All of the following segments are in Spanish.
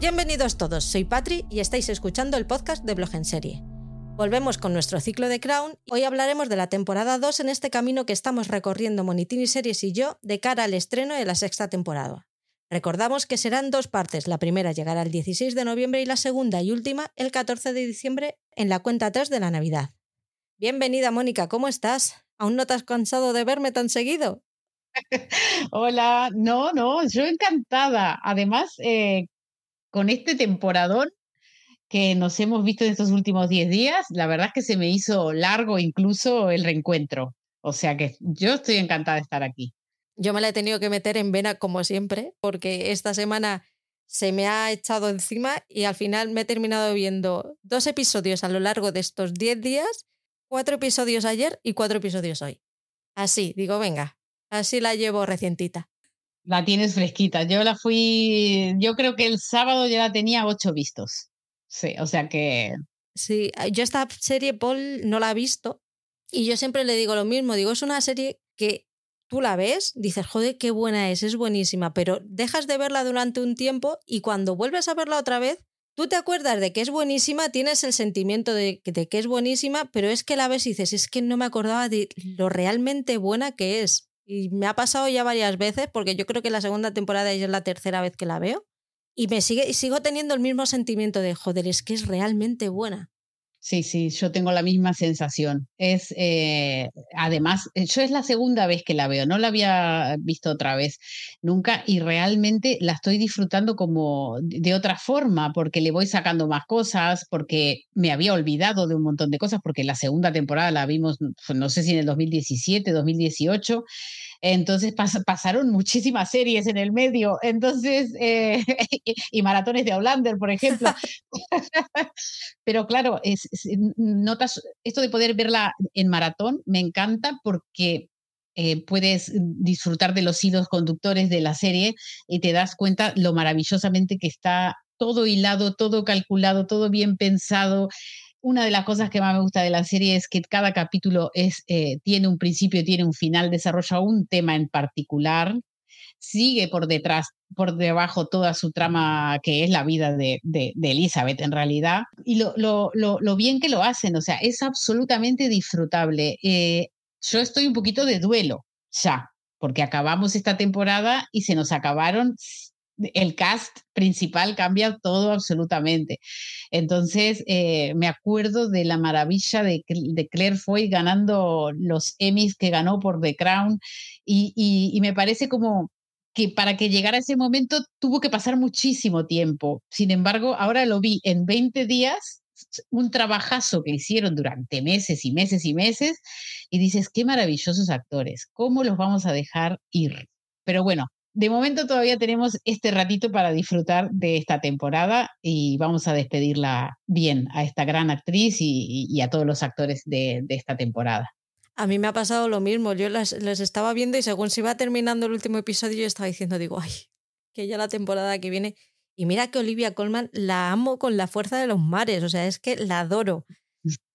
Bienvenidos todos, soy Patri y estáis escuchando el podcast de Blog en Serie. Volvemos con nuestro ciclo de Crown. Hoy hablaremos de la temporada 2 en este camino que estamos recorriendo Monitini Series y yo de cara al estreno de la sexta temporada. Recordamos que serán dos partes, la primera llegará el 16 de noviembre y la segunda y última el 14 de diciembre en la cuenta 3 de la Navidad. Bienvenida Mónica, ¿cómo estás? ¿Aún no te has cansado de verme tan seguido? Hola, no, no, yo encantada. Además, eh, con este temporadón que nos hemos visto en estos últimos 10 días, la verdad es que se me hizo largo incluso el reencuentro. O sea que yo estoy encantada de estar aquí. Yo me la he tenido que meter en vena como siempre, porque esta semana se me ha echado encima y al final me he terminado viendo dos episodios a lo largo de estos 10 días, cuatro episodios ayer y cuatro episodios hoy. Así, digo, venga, así la llevo recientita. La tienes fresquita. Yo la fui, yo creo que el sábado ya la tenía ocho vistos. Sí, o sea que... Sí, yo esta serie, Paul, no la he visto y yo siempre le digo lo mismo, digo, es una serie que tú la ves, dices, joder, qué buena es, es buenísima, pero dejas de verla durante un tiempo y cuando vuelves a verla otra vez, tú te acuerdas de que es buenísima, tienes el sentimiento de, de que es buenísima, pero es que la ves y dices, es que no me acordaba de lo realmente buena que es. Y me ha pasado ya varias veces, porque yo creo que la segunda temporada ya es la tercera vez que la veo. Y me sigue, y sigo teniendo el mismo sentimiento de, joder, es que es realmente buena. Sí, sí, yo tengo la misma sensación. Es, eh, además, eh, yo es la segunda vez que la veo, no la había visto otra vez nunca y realmente la estoy disfrutando como de otra forma, porque le voy sacando más cosas, porque me había olvidado de un montón de cosas, porque la segunda temporada la vimos, no sé si en el 2017, 2018. Entonces pasaron muchísimas series en el medio, entonces, eh, y, maratones de Outlander, por ejemplo. Pero claro, es, notas, esto de poder verla en maratón me encanta porque eh, puedes disfrutar de los hilos conductores de la serie y te das cuenta lo maravillosamente que está todo hilado, todo calculado, todo bien pensado una de las cosas que más me gusta de la serie es que cada capítulo eh, tiene un principio, tiene un final, desarrolla un tema en particular, sigue por detrás, por debajo toda su trama que es la vida de, Elizabeth en realidad, y lo, bien que lo hacen, o sea, es absolutamente disfrutable. Eh, yo estoy un poquito de duelo ya, porque acabamos esta temporada y se nos acabaron el cast principal cambia todo absolutamente. Entonces, eh, me acuerdo de la maravilla de, Claire Foy ganando los Emmys que ganó por The Crown y, me parece como que para que llegara ese momento tuvo que pasar muchísimo tiempo. Sin embargo, ahora lo vi en 20 días, un trabajazo que hicieron durante meses y meses y meses, y dices, qué maravillosos actores, ¿cómo los vamos a dejar ir? Pero bueno, de momento todavía tenemos este ratito para disfrutar de esta temporada y vamos a despedirla bien a esta gran actriz y, a todos los actores de, esta temporada. A mí me ha pasado lo mismo, yo las, estaba viendo y según se iba terminando el último episodio yo estaba diciendo, digo, ay, que ya la temporada que viene. Y mira que Olivia Colman la amo con la fuerza de los mares, o sea, es que la adoro,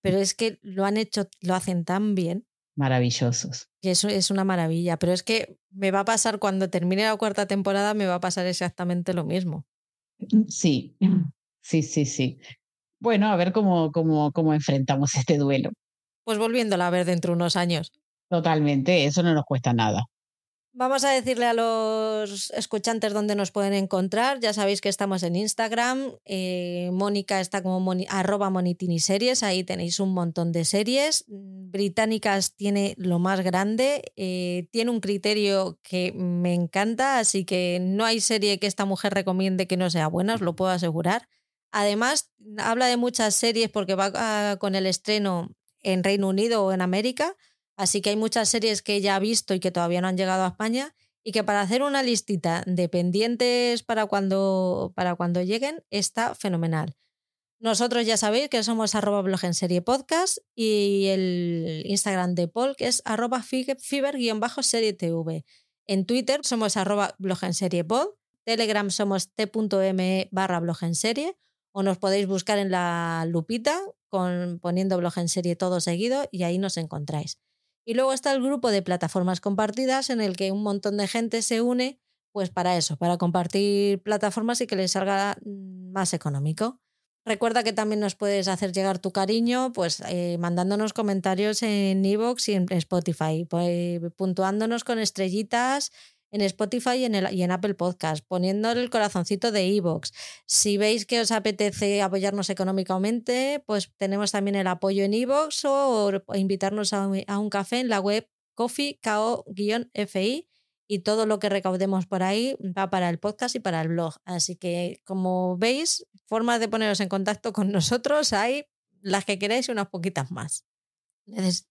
pero es que lo han hecho, lo hacen tan bien maravillosos. eso es una maravilla, pero es que me va a pasar cuando termine la cuarta temporada, me va a pasar exactamente lo mismo. Mm, sí, sí, sí, sí. Bueno, a ver cómo, cómo, cómo enfrentamos este duelo. Pues volviéndola a ver dentro de unos años. Totalmente, eso no nos cuesta nada. Vamos a decirle a los escuchantes dónde nos pueden encontrar. Ya sabéis que estamos en Instagram. Eh, Mónica está como arroba monitiniseries. Ahí tenéis un montón de series. Británicas tiene lo más grande. Eh, tiene un criterio que me encanta. Así que no hay serie que esta mujer recomiende que no sea buena, os lo puedo asegurar. Además, habla de muchas series porque va ah, con el estreno en Reino Unido o en América Así que hay muchas series que ya ha visto y que todavía no han llegado a España y que para hacer una listita de pendientes para cuando, para cuando lleguen está fenomenal. Nosotros ya sabéis que somos arroba en serie podcast y el Instagram de Paul que es arroba fiber-serie tv. En Twitter somos arroba blog en serie pod, Telegram somos t.me barra blog en serie o nos podéis buscar en la lupita con, poniendo blog en serie todo seguido y ahí nos encontráis. Y luego está el grupo de plataformas compartidas en el que un montón de gente se une pues para eso, para compartir plataformas y que les salga mm, más económico. Recuerda que también nos puedes hacer llegar tu cariño, pues eh, mandándonos comentarios en Evox y en Spotify, pues, puntuándonos con estrellitas en Spotify y en, el, y en Apple Podcast, poniéndole el corazoncito de Evox. Si veis que os apetece apoyarnos económicamente, pues tenemos también el apoyo en Evox o, o invitarnos a un, café en la web coffee, fi y todo lo que recaudemos por ahí va para el podcast y para el blog. Así que, como veis, formas de poneros en contacto con nosotros hay las que queréis y unas poquitas más.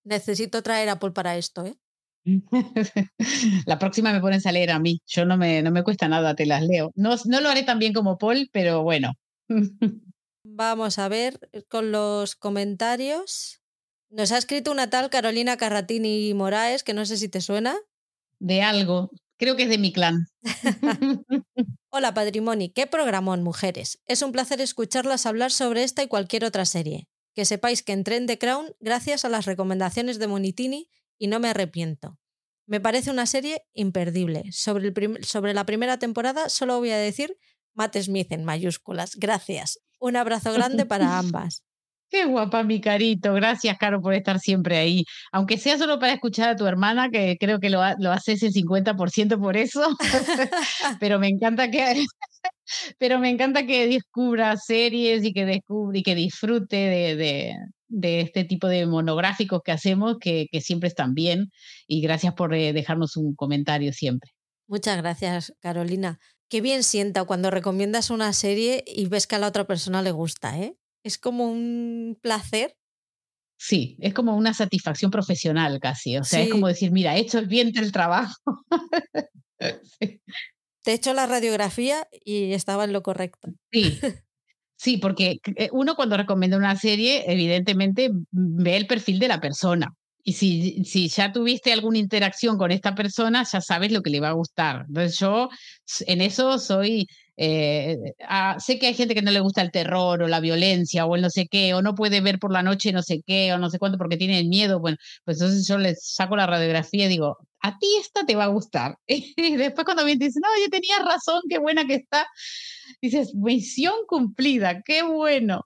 Necesito traer Apple para esto, ¿eh? La próxima me pones a leer a mí. Yo no me, no me cuesta nada, te las leo. No, no lo haré tan bien como Paul, pero bueno. Vamos a ver con los comentarios. Nos ha escrito una tal Carolina Carratini Moraes, que no sé si te suena de algo. Creo que es de mi clan. Hola Padrimoni, qué programón, mujeres. Es un placer escucharlas hablar sobre esta y cualquier otra serie. Que sepáis que entré en The Crown gracias a las recomendaciones de Monitini y no me arrepiento. Me parece una serie imperdible. Sobre, el sobre la primera temporada solo voy a decir Matt Smith en mayúsculas. Gracias. Un abrazo grande para ambas. Qué guapa, mi carito. Gracias, Caro, por estar siempre ahí. Aunque sea solo para escuchar a tu hermana, que creo que lo, lo haces el 50% por eso. pero me encanta que. pero me encanta que descubra series y que descubra y que disfrute de, de, este tipo de monográficos que hacemos, que, que siempre están bien. Y gracias por eh, dejarnos un comentario siempre. Muchas gracias, Carolina. Qué bien sienta cuando recomiendas una serie y ves que a la otra persona le gusta, ¿eh? es como un placer. Sí, es como una satisfacción profesional casi. O sea, es como decir, mira, he hecho bien el trabajo. Te he hecho la radiografía y estaba en lo correcto. Sí. Sí, porque eh, uno cuando recomienda una serie, evidentemente ve el perfil de la persona. Y si, si ya tuviste alguna interacción con esta persona, ya sabes lo que le va a gustar. Entonces yo en eso soy eh, ah, sé que hay gente que no le gusta el terror o la violencia o el no sé qué, o no puede ver por la noche no sé qué, o no sé cuánto porque tiene miedo. Bueno, pues entonces yo les saco la radiografía y digo, a ti esta te va a gustar. Y después cuando viene dicen, no, yo tenía razón, qué buena que está. Dices, misión cumplida, qué bueno.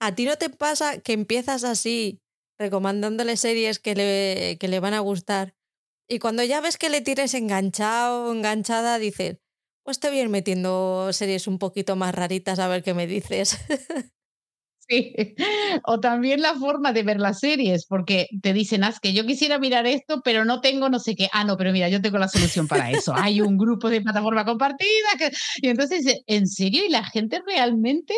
¿A ti no te pasa que empiezas así, recomendándole series que le, que le van a gustar? Y cuando ya ves que le tires enganchado enganchada, dices, voy a ir metiendo series un poquito más raritas a ver qué me dices. Sí, o también la forma de ver las series, porque te dicen, haz que yo quisiera mirar esto, pero no tengo no sé qué. Ah, no, pero mira, yo tengo la solución para eso. Hay un grupo de plataforma compartida. Y entonces, ¿en serio? Y la gente realmente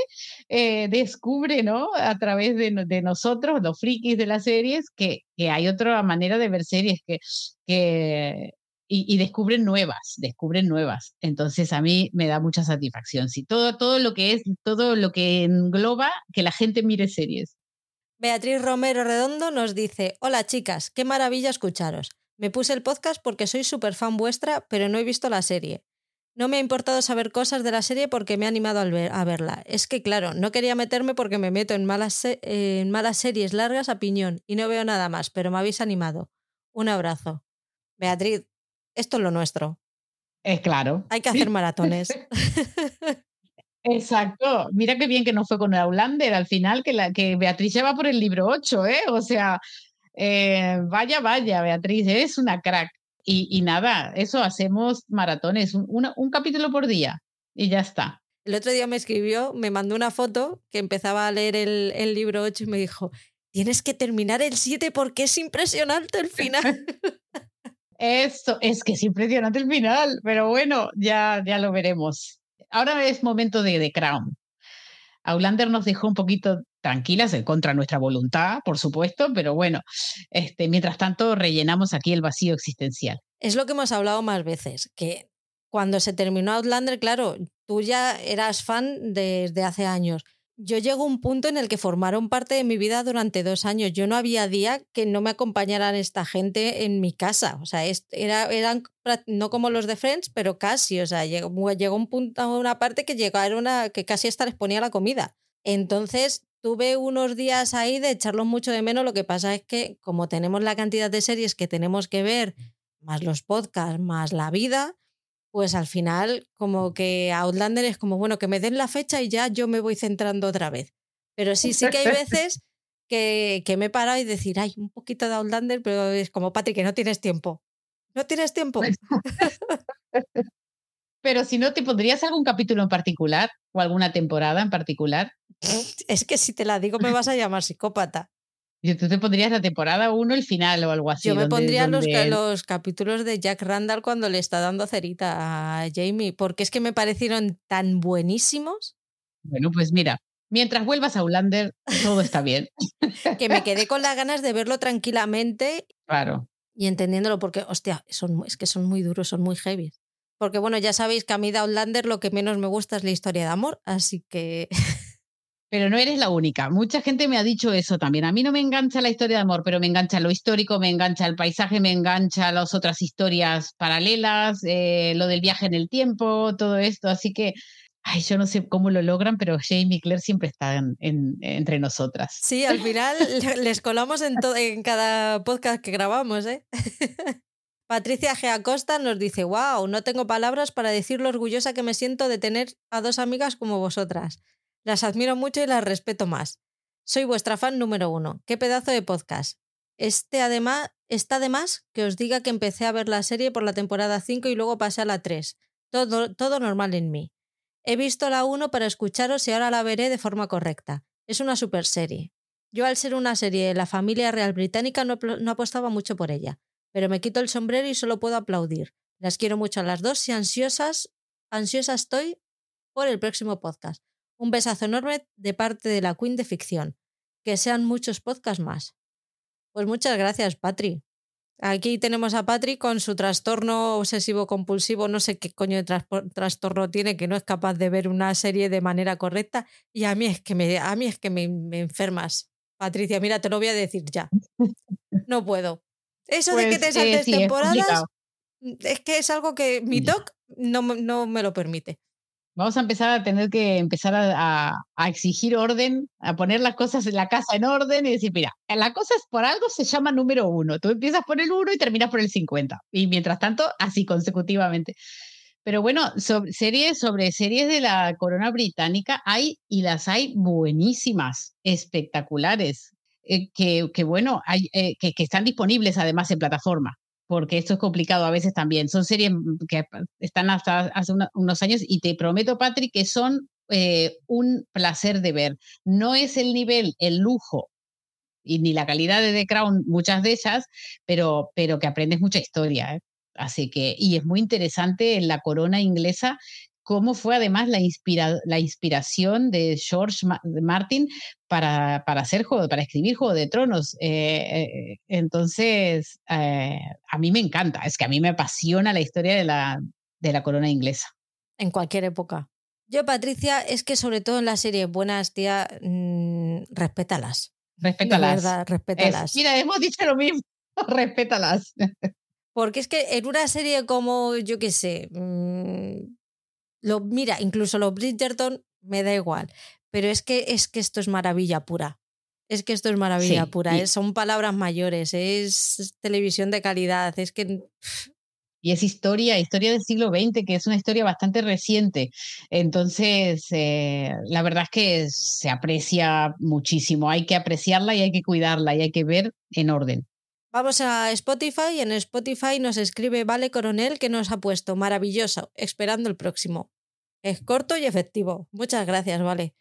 eh, descubre, ¿no? A través de, de, nosotros, los frikis de las series, que, que hay otra manera de ver series que, que y, descubren nuevas, descubren nuevas. Entonces a mí me da mucha satisfacción. Sí, todo, todo lo que es, todo lo que engloba que la gente mire series. Beatriz Romero Redondo nos dice, hola chicas, qué maravilla escucharos. Me puse el podcast porque soy súper fan vuestra, pero no he visto la serie. No me ha importado saber cosas de la serie porque me ha animado a, verla. Es que, claro, no quería meterme porque me meto en malas, en malas series largas a piñón y no veo nada más, pero me habéis animado. Un abrazo. Beatriz, esto es lo nuestro. Es claro. Hay que hacer maratones. Exacto. Mira qué bien que no fue con Aulander al final, que, la, que Beatriz va por el libro 8, ¿eh? O sea, eh, vaya, vaya, Beatriz, es una crack. Y, y, nada, eso hacemos maratones, un, un, capítulo por día y ya está. El otro día me escribió, me mandó una foto que empezaba a leer el, el libro 8 y me dijo, tienes que terminar el 7 porque es impresionante el final. Eso, es que es impresionante el final, pero bueno, ya, ya lo veremos. Ahora es momento de The Crown. Aulander nos dejó un poquito tranquilas, en contra nuestra voluntad, por supuesto, pero bueno, este, mientras tanto rellenamos aquí el vacío existencial. Es lo que hemos hablado más veces, que cuando se terminó Outlander, claro, tú ya eras fan desde hace años, yo llego a un punto en el que formaron parte de mi vida durante dos años. Yo no había día que no me acompañaran esta gente en mi casa. O sea, era, eran no como los de Friends, pero casi. O sea, llegó, llegó un punto, una parte que llegaron una, que casi hasta les ponía la comida. Entonces, tuve unos días ahí de echarlos mucho de menos. Lo que pasa es que, como tenemos la cantidad de series que tenemos que ver, más los podcasts, más la vida, pues al final como que Outlander es como, bueno, que me den la fecha y ya yo me voy centrando otra vez. Pero sí, sí que hay veces que, que me he parado y decir, ay, un poquito de Outlander, pero es como, Patrick, que no tienes tiempo. No tienes tiempo. pero si no, ¿te pondrías algún capítulo en particular o alguna temporada en particular? Es que si te la digo me vas a llamar psicópata. Y tú te pondrías la temporada 1, el final o algo así. Yo me pondría los, los, capítulos de Jack Randall cuando le está dando cerita a Jamie, porque es que me parecieron tan buenísimos. Bueno, pues mira, mientras vuelvas a Ulander, todo está bien. que me quedé con las ganas de verlo tranquilamente. Claro. Y entendiéndolo, porque, hostia, son, es que son muy duros, son muy heavy. Porque bueno, ya sabéis que a mí de Outlander lo que menos me gusta es la historia de amor, así que... Pero no eres la única. Mucha gente me ha dicho eso también. A mí no me engancha la historia de amor, pero me engancha lo histórico, me engancha el paisaje, me engancha las otras historias paralelas, eh, lo del viaje en el tiempo, todo esto. Así que, ay, yo no sé cómo lo logran, pero Jamie y Claire siempre están entre nosotras. Sí, al final les colamos en, en cada podcast que grabamos, ¿eh? Patricia G. Acosta nos dice, wow, no tengo palabras para decir lo orgullosa que me siento de tener a dos amigas como vosotras. Las admiro mucho y las respeto más. Soy vuestra fan número uno. Qué pedazo de podcast. Este además, está de que os diga que empecé a ver la serie por la temporada 5 y luego pasé a la 3. Todo, todo normal en mí. He visto la 1 para escucharos y ahora la veré de forma correcta. Es una super serie. Yo al ser una serie de la familia real británica no, no apostaba mucho por ella, pero me quito el sombrero y solo puedo aplaudir. Las quiero mucho a las dos y ansiosas, ansiosa estoy por el próximo podcast. Un besazo enorme de parte de la Queen de ficción. Que sean muchos podcasts más. Pues muchas gracias, Patri. Aquí tenemos a Patri con su trastorno obsesivo compulsivo, no sé qué coño de trastorno tiene, que no es capaz de ver una serie de manera correcta. Y a mí es que me, a mí es que me, enfermas. Patricia, mira, te lo voy a decir ya. No puedo. Eso de que te pues, eh, saltes temporadas es, que es algo que mi TOC no, no me lo permite. Vamos a empezar a tener que empezar a, exigir orden, a poner las cosas en la casa en orden y decir, mira, la cosa es por algo se llama número uno. Tú empiezas por el uno y terminas por el 50. Y mientras tanto, así consecutivamente. Pero bueno, series sobre series de la corona británica hay y las hay buenísimas, espectaculares, eh, que, bueno, hay, eh, que, están disponibles además en plataforma porque esto es complicado a veces también. Son series que están hasta hace unos años y te prometo, Patrick, que son eh, un placer de ver. No es el nivel, el lujo y ni la calidad de The Crown, muchas de ellas, pero, pero que aprendes mucha historia. ¿eh? Así que, y es muy interesante la corona inglesa cómo fue además la, la inspiración de George Martin para, para, hacer juego, para escribir Juego de Tronos. Eh, eh, entonces, eh, a mí me encanta, es que a mí me apasiona la historia de la, de la corona inglesa. En cualquier época. Yo, Patricia, es que sobre todo en las series buenas, tía, mmm, respétalas. Respétalas. verdad, respétalas. mira, hemos dicho lo mismo, respétalas. Porque es que en una serie como, yo qué sé, mmm, lo, mira, incluso los Bridgerton me da igual, pero es que, es que esto es maravilla pura. Es que esto es maravilla pura, ¿eh? son palabras mayores, es televisión de calidad, es que... Y es historia, historia del siglo XX, que es una historia bastante reciente. Entonces, eh, la verdad es que se aprecia muchísimo. Hay que apreciarla y hay que cuidarla y hay que ver en orden. Vamos a Spotify y en Spotify nos escribe Vale Coronel que nos ha puesto maravilloso, esperando el próximo. Es corto y efectivo. Muchas gracias, Vale.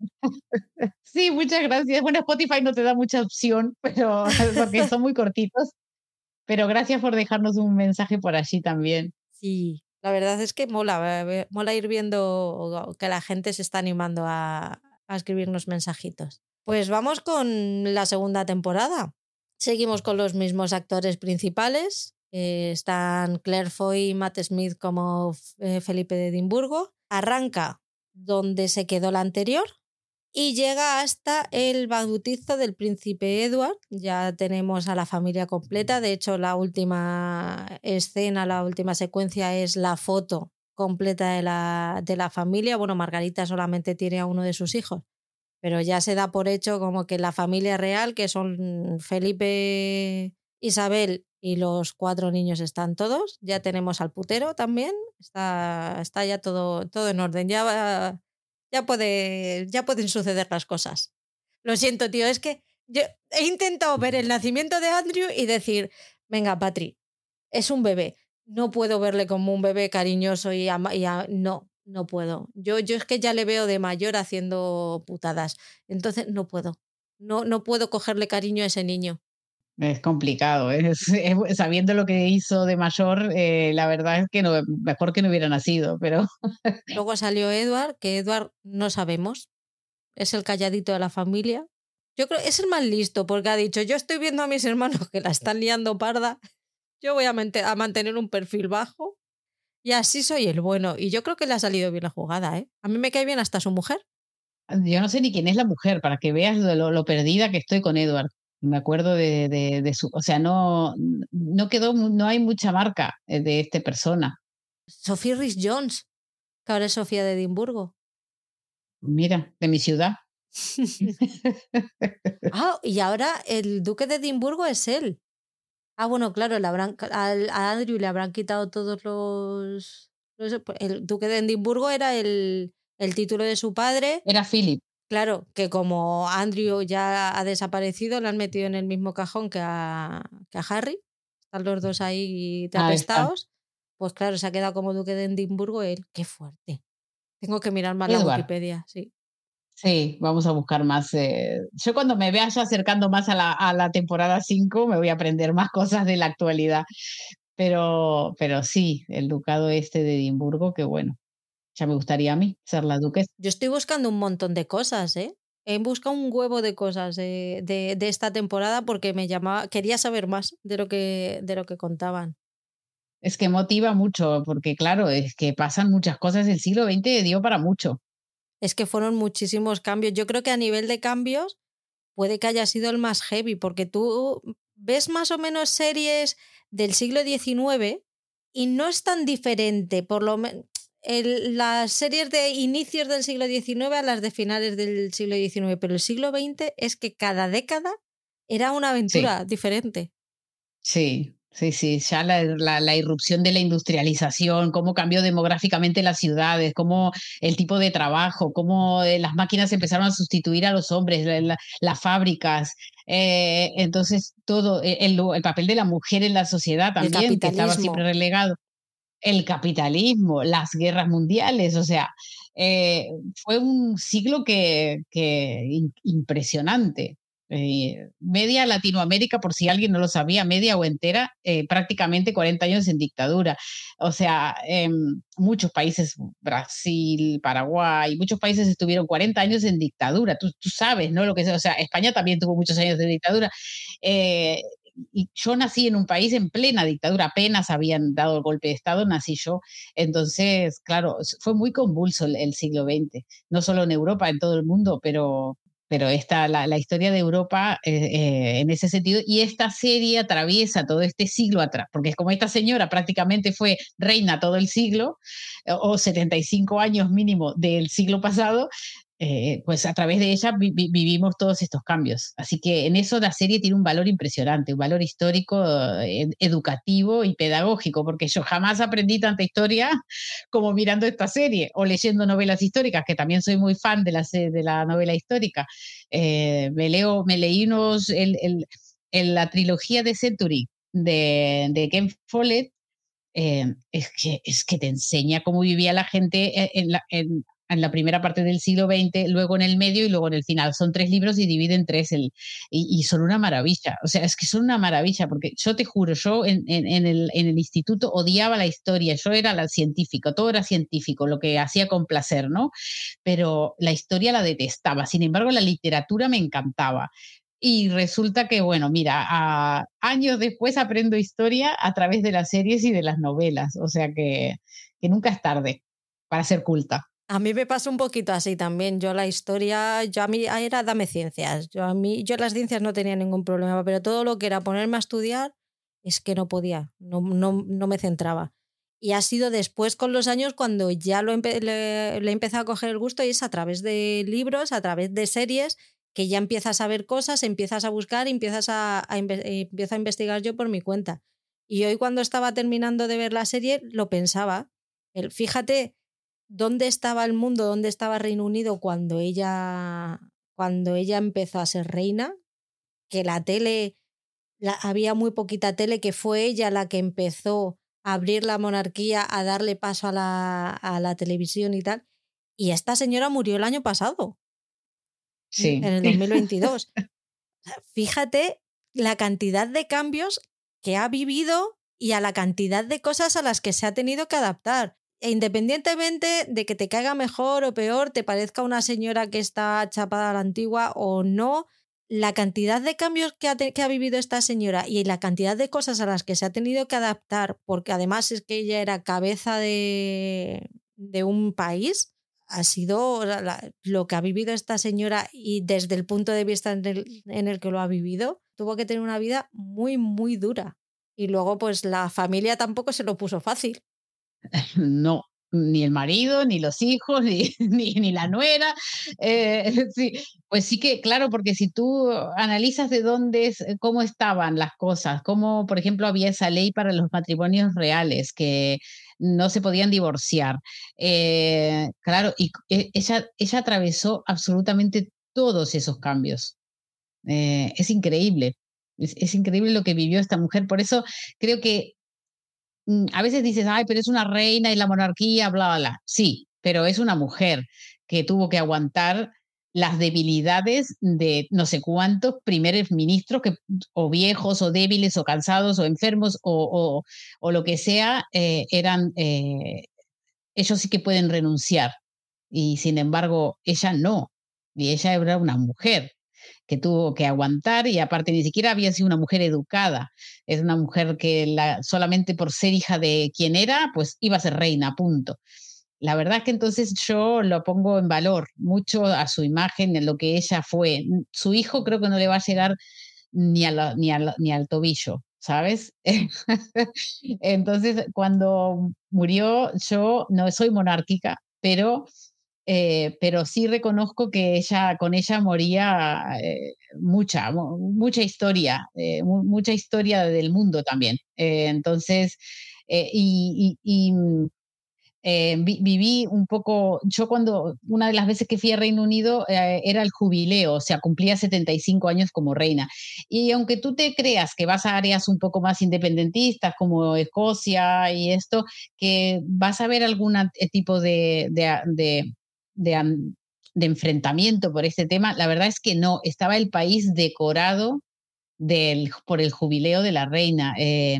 Sí, muchas gracias. Bueno, Spotify no te da mucha opción, pero porque son muy cortitos. Pero gracias por dejarnos un mensaje por allí también. Sí, la verdad es que mola, mola ir viendo que la gente se está animando a, a escribirnos mensajitos. Pues vamos con la segunda temporada. Seguimos con los mismos actores principales. Eh, están Claire Foy y Matt Smith como eh, Felipe de Edimburgo. Arranca donde se quedó la anterior y llega hasta el bautizo del príncipe Edward. Ya tenemos a la familia completa. De hecho, la última escena, la última secuencia es la foto completa de la, de la familia. Bueno, Margarita solamente tiene a uno de sus hijos, pero ya se da por hecho como que la familia real, que son Felipe, Isabel y los cuatro niños están todos. Ya tenemos al putero también. Está, está ya todo, todo en orden. Ya, ya, puede, ya pueden suceder las cosas. Lo siento, tío, es que yo he intentado ver el nacimiento de Andrew y decir, venga, Patri, es un bebé. No puedo verle como un bebé cariñoso y, no, no puedo. Yo, yo es que ya le veo de mayor haciendo putadas. Entonces no puedo. No, no puedo cogerle cariño a ese niño. Es complicado, ¿eh? sabiendo lo que hizo de mayor, eh, la verdad es que no, mejor que no hubiera nacido, pero... Luego salió Edward, que Edward no sabemos, es el calladito de la familia. Yo creo es el más listo porque ha dicho, yo estoy viendo a mis hermanos que la están liando parda, yo voy a, a mantener un perfil bajo y así soy el bueno. Y yo creo que le ha salido bien la jugada, ¿eh? A mí me cae bien hasta su mujer. Yo no sé ni quién es la mujer, para que veas lo, lo perdida que estoy con Edward. Me acuerdo de, de, su, o sea, no, no quedó, no hay mucha marca eh, de esta persona. Sophie Rhys Jones, que ahora es Sofía de Edimburgo. Mira, de mi ciudad. ah, y ahora el duque de Edimburgo es él. Ah, bueno, claro, le habrán, a Andrew le habrán quitado todos los, los, El duque de Edimburgo era el, el título de su padre. Era Philip. Claro, que como Andrew ya ha desaparecido, lo han metido en el mismo cajón que a, que a Harry. Están los dos ahí apestados. Pues claro, se ha quedado como duque de Edimburgo él. Qué fuerte. Tengo que mirar más la Wikipedia, sí. Sí, vamos a buscar más. Eh, yo cuando me vea ya acercando más a la, a la temporada 5 me voy a aprender más cosas de la actualidad. Pero, pero sí, el ducado este de Edimburgo, que bueno, ya me gustaría a mí ser la duquesa. Yo estoy buscando un montón de cosas, ¿eh? He buscado un huevo de cosas de, de, esta temporada porque me llamaba, quería saber más de lo que, de lo que contaban. Es que motiva mucho, porque claro, es que pasan muchas cosas. El siglo XX dio para mucho. Es que fueron muchísimos cambios. Yo creo que a nivel de cambios puede que haya sido el más heavy, porque tú ves más o menos series del siglo XIX y no es tan diferente, por lo menos las series de inicios del siglo XIX a las de finales del siglo XIX, pero el siglo XX es que cada década era una aventura diferente. Sí, Sí, sí, ya la, la, irrupción de la industrialización, cómo cambió demográficamente las ciudades, cómo el tipo de trabajo, cómo eh, las máquinas empezaron a sustituir a los hombres, las fábricas. Eh, entonces, todo, el, el, papel de la mujer en la sociedad también, que estaba siempre relegado el capitalismo, las guerras mundiales, o sea, eh, fue un siglo que, que impresionante. Eh, media Latinoamérica, por si alguien no lo sabía, media o entera, eh, prácticamente 40 años en dictadura. O sea, em, muchos países, Brasil, Paraguay, muchos países estuvieron 40 años en dictadura. Tú, sabes, ¿no? Lo que o sea, España también tuvo muchos años de dictadura y yo nací en un país en plena dictadura, apenas habían dado el golpe de Estado, nací yo. Entonces, claro, fue muy convulso el, siglo XX, no solo en Europa, en todo el mundo, pero, pero esta, la, la historia de Europa eh, eh, en ese sentido, y esta serie atraviesa todo este siglo atrás, porque es como esta señora prácticamente fue reina todo el siglo, o 75 años mínimo del siglo pasado, eh, pues a través de ella vivimos todos estos cambios. Así que en eso la serie tiene un valor impresionante, un valor histórico, eh, educativo y pedagógico, porque yo jamás aprendí tanta historia como mirando esta serie o leyendo novelas históricas, que también soy muy fan de la, de la novela histórica. Eh, me, leo, me leí unos, el, la trilogía de Century de, de Ken Follett, es, que, es que te enseña cómo vivía la gente en, la, en, en la primera parte del siglo XX, luego en el medio y luego en el final. Son tres libros y dividen tres el, y, son una maravilla. O sea, es que son una maravilla, porque yo te juro, yo en, en, el, en, el, instituto odiaba la historia, yo era la científica, todo era científico, lo que hacía con placer, ¿no? Pero la historia la detestaba, sin embargo la literatura me encantaba. Y resulta que, bueno, mira, a, años después aprendo historia a través de las series y de las novelas, o sea que, que nunca es tarde para ser culta. A mí me pasa un poquito así también. Yo la historia, yo a mí era dame ciencias. Yo a mí, yo las ciencias no tenía ningún problema, pero todo lo que era ponerme a estudiar es que no podía, no, no, no me centraba. Y ha sido después con los años cuando ya lo le, he empezado a coger el gusto y es a través de libros, a través de series, que ya empiezas a ver cosas, empiezas a buscar, empiezas a, a, empiezo a investigar yo por mi cuenta. Y hoy cuando estaba terminando de ver la serie lo pensaba. El, fíjate dónde estaba el mundo, dónde estaba Reino Unido cuando ella, cuando ella empezó a ser reina, que la tele, la, había muy poquita tele, que fue ella la que empezó a abrir la monarquía, a darle paso a la, a la televisión y tal. Y esta señora murió el año pasado. Sí. En el 2022. Fíjate la cantidad de cambios que ha vivido y a la cantidad de cosas a las que se ha tenido que adaptar. E independientemente de que te caiga mejor o peor, te parezca una señora que está chapada a la antigua o no, la cantidad de cambios que ha, vivido esta señora y la cantidad de cosas a las que se ha tenido que adaptar, porque además es que ella era cabeza de, de un país, ha sido lo que ha vivido esta señora y desde el punto de vista en el, en el, que lo ha vivido, tuvo que tener una vida muy, muy dura. Y luego, pues la familia tampoco se lo puso fácil. No, ni el marido, ni los hijos, ni, ni, la nuera. Eh, sí, pues sí que, claro, porque si tú analizas de dónde, es, cómo estaban las cosas, cómo, por ejemplo, había esa ley para los matrimonios reales, que no se podían divorciar. Eh, claro, y eh, ella, ella atravesó absolutamente todos esos cambios. Eh, es increíble, es, increíble lo que vivió esta mujer. Por eso creo que a veces dices, ay, pero es una reina y la monarquía, bla, bla, bla. Sí, pero es una mujer que tuvo que aguantar las debilidades de no sé cuántos primeros ministros que o viejos o débiles o cansados o enfermos o, o, o lo que sea eh, eran eh, ellos sí que pueden renunciar y sin embargo ella no y ella era una mujer que tuvo que aguantar y aparte ni siquiera había sido una mujer educada es una mujer que la, solamente por ser hija de quien era pues iba a ser reina punto la verdad es que entonces yo lo pongo en valor mucho a su imagen, en lo que ella fue. Su hijo creo que no le va a llegar ni, a la, ni, a la, ni al tobillo, ¿sabes? entonces, cuando murió, yo no soy monárquica, pero, eh, pero sí reconozco que ella, con ella moría eh, mucha, mucha historia, eh, mucha historia del mundo también. entonces, y, vi, viví un poco, yo cuando, una de las veces que fui a Reino Unido era el jubileo, o sea, cumplía 75 años como reina. Y aunque tú te creas que vas a áreas un poco más independentistas como Escocia y esto, que vas a ver algún tipo de, de, de enfrentamiento por este tema, la verdad es que no, estaba el país decorado por el jubileo de la reina. Eh,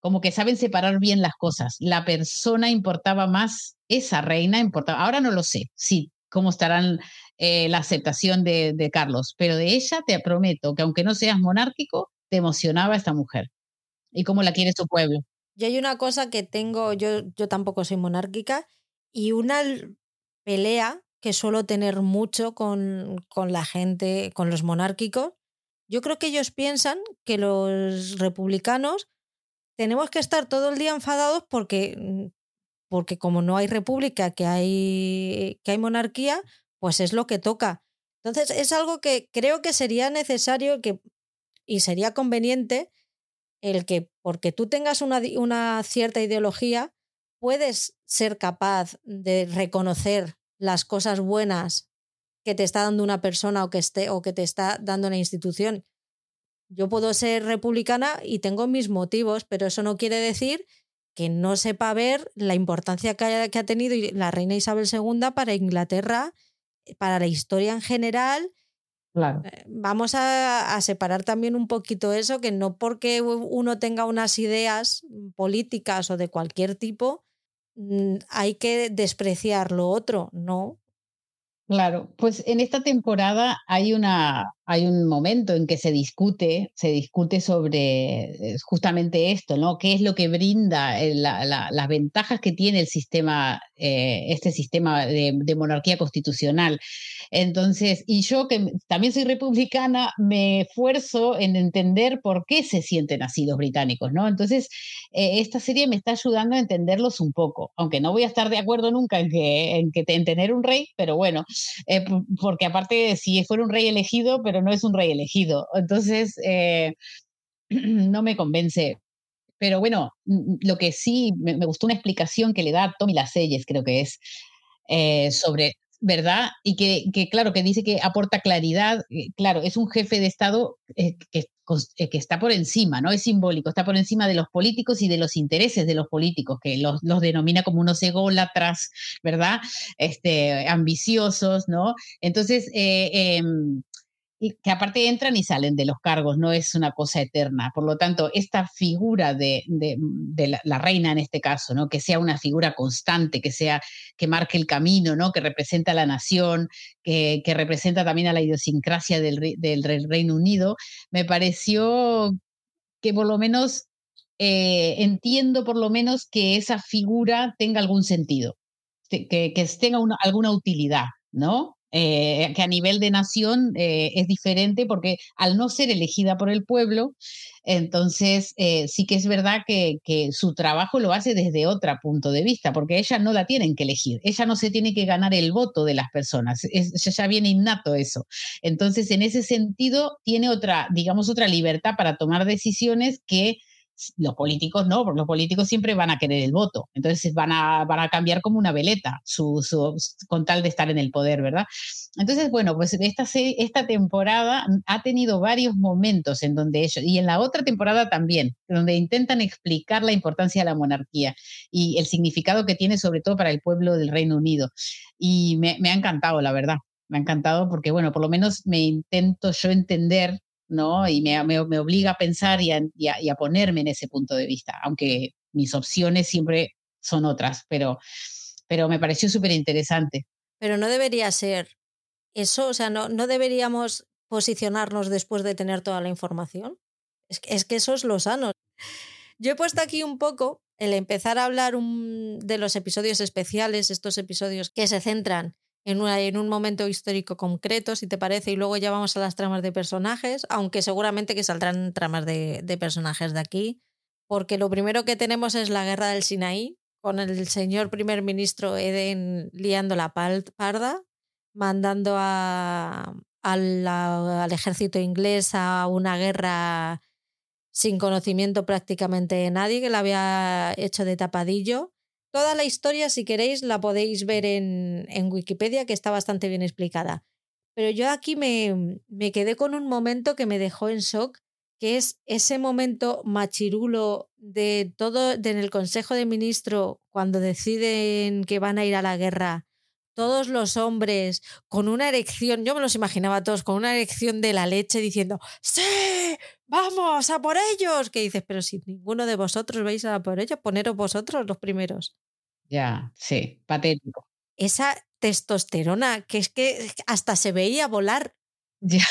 como que saben separar bien las cosas. La persona importaba más, esa reina importaba. Ahora no lo sé, sí, cómo estarán eh, la aceptación de, de, Carlos, pero de ella te prometo que aunque no seas monárquico, te emocionaba esta mujer y cómo la quiere su pueblo. Y hay una cosa que tengo, yo, yo tampoco soy monárquica, y una pelea que suelo tener mucho con, con la gente, con los monárquicos. Yo creo que ellos piensan que los republicanos tenemos que estar todo el día enfadados porque, mm, porque como no hay república, que hay, que hay monarquía, pues es lo que toca. Entonces es algo que creo que sería necesario que, y sería conveniente el que porque tú tengas una, una cierta ideología, puedes ser capaz de reconocer las cosas buenas que te está dando una persona o que, esté, o que te está dando una institución yo puedo ser republicana y tengo mis motivos, pero eso no quiere decir que no sepa ver la importancia que ha, que ha tenido la reina Isabel II para Inglaterra, eh, para la historia en general. Claro. Eh, vamos a, a, separar también un poquito eso, que no porque uno tenga unas ideas políticas o de cualquier tipo, hay que despreciar lo otro, no. Claro, pues en esta temporada hay una hay un momento en que se discute, se discute sobre eh, justamente esto, ¿no? ¿Qué es lo que brinda eh, la, la, las ventajas que tiene el sistema, eh, este sistema de, de, monarquía constitucional? Entonces, y yo que también soy republicana, me esfuerzo en entender por qué se sienten así los británicos, ¿no? Entonces, eh, esta serie me está ayudando a entenderlos un poco, aunque no voy a estar de acuerdo nunca en que en, que en tener un rey, pero bueno, eh, porque aparte si fuera un rey elegido, pero no es un rey elegido. Entonces, eh, no me convence. pero bueno, lo que sí me, gustó una explicación que le da Tommy Laselles, creo que es, eh, sobre, ¿verdad? Y que, claro, que dice que aporta claridad. Eh, claro, es un jefe de Estado que, que, está por encima, ¿no? Es simbólico, está por encima de los políticos y de los intereses de los políticos, que los, los denomina como unos ególatras, ¿verdad? Este, ambiciosos, ¿no? Entonces, em, que aparte entran y salen de los cargos, no es una cosa eterna. Por lo tanto, esta figura de, la, reina en este caso, ¿no? que sea una figura constante, que sea, que marque el camino, ¿no? que representa a la nación, que, representa también a la idiosincrasia del, Reino Unido, me pareció que por lo menos eh, entiendo por lo menos que esa figura tenga algún sentido, que, que tenga alguna utilidad, ¿no? Eh, que a nivel de nación eh, es diferente porque al no ser elegida por el pueblo, entonces eh, sí que es verdad que, su trabajo lo hace desde otro punto de vista, porque ella no la tienen que elegir, ella no se tiene que ganar el voto de las personas, ya viene innato eso. Entonces, en ese sentido, tiene otra, digamos, otra libertad para tomar decisiones que los políticos no, porque los políticos siempre van a querer el voto. Entonces van a, van a cambiar como una veleta su, con tal de estar en el poder, ¿verdad? Entonces, bueno, pues esta, esta temporada ha tenido varios momentos en donde ellos, y en la otra temporada también, donde intentan explicar la importancia de la monarquía y el significado que tiene sobre todo para el pueblo del Reino Unido. Y me, me ha encantado, la verdad. Me ha encantado porque, bueno, por lo menos me intento yo entender ¿no? Y me, me, obliga a pensar y a, ponerme en ese punto de vista, aunque mis opciones siempre son otras, pero, pero me pareció súper interesante. Pero no debería ser eso, o sea, no, no deberíamos posicionarnos después de tener toda la información. Es que, es que eso es lo sano. Yo he puesto aquí un poco el empezar a hablar de los episodios especiales, estos episodios que se centran en, en, un momento histórico concreto, si te parece, y luego ya vamos a las tramas de personajes, aunque seguramente que saldrán tramas de, personajes de aquí, porque lo primero que tenemos es la guerra del Sinaí, con el señor primer ministro Eden liando la parda, mandando al ejército inglés a una guerra sin conocimiento prácticamente de nadie, que la había hecho de tapadillo Toda la historia, si queréis, la podéis ver en, en Wikipedia, que está bastante bien explicada. Pero yo aquí me, me quedé con un momento que me dejó en shock, que es ese momento machirulo de todo en el Consejo de Ministros cuando deciden que van a ir a la guerra. Todos los hombres con una erección, yo me los imaginaba todos con una erección de la leche diciendo, ¡Sí! ¡Vamos a por ellos! Que dices, pero si ninguno de vosotros vais a por ellos, poneros vosotros los primeros. Ya, sí, patético. Esa testosterona que es que hasta se veía volar. Ya.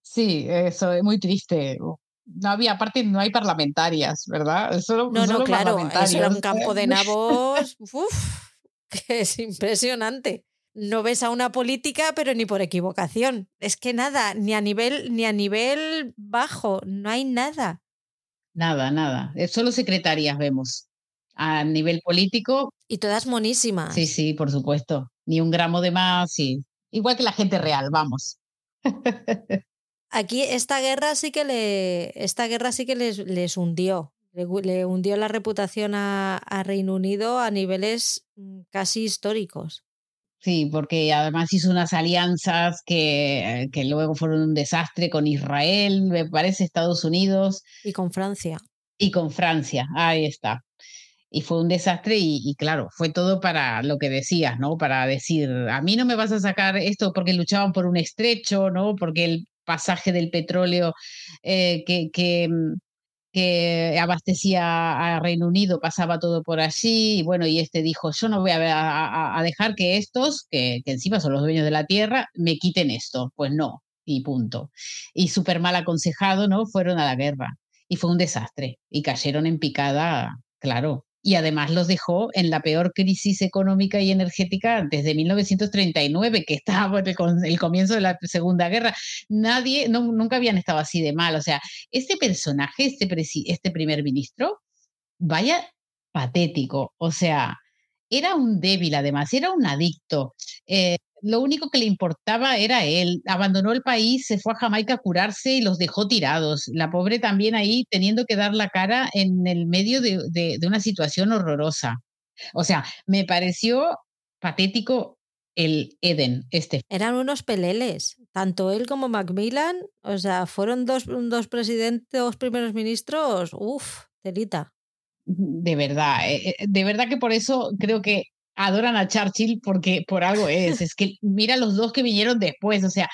Sí, eso es muy triste. No había, aparte, no hay parlamentarias, ¿verdad? Solo, no, no, claro, eso era un campo de nabos. Uf, que es impresionante no ves a una política, pero ni por equivocación. Es que nada, ni a nivel, ni a nivel bajo, no hay nada. Nada, nada. Solo secretarias vemos. A nivel político. Y todas monísimas. Sí, sí, por supuesto. Ni un gramo de más, sí. Igual que la gente real, vamos. Aquí esta guerra sí que le. Esta guerra sí que les, les hundió. Le, hundió la reputación a Reino Unido a niveles mm, casi históricos. Sí, porque además hizo unas alianzas que, que, luego fueron un desastre con Israel, me parece, Estados Unidos. Y con Francia. Y con Francia, ahí está. Y fue un desastre y, claro, fue todo para lo que decías, ¿no? Para decir, a mí no me vas a sacar esto porque luchaban por un estrecho, ¿no? Porque el pasaje del petróleo eh, que, que, mm, que abastecía a Reino Unido, pasaba todo por allí, y bueno, y este dijo, yo no voy a, dejar que estos, que, que, encima son los dueños de la tierra, me quiten esto. Pues no, y punto. Y súper mal aconsejado, ¿no? Fueron a la guerra. Y fue un desastre. Y cayeron en picada, claro, y además los dejó en la peor crisis económica y energética desde 1939, que estaba con el comienzo de la Segunda Guerra. Nadie, nunca habían estado así de mal. O sea, este personaje, este, este primer ministro, vaya patético. O sea, era un débil además, era un adicto. Eh, lo único que le importaba era él. Abandonó el país, se fue a Jamaica a curarse y los dejó tirados. La pobre también ahí teniendo que dar la cara en el medio de, de una situación horrorosa. O sea, me pareció patético el Eden, este. Eran unos peleles, tanto él como Macmillan, o sea, fueron dos, dos presidentes, dos primeros ministros, uff, telita. De verdad, eh, eh, de verdad que por eso creo que adoran a Churchill porque por algo es. Es que mira los dos que vinieron después, o sea,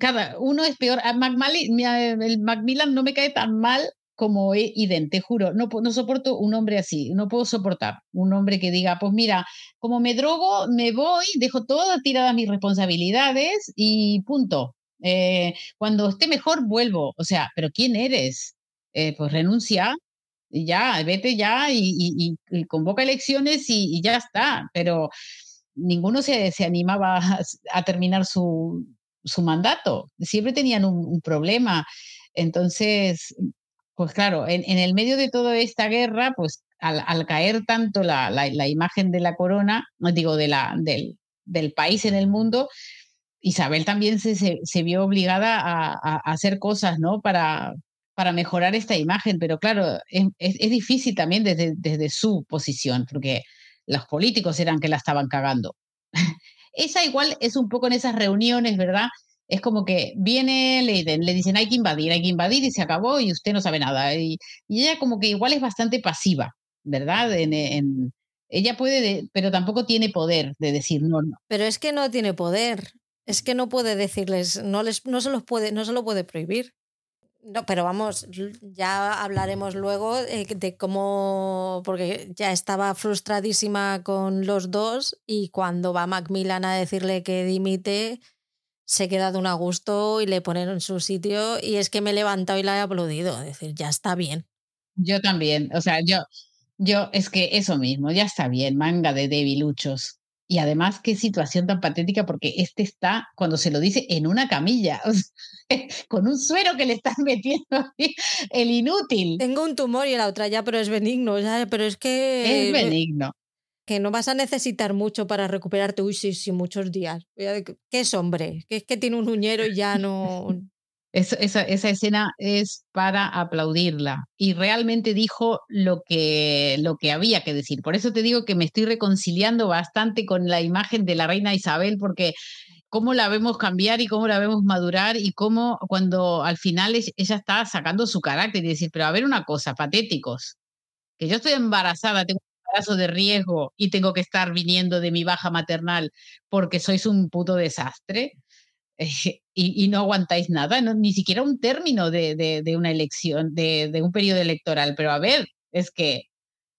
cada uno es peor. A Macmillan, el Macmillan no me cae tan mal como Eden, te juro, no, no soporto un hombre así, no puedo soportar un hombre que diga, pues mira, como me drogo, me voy, dejo todas tiradas mis responsabilidades y punto. Eh, cuando esté mejor, vuelvo. O sea, ¿pero quién eres? Eh, pues renuncia ya, vete ya y, convoca elecciones y, ya está. Pero ninguno se, se animaba a, terminar su, su, mandato. Siempre tenían un, problema. Entonces, pues claro, en, el medio de toda esta guerra, pues al, caer tanto la, la, imagen de la corona, digo, de la, del, del país en el mundo, Isabel también se, se, vio obligada a, a, hacer cosas, ¿no? Para, para mejorar esta imagen, pero claro, es, es, difícil también desde, desde su posición, porque los políticos eran que la estaban cagando. Esa igual es un poco en esas reuniones, ¿verdad? Es como que viene Leiden, le dicen hay que invadir, hay que invadir y se acabó y usted no sabe nada. Y, ella como que igual es bastante pasiva, ¿verdad? Ella puede, pero tampoco tiene poder de decir no, no. Pero es que no tiene poder. Es que no puede decirles, no, les, no, se, los puede, no se lo puede prohibir. No, pero vamos, ya hablaremos luego de cómo, porque ya estaba frustradísima con los dos y cuando va Macmillan a decirle que dimite, se queda de un a gusto y le ponen en su sitio y es que me he levantado y la he aplaudido, es decir, ya está bien. Yo también, o sea, yo, yo es que eso mismo, ya está bien, manga de debiluchos. Y además, qué situación tan patética, porque este está, cuando se lo dice, en una camilla, con un suero que le están metiendo el inútil. Tengo un tumor y la otra ya, pero es benigno, ya, pero es que... Es benigno. Que no vas a necesitar mucho para recuperarte, uy, sí, sí, muchos días. ¿Qué es hombre? Que es que tiene un uñero y ya no... esa, escena es para aplaudirla y realmente dijo lo que, lo que había que decir. Por eso te digo que me estoy reconciliando bastante con la imagen de la reina Isabel porque cómo la vemos cambiar y cómo la vemos madurar y cómo cuando al final ella está sacando su carácter y decir, pero a ver una cosa, patéticos, que yo estoy embarazada, tengo un embarazo de riesgo y tengo que estar viniendo de mi baja maternal porque sois un puto desastre. y, no aguantáis nada, ni siquiera un término de, una elección, de, un periodo electoral. Pero a ver, es que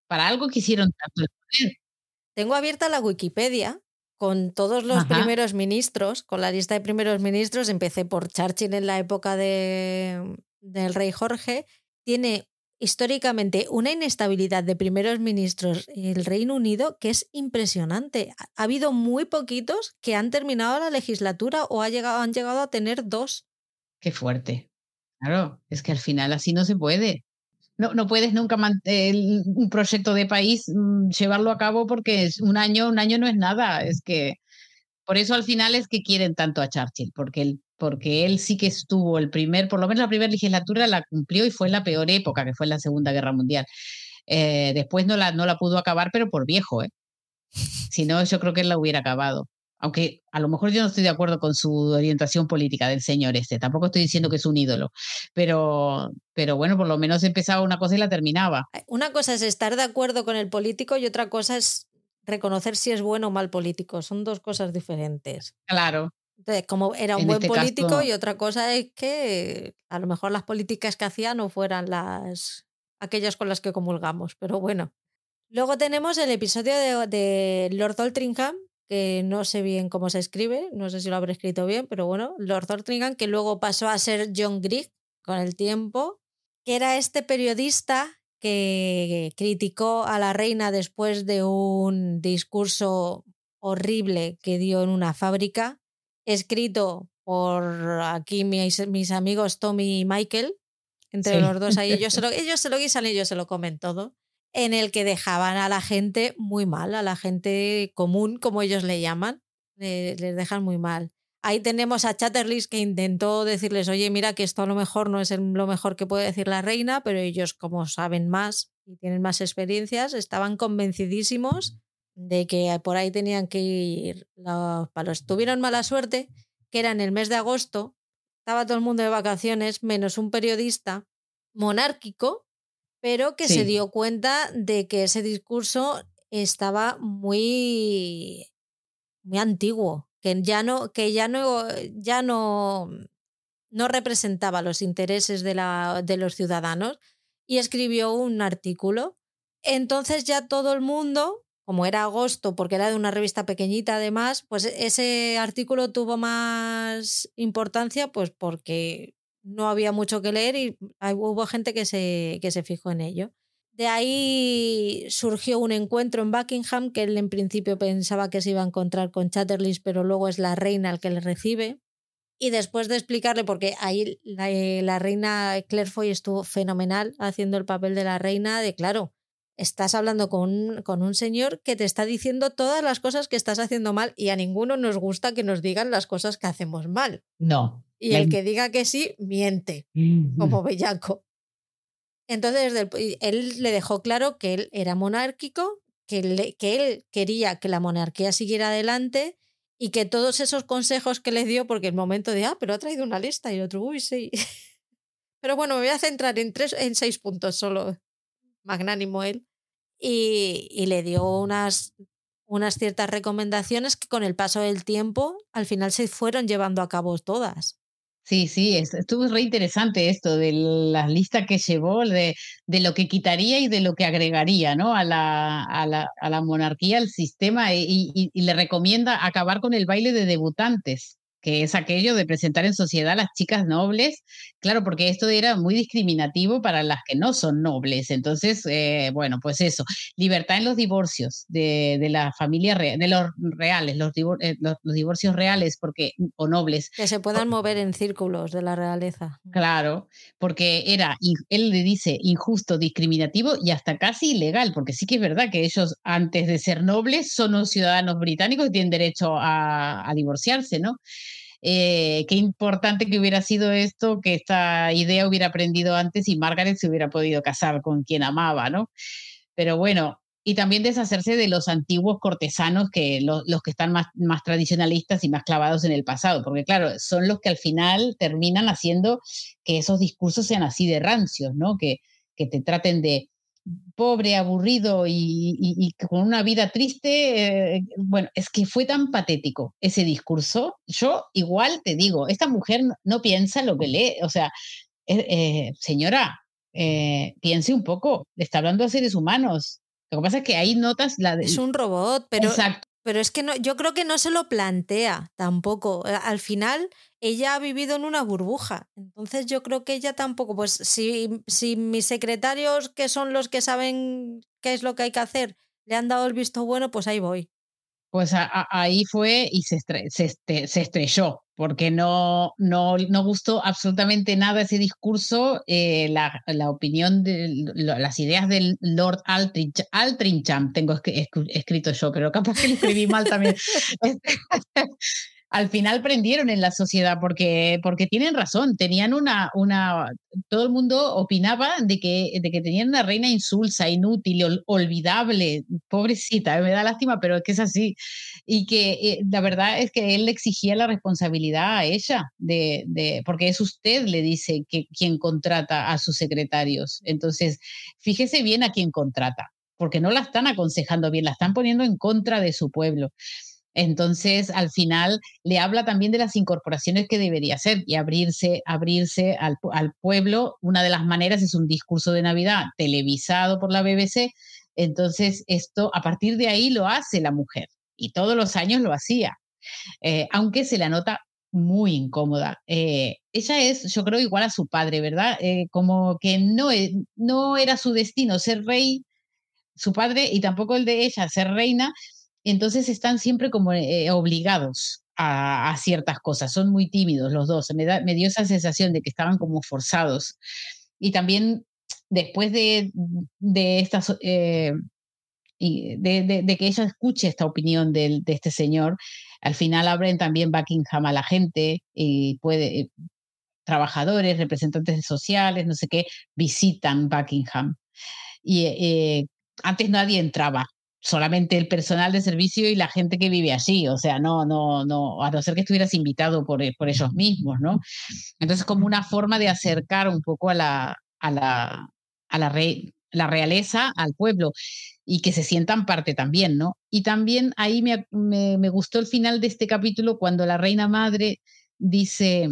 para algo quisieron tanto Tengo abierta la Wikipedia con todos los primeros ministros, con la lista de primeros ministros. Empecé por Churchill en la época de, del rey Jorge. Tiene históricamente una inestabilidad de primeros ministros en el Reino Unido que es impresionante. Ha habido muy poquitos que han terminado la legislatura o ha llegado, han llegado a tener dos. Qué fuerte. Claro, es que al final así no se puede. No, no puedes nunca mantener un proyecto de país, mm, llevarlo a cabo porque es un año, un año no es nada. Es que por eso al final es que quieren tanto a Churchill, porque él, porque él sí que estuvo el primer, por lo menos la primera legislatura la cumplió y fue la peor época, que fue la Segunda Guerra Mundial. Eh, después no la, no la pudo acabar, pero por viejo, ¿eh? Si no, yo creo que él la hubiera acabado. Aunque a lo mejor yo no estoy de acuerdo con su orientación política del señor este, tampoco estoy diciendo que es un ídolo, pero, pero bueno, por lo menos empezaba una cosa y la terminaba. Una cosa es estar de acuerdo con el político y otra cosa es reconocer si es bueno o mal político. Son dos cosas diferentes. Claro. Entonces, como era un buen este político y otra cosa es que a lo mejor las políticas que hacía no fueran las aquellas con las que comulgamos, pero bueno. Luego tenemos el episodio de, de Lord Altringham, que no sé bien cómo se escribe, no sé si lo habré escrito bien, pero bueno, Lord Altringham, que luego pasó a ser John Grigg con el tiempo, que era este periodista que criticó a la reina después de un discurso horrible que dio en una fábrica, escrito por aquí mis, mis amigos Tommy y Michael, entre los dos ahí, ellos se, lo, ellos se lo guisan y ellos se lo comen todo, en el que dejaban a la gente muy mal, a la gente común, como ellos le llaman, les dejan muy mal. Ahí tenemos a Chatterley que intentó decirles, oye, mira que esto a lo mejor no es lo mejor que puede decir la reina, pero ellos como saben más y tienen más experiencias, estaban convencidísimos de que por ahí tenían que ir los palos. Tuvieron mala suerte, que era en el mes de agosto, estaba todo el mundo de vacaciones, menos un periodista monárquico, pero que se dio cuenta de que ese discurso estaba muy, muy antiguo, que ya no, que ya no, ya no, no representaba los intereses de, la, de los ciudadanos y escribió un artículo. Entonces ya todo el mundo como era agosto, porque era de una revista pequeñita además, pues ese artículo tuvo más importancia pues porque no había mucho que leer y hubo gente que se, que se fijó en ello. De ahí surgió un encuentro en Buckingham, que él en principio pensaba que se iba a encontrar con Chatterley, pero luego es la reina el que le recibe. Y después de explicarle, porque ahí la, eh, la reina Claire Foy estuvo fenomenal haciendo el papel de la reina, de claro, estás hablando con, con, un señor que te está diciendo todas las cosas que estás haciendo mal y a ninguno nos gusta que nos digan las cosas que hacemos mal. No. Y el que diga que sí, miente, como bellaco. Entonces él le dejó claro que él era monárquico, que, que él quería que la monarquía siguiera adelante y que todos esos consejos que le dio, porque el momento de, ah, pero ha traído una lista y otro, uy, sí. Pero bueno, me voy a centrar en, tres, en seis puntos solo magnánimo él, y, le dio unas, unas ciertas recomendaciones que con el paso del tiempo al final se fueron llevando a cabo todas. Sí, sí, estuvo re interesante esto de la lista que llevó, de, de, lo que quitaría y de lo que agregaría ¿no? a, la, a, la, a la monarquía, al sistema, y, y, le recomienda acabar con el baile de debutantes que es aquello de presentar en sociedad a las chicas nobles, claro, porque esto era muy discriminativo para las que no son nobles. Entonces, eh, bueno, pues eso, libertad en los divorcios de, de la familia real, de los reales, los, eh, los, divorcios reales porque, o nobles. Que se puedan mover en círculos de la realeza. Claro, porque era, él le dice, injusto, discriminativo y hasta casi ilegal, porque sí que es verdad que ellos, antes de ser nobles, son unos ciudadanos británicos y tienen derecho a, a divorciarse, ¿no? Eh, qué importante que hubiera sido esto, que esta idea hubiera aprendido antes y Margaret se hubiera podido casar con quien amaba, ¿no? Pero bueno, y también deshacerse de los antiguos cortesanos, que los, que están más, más tradicionalistas y más clavados en el pasado, porque claro, son los que al final terminan haciendo que esos discursos sean así de rancios, ¿no? Que, que te traten de, pobre, aburrido y, con una vida triste. Eh, bueno, es que fue tan patético ese discurso. Yo igual te digo, esta mujer no, piensa lo que lee. O sea, eh, eh, señora, piense un poco, está hablando de seres humanos. Lo que pasa es que ahí notas la... Es un robot, pero... Pero es que no, yo creo que no se lo plantea tampoco. Al final, ella ha vivido en una burbuja. Entonces yo creo que ella tampoco, pues si, si mis secretarios, que son los que saben qué es lo que hay que hacer, le han dado el visto bueno, pues ahí voy. Pues ahí fue y se, se, se estrelló, porque no, no, no gustó absolutamente nada ese discurso, eh, la, la, opinión, de las ideas del Lord Altrincham, Altrincham tengo escrito yo, pero capaz que lo escribí mal también. al final prendieron en la sociedad porque, porque tienen razón, tenían una, una, todo el mundo opinaba de que, de que tenían una reina insulsa, inútil, olvidable, pobrecita, me da lástima, pero es que es así. Y que eh, la verdad es que él le exigía la responsabilidad a ella, de, de, porque es usted, le dice, que quien contrata a sus secretarios. Entonces, fíjese bien a quién contrata, porque no la están aconsejando bien, la están poniendo en contra de su pueblo. Entonces, al final, le habla también de las incorporaciones que debería hacer y abrirse, abrirse al, pueblo. Una de las maneras es un discurso de Navidad televisado por la BBC. Entonces, esto, a partir de ahí lo hace la mujer y todos los años lo hacía, eh, aunque se la nota muy incómoda. Eh, ella es, yo creo, igual a su padre, ¿verdad? Eh, como que no, e, no era su destino ser rey, su padre, y tampoco el de ella ser reina, entonces están siempre como eh, obligados a, ciertas cosas, son muy tímidos los dos, me, da, me dio esa sensación de que estaban como forzados. Y también después de, de estas... Eh, y de, que ella escuche esta opinión de, este señor. Al final abren también Buckingham a la gente y puede, eh, trabajadores, representantes sociales, no sé qué, visitan Buckingham. Y antes nadie entraba, solamente el personal de servicio y la gente que vive allí, o sea, no, no, no, a no ser que estuvieras invitado por, por ellos mismos, ¿no? Entonces, como una forma de acercar un poco a la, a la, a la, la realeza, al pueblo, y que se sientan parte también, ¿no? Y también ahí me, me, me gustó el final de este capítulo cuando la reina madre dice,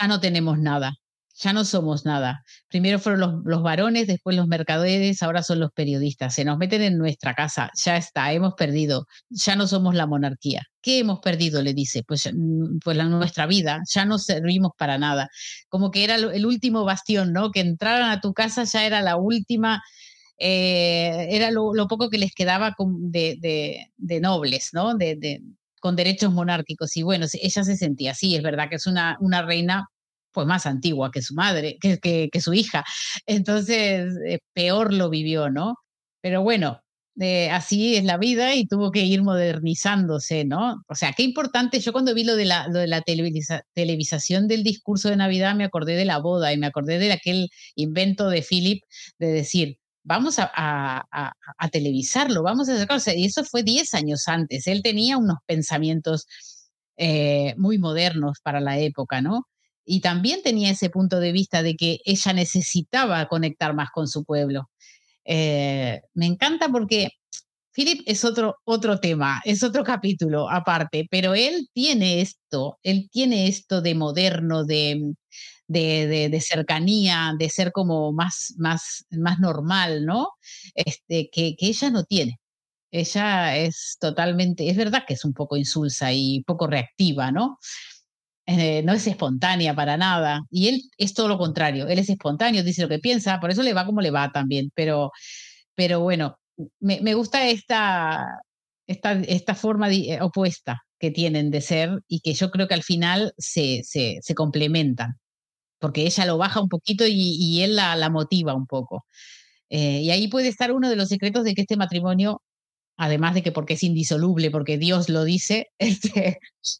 ya no tenemos nada, ya no somos nada. Primero fueron los, varones, después los mercaderes, ahora son los periodistas. Se nos meten en nuestra casa, ya está, hemos perdido, ya no somos la monarquía. ¿Qué hemos perdido? Le dice, pues, mm, pues la, nuestra vida, ya no servimos para nada. Como que era el último bastión, ¿no? Que entraran a tu casa ya era la última, eh, era lo, poco que les quedaba de, de, nobles, ¿no? De, con derechos monárquicos. Y bueno, ella se sentía así, es verdad que es una, una reina pues más antigua que su madre, que, que, su hija. Entonces, eh, peor lo vivió, ¿no? Pero bueno, eh, así es la vida y tuvo que ir modernizándose, ¿no? O sea, qué importante, yo cuando vi lo de la, lo de la televisación del discurso de Navidad me acordé de la boda y me acordé de aquel invento de Philip de decir, vamos a, a, a, televisarlo, vamos a cosas. Y eso fue 10 años antes, él tenía unos pensamientos eh, muy modernos para la época, ¿no? Y también tenía ese punto de vista de que ella necesitaba conectar más con su pueblo. Eh, me encanta porque Philip es otro, otro tema, es otro capítulo aparte, pero él tiene esto, él tiene esto de moderno, de, de, de, cercanía, de ser como más, más, más normal, ¿no? Este, que, que ella no tiene. Ella es totalmente, es verdad que es un poco insulsa y poco reactiva, ¿no? Eh, no es espontánea para nada. Y él es todo lo contrario, él es espontáneo, dice lo que piensa, por eso le va como le va también. Pero, pero bueno, me, me gusta esta, esta, esta forma eh, opuesta que tienen de ser y que yo creo que al final se, se, complementan, porque ella lo baja un poquito y, y él la, la, motiva un poco. Eh, y ahí puede estar uno de los secretos de que este matrimonio además de que porque es indisoluble, porque Dios lo dice, este,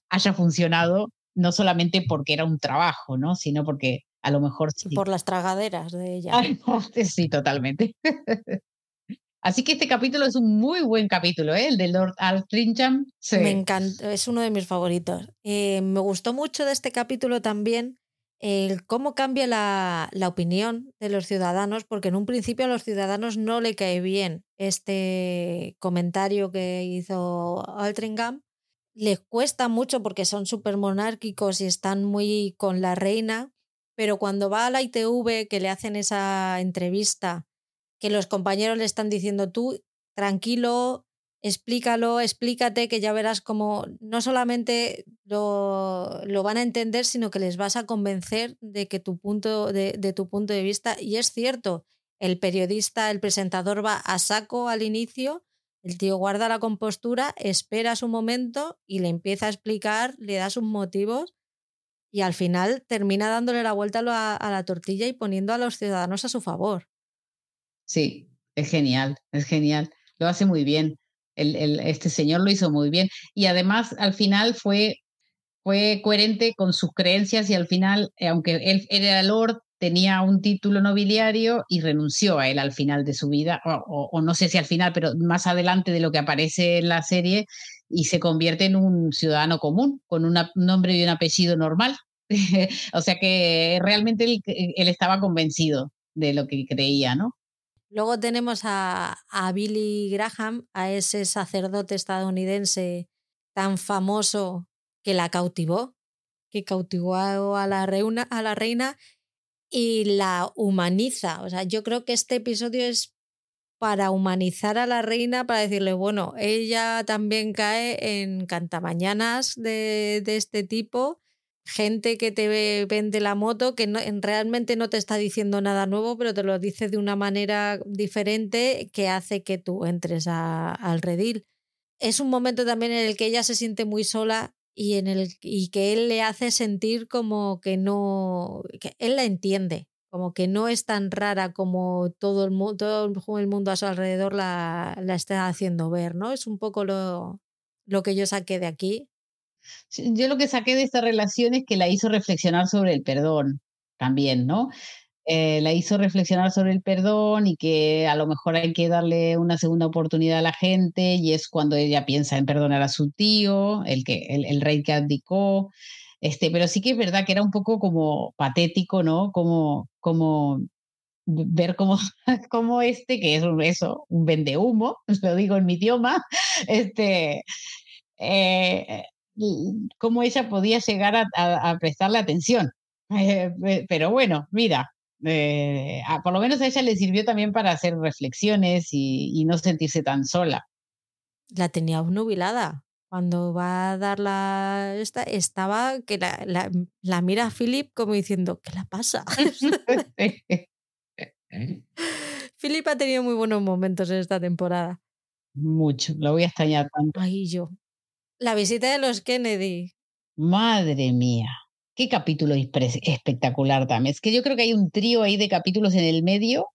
haya funcionado no solamente porque era un trabajo, ¿no? Sino porque a lo mejor sí. Por las tragaderas de ella. sí, totalmente. Así que este capítulo es un muy buen capítulo, ¿eh? el de Lord Altrincham. Me encanta, es uno de mis favoritos. Eh, me gustó mucho de este capítulo también el cómo cambia la, la, opinión de los ciudadanos, porque en un principio a los ciudadanos no le cae bien este comentario que hizo Altrincham les cuesta mucho porque son súper monárquicos y están muy con la reina, pero cuando va a la ITV que le hacen esa entrevista, que los compañeros le están diciendo tú, tranquilo, explícalo, explícate, que ya verás cómo no solamente lo, lo, van a entender, sino que les vas a convencer de que tu punto de, de tu punto de vista, y es cierto, el periodista, el presentador va a saco al inicio, el tío guarda la compostura, espera su momento y le empieza a explicar, le da sus motivos y al final termina dándole la vuelta a la, tortilla y poniendo a los ciudadanos a su favor. Sí, es genial, es genial. Lo hace muy bien. El, el, este señor lo hizo muy bien. Y además, al final fue, fue coherente con sus creencias y al final, eh, aunque él era Lord, tenía un título nobiliario y renunció a él al final de su vida, o, no sé si al final, pero más adelante de lo que aparece en la serie, y se convierte en un ciudadano común, con un nombre y un apellido normal. o sea que realmente él, él, estaba convencido de lo que creía, ¿no? Luego tenemos a, Billy Graham, a ese sacerdote estadounidense tan famoso que la cautivó, que cautivó a la, a la reina y la humaniza. O sea, yo creo que este episodio es para humanizar a la reina, para decirle, bueno, ella también cae en cantamañanas de, de este tipo, gente que te vende la moto, que no, realmente no te está diciendo nada nuevo, pero te lo dice de una manera diferente que hace que tú entres a, al redil. Es un momento también en el que ella se siente muy sola y, en el, y que él le hace sentir como que no, que él la entiende, como que no es tan rara como todo el, todo el mundo a su alrededor la, la está haciendo ver, ¿no? Es un poco lo, lo que yo saqué de aquí. Yo lo que saqué de esta relación es que la hizo reflexionar sobre el perdón también, ¿no? Eh, la hizo reflexionar sobre el perdón y que a lo mejor hay que darle una segunda oportunidad a la gente y es cuando ella piensa en perdonar a su tío, el, que, el, rey que abdicó. Este, pero sí que es verdad que era un poco como patético, ¿no? Como, como ver cómo, cómo este, que es un, eso, un vendehumo, lo digo en mi idioma, este, eh, cómo ella podía llegar a, a, prestarle atención. Eh, pero bueno, mira, eh, por lo menos a ella le sirvió también para hacer reflexiones y, no sentirse tan sola. La tenía nubilada. Cuando va a dar la esta, estaba que la, la, mira a Philip como diciendo, ¿qué la pasa? Philip ha tenido muy buenos momentos en esta temporada. Mucho, lo voy a extrañar tanto. Ay, yo. La visita de los Kennedy. Madre mía. Qué capítulo espectacular también. Es que yo creo que hay un trío ahí de capítulos en el medio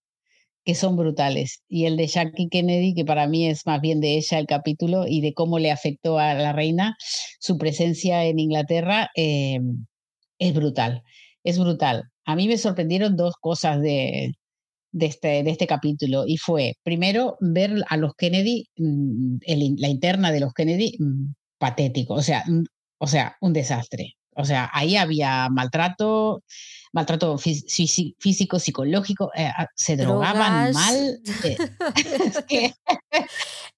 que son brutales. Y el de Jackie Kennedy, que para mí es más bien de ella el capítulo y de cómo le afectó a la reina su presencia en Inglaterra, eh, es brutal. Es brutal. A mí me sorprendieron dos cosas de, de, este, de este capítulo y fue, primero, ver a los Kennedy, mm, la interna de los Kennedy, mm, patético, o sea, o sea, un desastre. O sea, ahí había maltrato, maltrato físico, psicológico, eh, ah, se drogaban mal. Eh,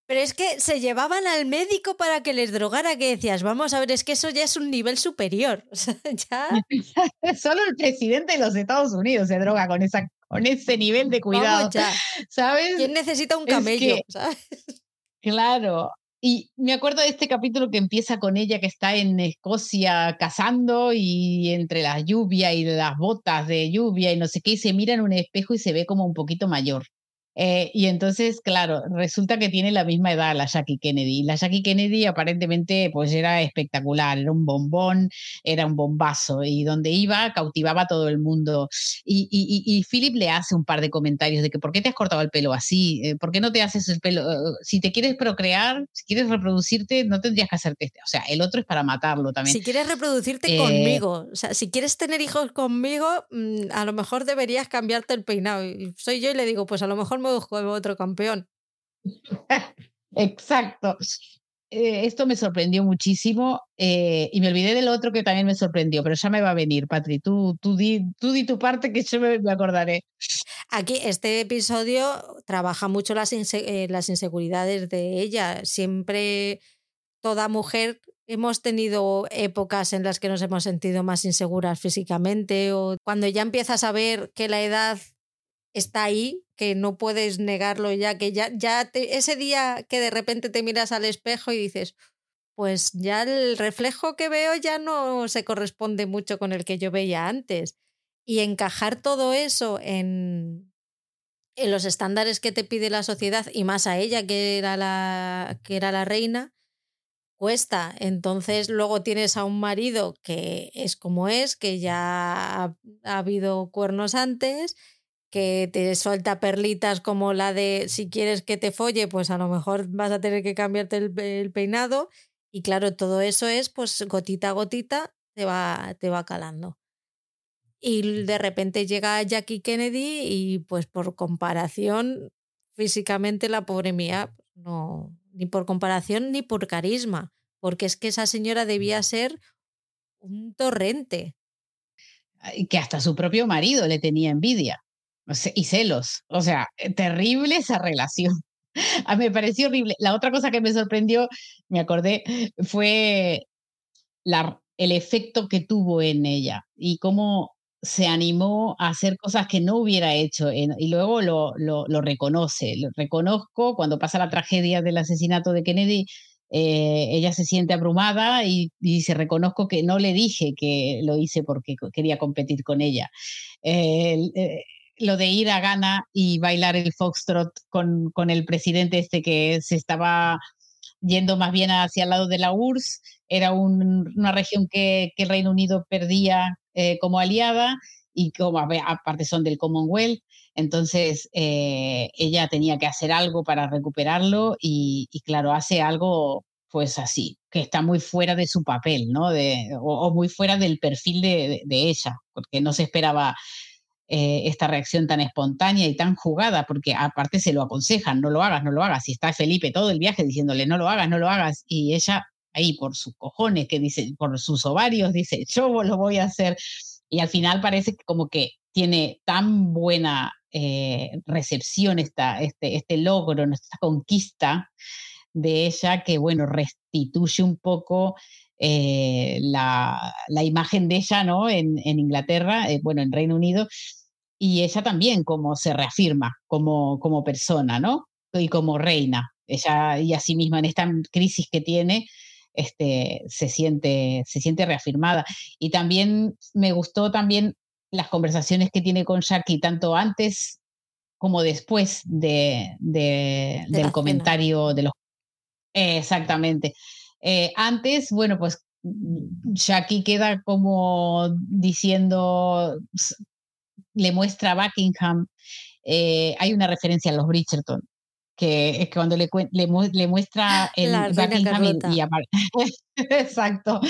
Pero es que se llevaban al médico para que les drogara, que decías, vamos a ver, es que eso ya es un nivel superior. Solo el presidente de los Estados Unidos se droga con, esa, con ese nivel de cuidado. ¿Sabes? ¿Quién necesita un camello? Claro, y me acuerdo de este capítulo que empieza con ella que está en Escocia cazando y entre la lluvia y las botas de lluvia y no sé qué, y se mira en un espejo y se ve como un poquito mayor. Eh, y entonces, claro, resulta que tiene la misma edad la Jackie Kennedy. La Jackie Kennedy aparentemente pues era espectacular, era un bombón, era un bombazo y donde iba cautivaba a todo el mundo. Y, y, y, Philip le hace un par de comentarios de que ¿por qué te has cortado el pelo así? Eh, ¿Por qué no te haces el pelo? Eh, si te quieres procrear, si quieres reproducirte, no tendrías que hacerte este. O sea, el otro es para matarlo también. Si quieres reproducirte conmigo, o sea, si quieres tener hijos conmigo, mm, a lo mejor deberías cambiarte el peinado. soy yo y le digo, pues a lo mejor me busco otro campeón. Exacto. Eh, esto me sorprendió muchísimo eh, y me olvidé del otro que también me sorprendió, pero ya me va a venir, Patri. Tú, tú, di, tú di tu parte que yo me, acordaré. Aquí este episodio trabaja mucho las, eh, las inseguridades de ella. Siempre toda mujer hemos tenido épocas en las que nos hemos sentido más inseguras físicamente o cuando ya empiezas a ver que la edad está ahí, que no puedes negarlo ya, que ya, ya ese día que de repente te miras al espejo y dices, pues ya el reflejo que veo ya no se corresponde mucho con el que yo veía antes. Y encajar todo eso en, en los estándares que te pide la sociedad y más a ella que era la, que era la reina, cuesta. Entonces luego tienes a un marido que es como es, que ya ha habido cuernos antes que te suelta perlitas como la de si quieres que te folle, pues a lo mejor vas a tener que cambiarte el, peinado. Y claro, todo eso es pues gotita a gotita te va, te va calando. Y de repente llega Jackie Kennedy y pues por comparación, físicamente la pobre mía, no, ni por comparación ni por carisma, porque es que esa señora debía ser un torrente. Que hasta su propio marido le tenía envidia y celos. O sea, eh, terrible esa relación. A mí me pareció horrible. La otra cosa que me sorprendió, me acordé, fue la, el efecto que tuvo en ella y cómo se animó a hacer cosas que no hubiera hecho y luego lo, lo, lo, reconoce. Lo reconozco cuando pasa la tragedia del asesinato de Kennedy. Eh, ella se siente abrumada y, dice, reconozco que no le dije que lo hice porque quería competir con ella. Eh, lo de ir a Ghana y bailar el foxtrot con, con el presidente este que se estaba yendo más bien hacia el lado de la URSS, era una región que, que, el Reino Unido perdía eh, como aliada y como aparte son del Commonwealth, entonces eh, ella tenía que hacer algo para recuperarlo y, claro, hace algo pues así, que está muy fuera de su papel, ¿no? De, o, muy fuera del perfil de, ella, porque no se esperaba eh, esta reacción tan espontánea y tan jugada, porque aparte se lo aconsejan, no lo hagas, no lo hagas, y está Felipe todo el viaje diciéndole, no lo hagas, no lo hagas, y ella ahí por sus cojones, que dice, por sus ovarios, dice, yo lo voy a hacer, y al final parece como que tiene tan buena eh, recepción esta, este, este logro, esta conquista de ella, que bueno, restituye un poco eh, la, imagen de ella ¿no? en, Inglaterra, eh, bueno, en Reino Unido, y ella también como se reafirma como, como persona, ¿no? Y como reina. Ella y a sí misma en esta crisis que tiene, este, se, siente, se siente reafirmada. Y también me gustó también las conversaciones que tiene con Jackie, tanto antes como después de, del comentario de los... exactamente. Eh, antes, bueno, pues Jackie queda como diciendo, le muestra a Buckingham, eh, hay una referencia a los Bridgerton, que es cuando le, le, muestra el Buckingham y, Exacto.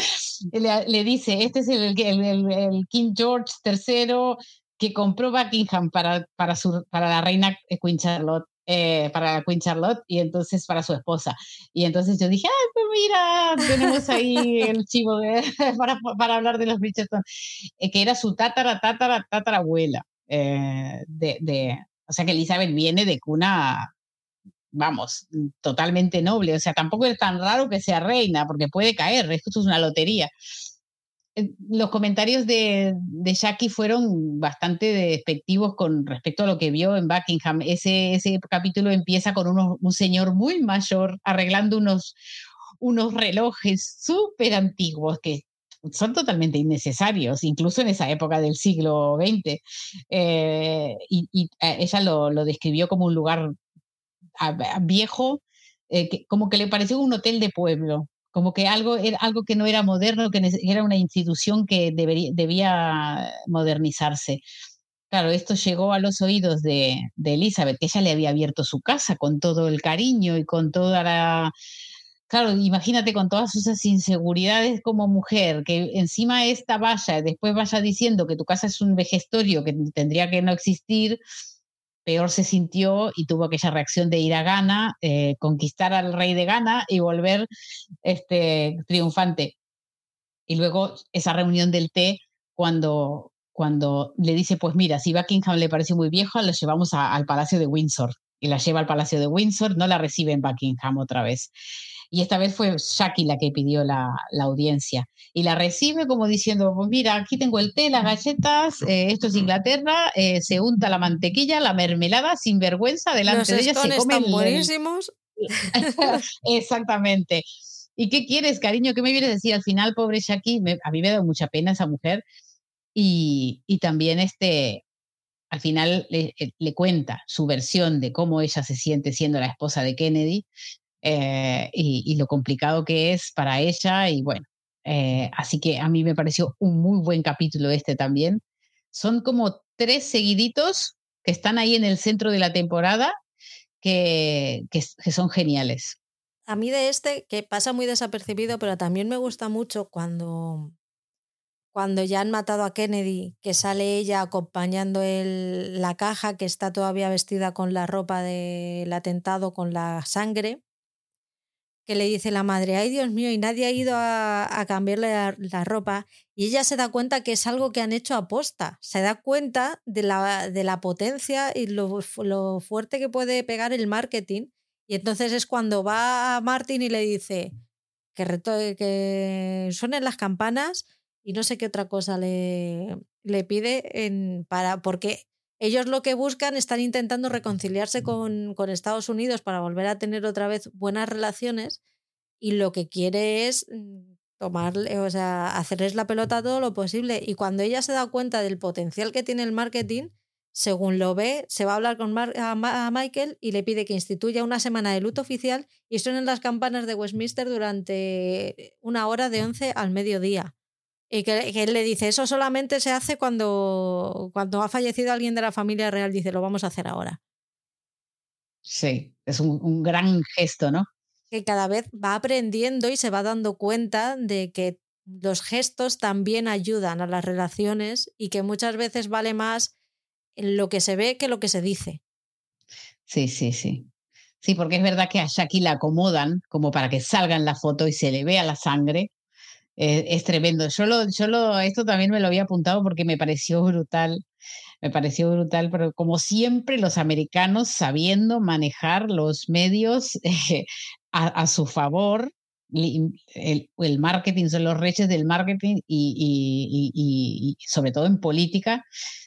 Le, dice, este es el, el, King George III que compró Buckingham para, para, su, para la reina Queen Charlotte. Eh, para la Queen Charlotte y entonces para su esposa. Y entonces yo dije, ay, pues mira, tenemos ahí el chivo para, para, hablar de los Bridgerton, eh, que era su tatara, tatara, tatarabuela. Eh, de, de, o sea que Elizabeth viene de cuna vamos, totalmente noble. O sea, tampoco es tan raro que sea reina, porque puede caer, esto es una lotería. Eh, los comentarios de, de Jackie fueron bastante despectivos con respecto a lo que vio en Buckingham. Ese, capítulo empieza con un señor muy mayor arreglando unos, relojes súper antiguos que son totalmente innecesarios, incluso en esa época del siglo XX. Eh, y, eh, ella lo, describió como un lugar viejo, eh, como que le pareció un hotel de pueblo, como que algo, algo que no era moderno, que era una institución que debería, debía modernizarse. Claro, esto llegó a los oídos de, de, Elizabeth, que ella le había abierto su casa con todo el cariño y con toda la... Claro, imagínate con todas esas inseguridades como mujer, que encima esta vaya, después vaya diciendo que tu casa es un vejestorio que tendría que no existir, peor se sintió y tuvo aquella reacción de ir a Ghana, eh, conquistar al rey de Ghana y volver este, triunfante. Y luego esa reunión del té, cuando, cuando le dice, pues mira, si Buckingham le parece muy viejo, lo llevamos al Palacio de Windsor. Y la lleva al Palacio de Windsor, no la recibe en Buckingham otra vez. Y esta vez fue Jackie la que pidió la, audiencia. Y la recibe como diciendo, pues mira, aquí tengo el té, las galletas, eh, esto es Inglaterra, eh, se unta la mantequilla, la mermelada, sin vergüenza, delante de ella se comen. buenísimos. Exactamente. ¿Y qué quieres, cariño? ¿Qué me vienes a decir? Al final, pobre Jackie, a mí me da mucha pena esa mujer. Y, y también este, al final le, le, cuenta su versión de cómo ella se siente siendo la esposa de Kennedy eh, y, lo complicado que es para ella y bueno, eh, así que a mí me pareció un muy buen capítulo este también. Son como tres seguiditos que están ahí en el centro de la temporada que, que, son geniales. A mí de este, que pasa muy desapercibido, pero también me gusta mucho cuando, cuando ya han matado a Kennedy, que sale ella acompañando el, la caja, que está todavía vestida con la ropa del atentado, con la sangre, que le dice la madre, ay Dios mío, y nadie ha ido a, cambiarle la, ropa, y ella se da cuenta que es algo que han hecho aposta, se da cuenta de la, de la potencia y lo, lo, fuerte que puede pegar el marketing, y entonces es cuando va a Martin y le dice que, que suenen las campanas y no sé qué otra cosa le, le pide en, para, porque ellos lo que buscan, están intentando reconciliarse con, Estados Unidos para volver a tener otra vez buenas relaciones y lo que quiere es mm, tomarle, o sea, hacerles la pelota todo lo posible. Y cuando ella se da cuenta del potencial que tiene el marketing, según lo ve, se va a hablar con a, Michael y le pide que instituya una semana de luto oficial y suenen las campanas de Westminster durante una hora de 11 al mediodía. Y que, él le dice, eso solamente se hace cuando, cuando ha fallecido alguien de la familia real, dice, lo vamos a hacer ahora. Sí, es un, gran gesto, ¿no? Que cada vez va aprendiendo y se va dando cuenta de que los gestos también ayudan a las relaciones y que muchas veces vale más lo que se ve que lo que se dice. Sí, sí, sí. Sí, porque es verdad que a Shaki la acomodan como para que salga en la foto y se le vea la sangre eh, es tremendo. Yo, lo, yo lo, esto también me lo había apuntado porque me pareció brutal. Me pareció brutal, pero como siempre los americanos sabiendo manejar los medios eh, a, su favor, el, el, marketing son los reyes del marketing y, y, sobre todo en política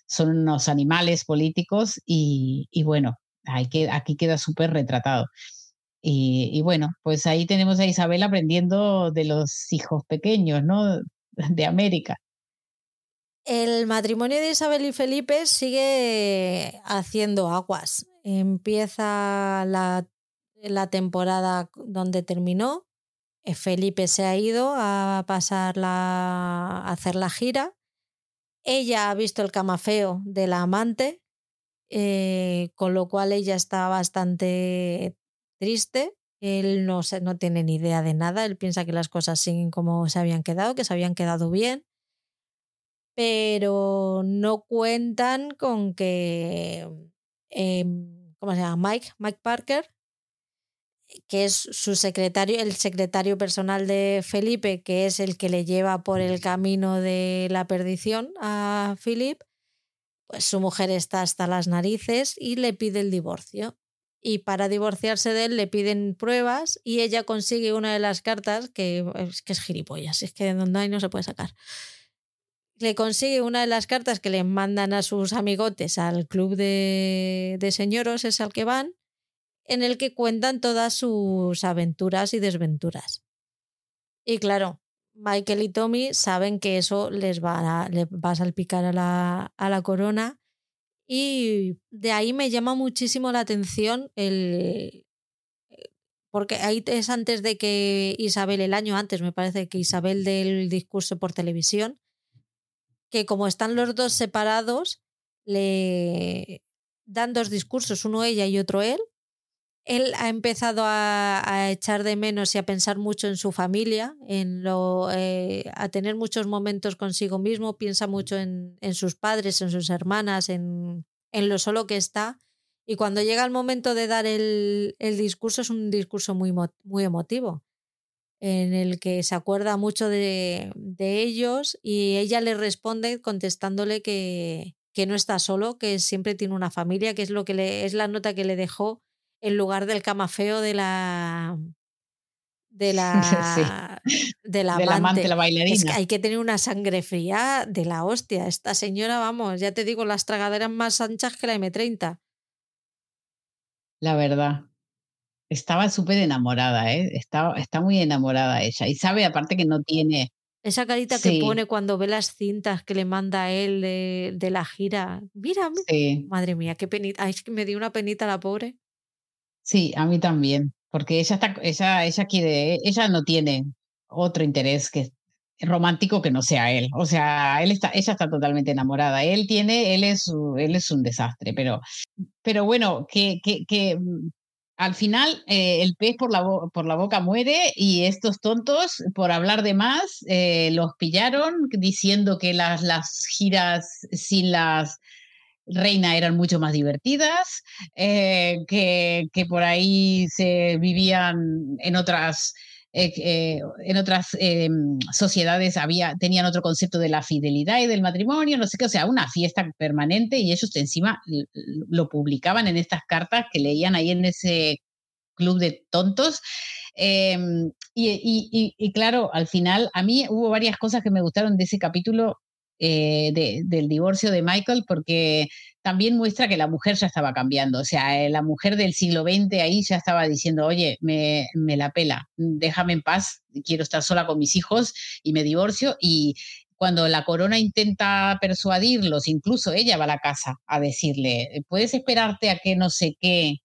son unos animales políticos y, bueno, hay que, aquí queda súper retratado. Y, bueno, pues ahí tenemos a Isabel aprendiendo de los hijos pequeños, ¿no? De América. El matrimonio de Isabel y Felipe sigue haciendo aguas. Empieza la, la temporada donde terminó. Eh, Felipe se ha ido a pasar la, a hacer la gira. Ella ha visto el camafeo de la amante, eh, con lo cual ella está bastante triste. Él no, no tiene ni idea de nada, él piensa que las cosas siguen como se habían quedado, que se habían quedado bien, pero no cuentan con que, em, ¿cómo se llama? Mike, Mike Parker, que es su secretario, el secretario personal de Felipe, que es el que le lleva por el camino de la perdición a Philip, pues su mujer está hasta las narices y le pide el divorcio y para divorciarse de él le piden pruebas y ella consigue una de las cartas que es, que es gilipollas, es que de donde hay no se puede sacar. Le consigue una de las cartas que le mandan a sus amigotes al club de, de señoros, es al que van, en el que cuentan todas sus aventuras y desventuras. Y claro, Michael y Tommy saben que eso les va a, les va a salpicar a la, a la corona y de ahí me llama muchísimo la atención el... Porque ahí es antes de que Isabel, el año antes, me parece que Isabel del discurso por televisión, que como están los dos separados, le dan dos discursos, uno ella y otro él, él ha empezado a, echar de menos y a pensar mucho en su familia, en lo, eh, a tener muchos momentos consigo mismo, piensa mucho en, sus padres, en sus hermanas, en, en, lo solo que está. Y cuando llega el momento de dar el, el discurso, es un discurso muy, muy emotivo, en el que se acuerda mucho de, de ellos y ella le responde contestándole que, que no está solo, que siempre tiene una familia, que es lo que le, es la nota que le dejó en lugar del camafeo de la de la de la amante, la bailarina. Es que hay que tener una sangre fría de la hostia. Esta señora, vamos, ya te digo, las tragaderas más anchas que la M30. La verdad. Estaba súper enamorada, ¿eh? Está, está muy enamorada ella. Y sabe, aparte, que no tiene. Esa carita que pone cuando ve las cintas que le manda él de, de la gira. Mira, madre mía, qué penita. Ay, es que me dio una penita la pobre. Sí, a mí también, porque ella está, ella, ella quiere, ella no tiene otro interés que romántico que no sea él. O sea, él está, ella está totalmente enamorada. Él tiene, él es, él es un desastre, pero, pero bueno, que, que, que mm, al final eh, el pez por la, por la boca muere y estos tontos, por hablar de más, eh, los pillaron diciendo que las, las giras sin las Reina eran mucho más divertidas, eh, que, que, por ahí se vivían en otras, eh, eh, en otras sociedades, había, tenían otro concepto de la fidelidad y del matrimonio, no sé qué, o sea, una fiesta permanente y ellos encima lo publicaban en estas cartas que leían ahí en ese club de tontos. Y, y, claro, al final a mí hubo varias cosas que me gustaron de ese capítulo eh, del divorcio de Michael porque también muestra que la mujer ya estaba cambiando. O sea, eh, la mujer del siglo XX ahí ya estaba diciendo, oye, me, me la pela, déjame en paz, quiero estar sola con mis hijos y me divorcio. Y cuando la corona intenta persuadirlos, incluso ella va a la casa a decirle, ¿puedes esperarte a que no sé qué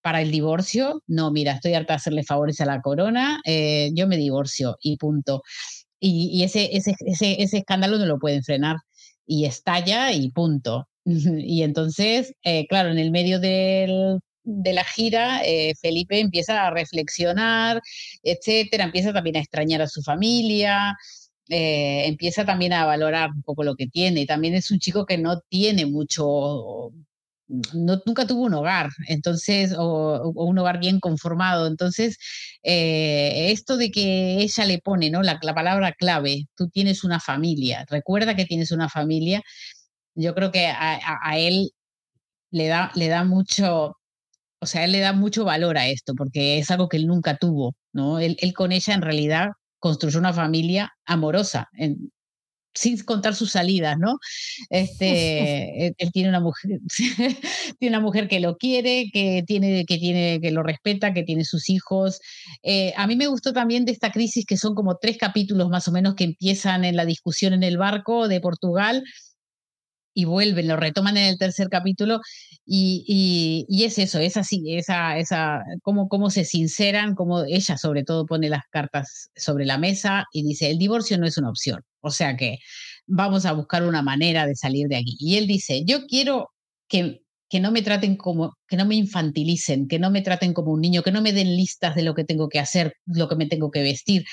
para el divorcio? No, mira, estoy harta de hacerle favores a la corona, eh, yo me divorcio y punto. Y, ese, ese, ese, escándalo no lo pueden frenar y estalla y punto. Y entonces, eh, claro, en el medio de la gira, eh, Felipe empieza a reflexionar, etcétera, empieza también a extrañar a su familia, eh, empieza también a valorar un poco lo que tiene. También es un chico que no tiene mucho, no, nunca tuvo un hogar, entonces, o, un hogar bien conformado. Entonces, eh, esto de que ella le pone, ¿no? La, palabra clave, tú tienes una familia, recuerda que tienes una familia, yo creo que a, él le da, le da mucho, o sea, le da mucho valor a esto, porque es algo que él nunca tuvo, ¿no? Él, él con ella en realidad construyó una familia amorosa, en, sin contar sus salidas, ¿no? Este, él, tiene una mujer, tiene una mujer que lo quiere, que tiene, que tiene, que lo respeta, que tiene sus hijos. Eh, a mí me gustó también de esta crisis que son como tres capítulos más o menos que empiezan en la discusión en el barco de Portugal y vuelven, lo retoman en el tercer capítulo y, y, es eso, es así, esa, esa, cómo, cómo se sinceran, cómo ella sobre todo pone las cartas sobre la mesa y dice, el divorcio no es una opción, o sea que vamos a buscar una manera de salir de aquí. Y él dice, yo quiero que, que no me traten como, que no me infantilicen, que no me traten como un niño, que no me den listas de lo que tengo que hacer, lo que me tengo que vestir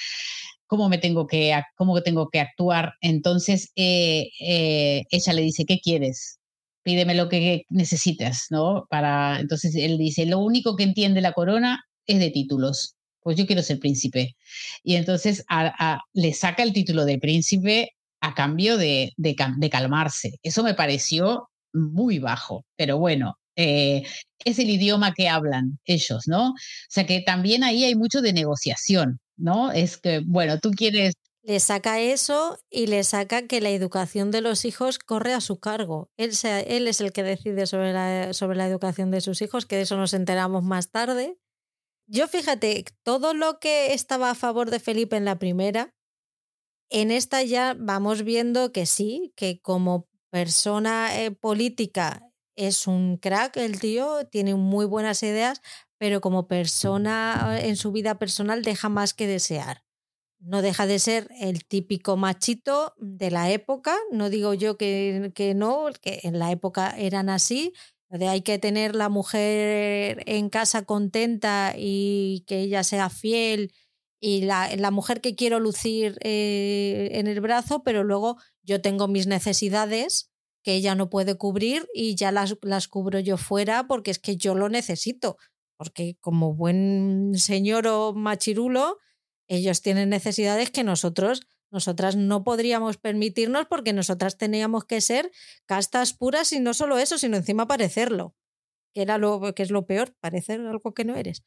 cómo me tengo que, cómo tengo que actuar. Entonces eh, eh, ella le dice, ¿qué quieres? Pídeme lo que necesitas, ¿no? Para, entonces él dice, lo único que entiende la corona es de títulos. Pues yo quiero ser príncipe. Y entonces le saca el título de príncipe a cambio de, de, calmarse. Eso me pareció muy bajo, pero bueno, eh, es el idioma que hablan ellos, ¿no? O sea que también ahí hay mucho de negociación. ¿No? Es que, bueno, tú quieres... Le saca eso y le saca que la educación de los hijos corre a su cargo. Él, él es el que decide sobre la, sobre la educación de sus hijos, que de eso nos enteramos más tarde. Yo fíjate, todo lo que estaba a favor de Felipe en la primera, en esta ya vamos viendo que sí, que como persona eh, política es un crack el tío, tiene muy buenas ideas, pero como persona en su vida personal deja más que desear. No deja de ser el típico machito de la época, no digo yo que, que no, que en la época eran así, de hay que tener la mujer en casa contenta y que ella sea fiel y la, la mujer que quiero lucir eh, en el brazo, pero luego yo tengo mis necesidades que ella no puede cubrir y ya las, las cubro yo fuera porque es que yo lo necesito porque como buen señor o machirulo, ellos tienen necesidades que nosotros, nosotras no podríamos permitirnos porque nosotras teníamos que ser castas puras y no solo eso, sino encima parecerlo, que, era lo, que es lo peor, parecer algo que no eres.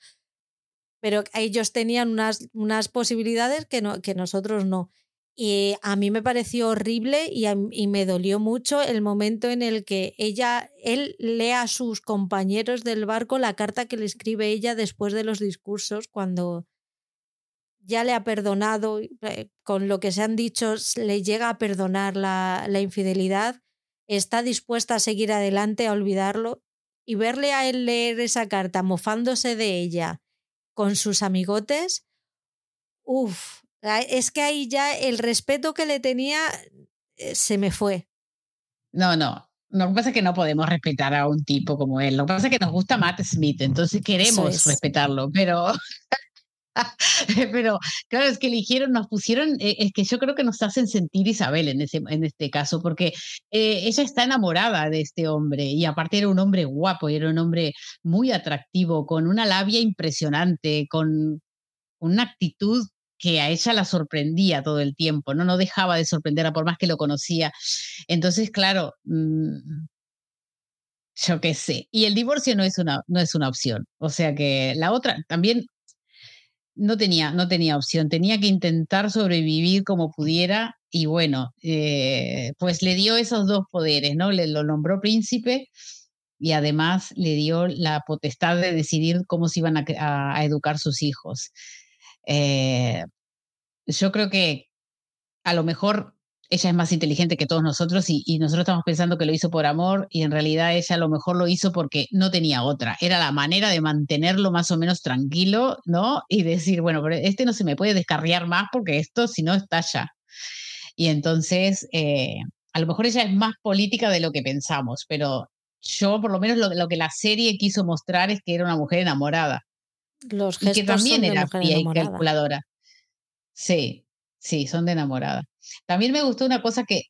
Pero ellos tenían unas, unas posibilidades que, no, que nosotros no. Y a mí me pareció horrible y, me dolió mucho el momento en el que ella, él lee a sus compañeros del barco la carta que le escribe ella después de los discursos, cuando ya le ha perdonado, eh, con lo que se han dicho, le llega a perdonar la, la infidelidad, está dispuesta a seguir adelante, a olvidarlo, y verle a él leer esa carta mofándose de ella con sus amigotes, uff, es que ahí ya el respeto que le tenía eh, se me fue. No, no. Lo que pasa es que no podemos respetar a un tipo como él. Lo que pasa es que nos gusta Matt Smith, entonces queremos respetarlo, pero pero claro, es que eligieron, nos pusieron, eh, es que yo creo que nos hacen sentir Isabel en, ese, en este caso, porque eh, ella está enamorada de este hombre y aparte era un hombre guapo, era un hombre muy atractivo, con una labia impresionante, con una actitud que a ella la sorprendía todo el tiempo, ¿no? No dejaba de sorprender a por más que lo conocía. Entonces, claro, mm, yo qué sé. Y el divorcio no es una, no es una opción. O sea que la otra también no tenía, no tenía opción. Tenía que intentar sobrevivir como pudiera. Y bueno, eh, pues le dio esos dos poderes, ¿no? Le lo nombró príncipe y además le dio la potestad de decidir cómo se iban a educar sus hijos. Eh, yo creo que a lo mejor ella es más inteligente que todos nosotros y, nosotros estamos pensando que lo hizo por amor y en realidad ella a lo mejor lo hizo porque no tenía otra. Era la manera de mantenerlo más o menos tranquilo, ¿no? Y decir, bueno, pero este no se me puede descarriar más porque esto si no estalla. Y entonces, eh, a lo mejor ella es más política de lo que pensamos, pero yo por lo menos lo, que la serie quiso mostrar es que era una mujer enamorada. Los y que también era fría y calculadora. Sí, sí, son de enamorada. También me gustó una cosa que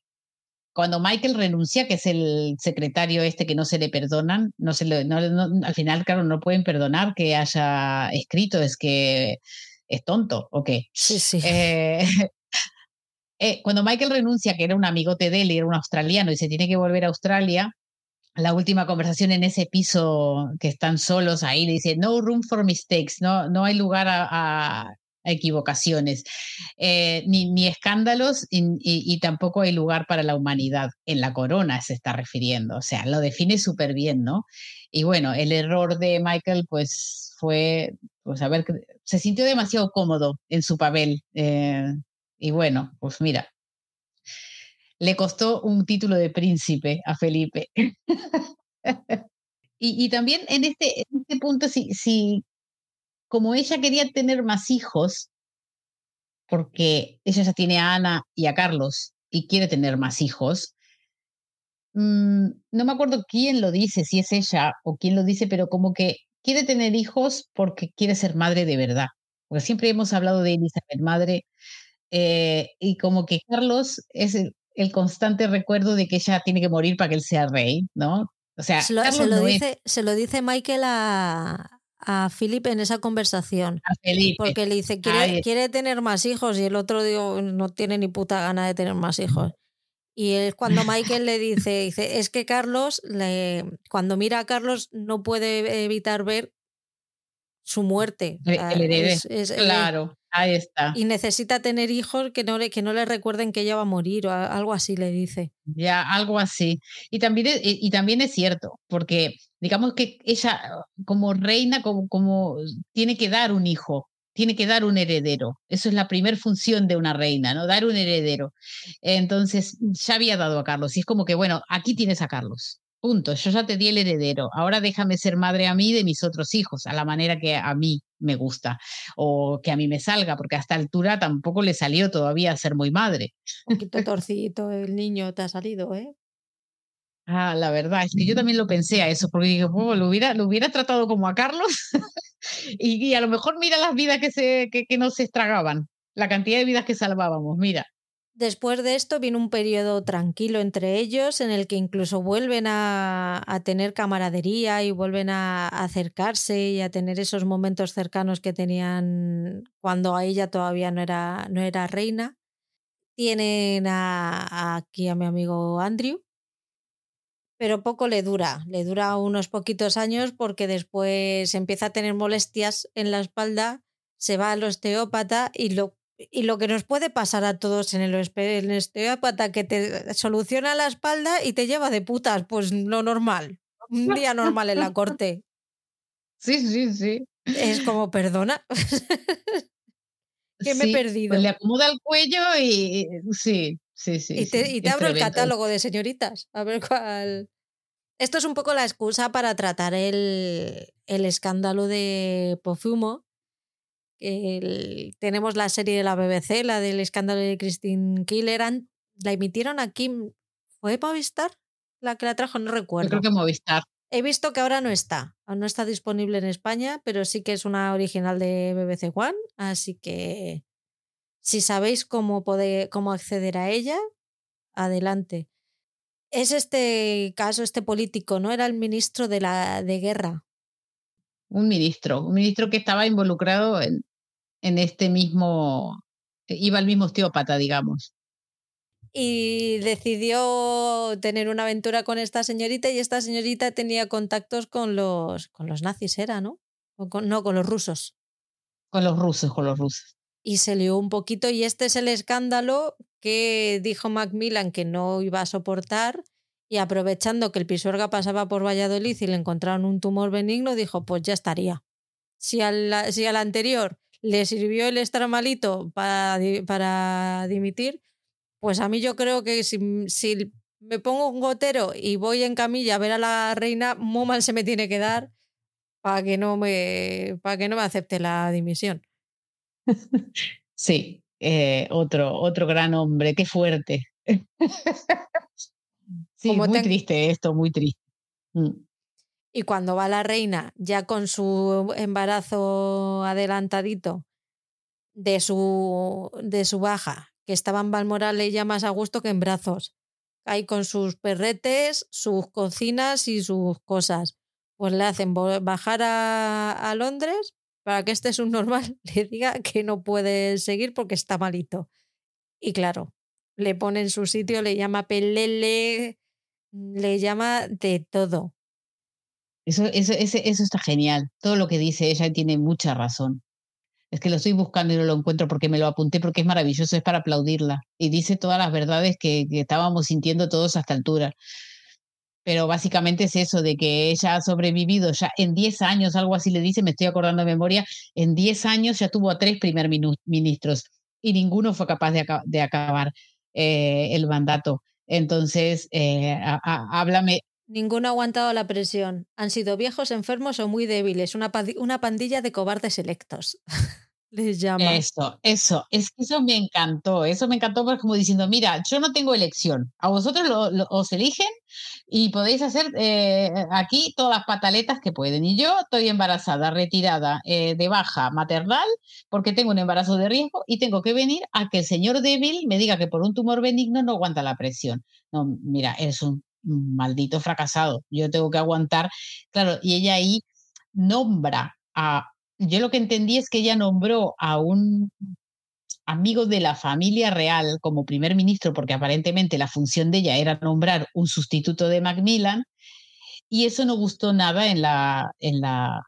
cuando Michael renuncia, que es el secretario este que no se le perdonan, no se le, no, al final, claro, no pueden perdonar que haya escrito, es que es tonto, ¿o qué? Sí, sí. Eh, eh, cuando Michael renuncia, que era un amigote de él, era un australiano y se tiene que volver a Australia, la última conversación en ese piso que están solos ahí, le dice, no room for mistakes, no, no hay lugar a, equivocaciones, eh, ni, ni, escándalos y, tampoco hay lugar para la humanidad. En la corona se está refiriendo, o sea, lo define súper bien, ¿no? Y bueno, el error de Michael, pues fue, pues a ver, se sintió demasiado cómodo en su papel. Eh, y bueno, pues mira, le costó un título de príncipe a Felipe. y, también en este, este punto, si, como ella quería tener más hijos, porque ella ya tiene a Ana y a Carlos y quiere tener más hijos, mmm, no me acuerdo quién lo dice, si es ella o quién lo dice, pero como que quiere tener hijos porque quiere ser madre de verdad. Porque siempre hemos hablado de Elizabeth, madre, eh, y como que Carlos es el, constante recuerdo de que ella tiene que morir para que él sea rey, ¿no? O sea, se lo, se lo no dice, es... se lo dice Michael a, a Philip en esa conversación. A. Porque le dice, quiere, quiere, tener más hijos y el otro digo, no tiene ni puta gana de tener más hijos. Y es cuando Michael le dice, dice, es que Carlos, le, cuando mira a Carlos, no puede evitar ver su muerte. El, el es, es, claro, ahí está. Y necesita tener hijos que no, le, que no le recuerden que ella va a morir o algo así le dice. Ya, algo así. Y también es, y, también es cierto, porque digamos que ella como reina, como, como tiene que dar un hijo, tiene que dar un heredero. Eso es la primera función de una reina, ¿no? Dar un heredero. Entonces, ya había dado a Carlos y es como que, bueno, aquí tienes a Carlos. Punto, yo ya te di el heredero, ahora déjame ser madre a mí de mis otros hijos, a la manera que a mí me gusta, o que a mí me salga, porque a esta altura tampoco le salió todavía ser muy madre. Un poquito torcidito el niño te ha salido, ¿eh? Ah, la verdad, es que yo también lo pensé a eso, porque dije, oh, lo, hubiera, lo hubiera tratado como a Carlos y, y, a lo mejor mira las vidas que, se, que, que nos estragaban, la cantidad de vidas que salvábamos, mira. Después de esto viene un periodo tranquilo entre ellos en el que incluso vuelven a, tener camaradería y vuelven a, acercarse y a tener esos momentos cercanos que tenían cuando a ella todavía no era, no era reina. Tienen aquí a mi amigo Andrew, pero poco le dura. Le dura unos poquitos años porque después empieza a tener molestias en la espalda, se va al osteópata y lo, y lo que nos puede pasar a todos en el, el osteópata que te soluciona la espalda y te lleva de putas, pues lo normal. Un día normal en la corte. Sí, sí, sí. Es como, perdona. que me sí, he perdido. Pues le acomoda el cuello y sí, Sí, sí. Y te, sí, y te abro el catálogo de señoritas. A ver cuál. Esto es un poco la excusa para tratar el, el escándalo de Pofumo. El, tenemos la serie de la BBC, la del escándalo de Christine Killeran. La emitieron aquí. ¿Fue Movistar? La que la trajo, no recuerdo. Yo creo que Movistar. He visto que ahora no está. No está disponible en España, pero sí que es una original de BBC One. Así que si sabéis cómo, poder, cómo acceder a ella, adelante. Es este caso, este político, ¿no? Era el ministro de la de guerra. Un ministro, un ministro que estaba involucrado en, en este mismo, iba al mismo osteópata, digamos. Y decidió tener una aventura con esta señorita y esta señorita tenía contactos con los, con los nazis, era, ¿no? O con, no, con los rusos. Con los rusos, con los rusos y se lió un poquito y este es el escándalo que dijo Macmillan que no iba a soportar y aprovechando que el Pisuerga pasaba por Valladolid y le encontraron un tumor benigno, dijo, pues ya estaría. Si al, si al anterior le sirvió el estar malito para, para dimitir, Pues a mí yo creo que si, si me pongo un gotero y voy en camilla a ver a la reina, muy mal se me tiene que dar para que no me, para que no me acepte la dimisión. Sí, eh, otro, otro gran hombre, qué fuerte. sí, muy triste esto, muy triste. Mm. Y cuando va la reina, ya con su embarazo adelantadito de su, de su baja, que estaba en Balmoral ella más a gusto que en brazos. Ahí con sus perretes, sus cocinas y sus cosas. Pues le hacen bajar a, a Londres para que este subnormal le diga que no puede seguir porque está malito. Y claro, le pone en su sitio, le llama pelele, le llama de todo. Eso, eso, eso está genial. Todo lo que dice ella tiene mucha razón. Es que lo estoy buscando y no lo encuentro porque me lo apunté porque es maravilloso, es para aplaudirla. Y dice todas las verdades que, estábamos sintiendo todos a esta altura. Pero básicamente es eso, de que ella ha sobrevivido ya en 10 años, algo así le dice, me estoy acordando de memoria, en 10 años ya tuvo a tres primer ministros y ninguno fue capaz de, de acabar eh, el mandato. Entonces, eh, háblame, Ninguno ha aguantado la presión. Han sido viejos, enfermos o muy débiles. Una, pandilla de cobardes electos. Les llama. Eso, eso, es eso me encantó. Eso me encantó porque como diciendo, mira, yo no tengo elección. A vosotros os eligen y podéis hacer eh, aquí todas las pataletas que pueden. Y yo estoy embarazada, retirada, eh, de baja maternal, porque tengo un embarazo de riesgo y tengo que venir a que el señor débil me diga que por un tumor benigno no aguanta la presión. No, mira, es un maldito fracasado, yo tengo que aguantar. Claro, y ella ahí nombra a, yo lo que entendí es que ella nombró a un amigo de la familia real como primer ministro, porque aparentemente la función de ella era nombrar un sustituto de Macmillan, y eso no gustó nada en la, en la,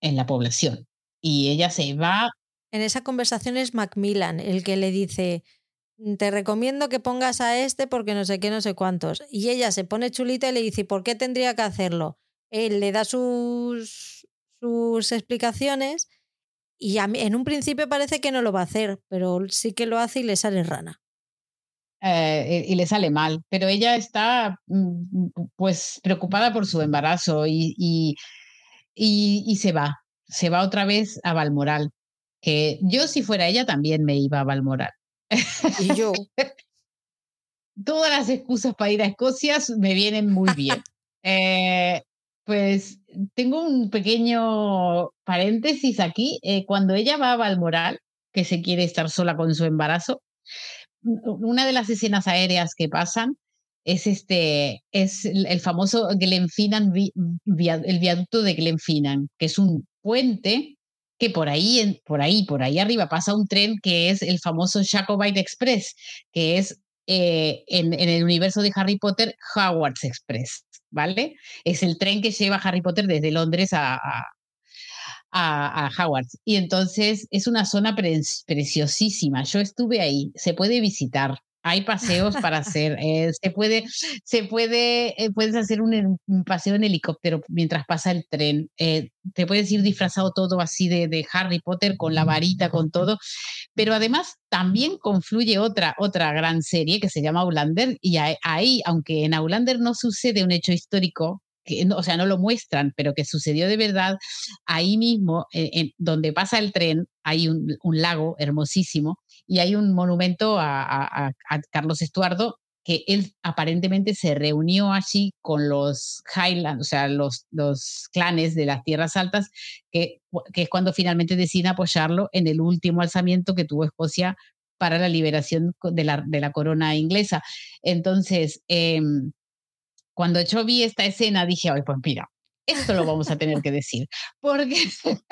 en la población. Y ella se va. En esa conversación es Macmillan el que le dice, te recomiendo que pongas a este porque no sé qué, no sé cuántos. Y ella se pone chulita y le dice, ¿por qué tendría que hacerlo? Él le da sus, sus explicaciones y en un principio parece que no lo va a hacer, pero sí que lo hace y le sale rana. Eh, y le sale mal, pero ella está mm, pues preocupada por su embarazo y, y, se va, se va otra vez a Balmoral, que yo si fuera ella también me iba a Balmoral y yo. Todas las excusas para ir a Escocia me vienen muy bien. Eh, pues tengo un pequeño paréntesis aquí. Eh, cuando ella va a Balmoral, que se quiere estar sola con su embarazo, una de las escenas aéreas que pasan es este es el famoso Glenfinnan el viaducto de Glenfinnan, que es un puente que por ahí, por ahí, por ahí arriba pasa un tren que es el famoso Jacobite Express, que es eh, en, el universo de Harry Potter, Hogwarts Express, ¿vale? Es el tren que lleva a Harry Potter desde Londres a, a, a, Hogwarts. Y entonces es una zona preciosísima. Yo estuve ahí, se puede visitar. Hay paseos para hacer, eh, se puede, se puede, eh, puedes hacer un, paseo en helicóptero mientras pasa el tren, eh, te puedes ir disfrazado todo así de, de, Harry Potter con la varita, con todo, pero además también confluye otra, otra gran serie que se llama Aulander y ahí, aunque en Aulander no sucede un hecho histórico, que, o sea, no lo muestran, pero que sucedió de verdad, ahí mismo, en, donde pasa el tren, hay un, lago hermosísimo y hay un monumento a, Carlos Estuardo que él aparentemente se reunió allí con los Highlands, o sea, los, los clanes de las tierras altas, que, que, es cuando finalmente deciden apoyarlo en el último alzamiento que tuvo Escocia para la liberación de la, de la corona inglesa. Entonces, em, cuando yo vi esta escena, dije, ay, pues mira, esto lo vamos a tener que decir. Porque,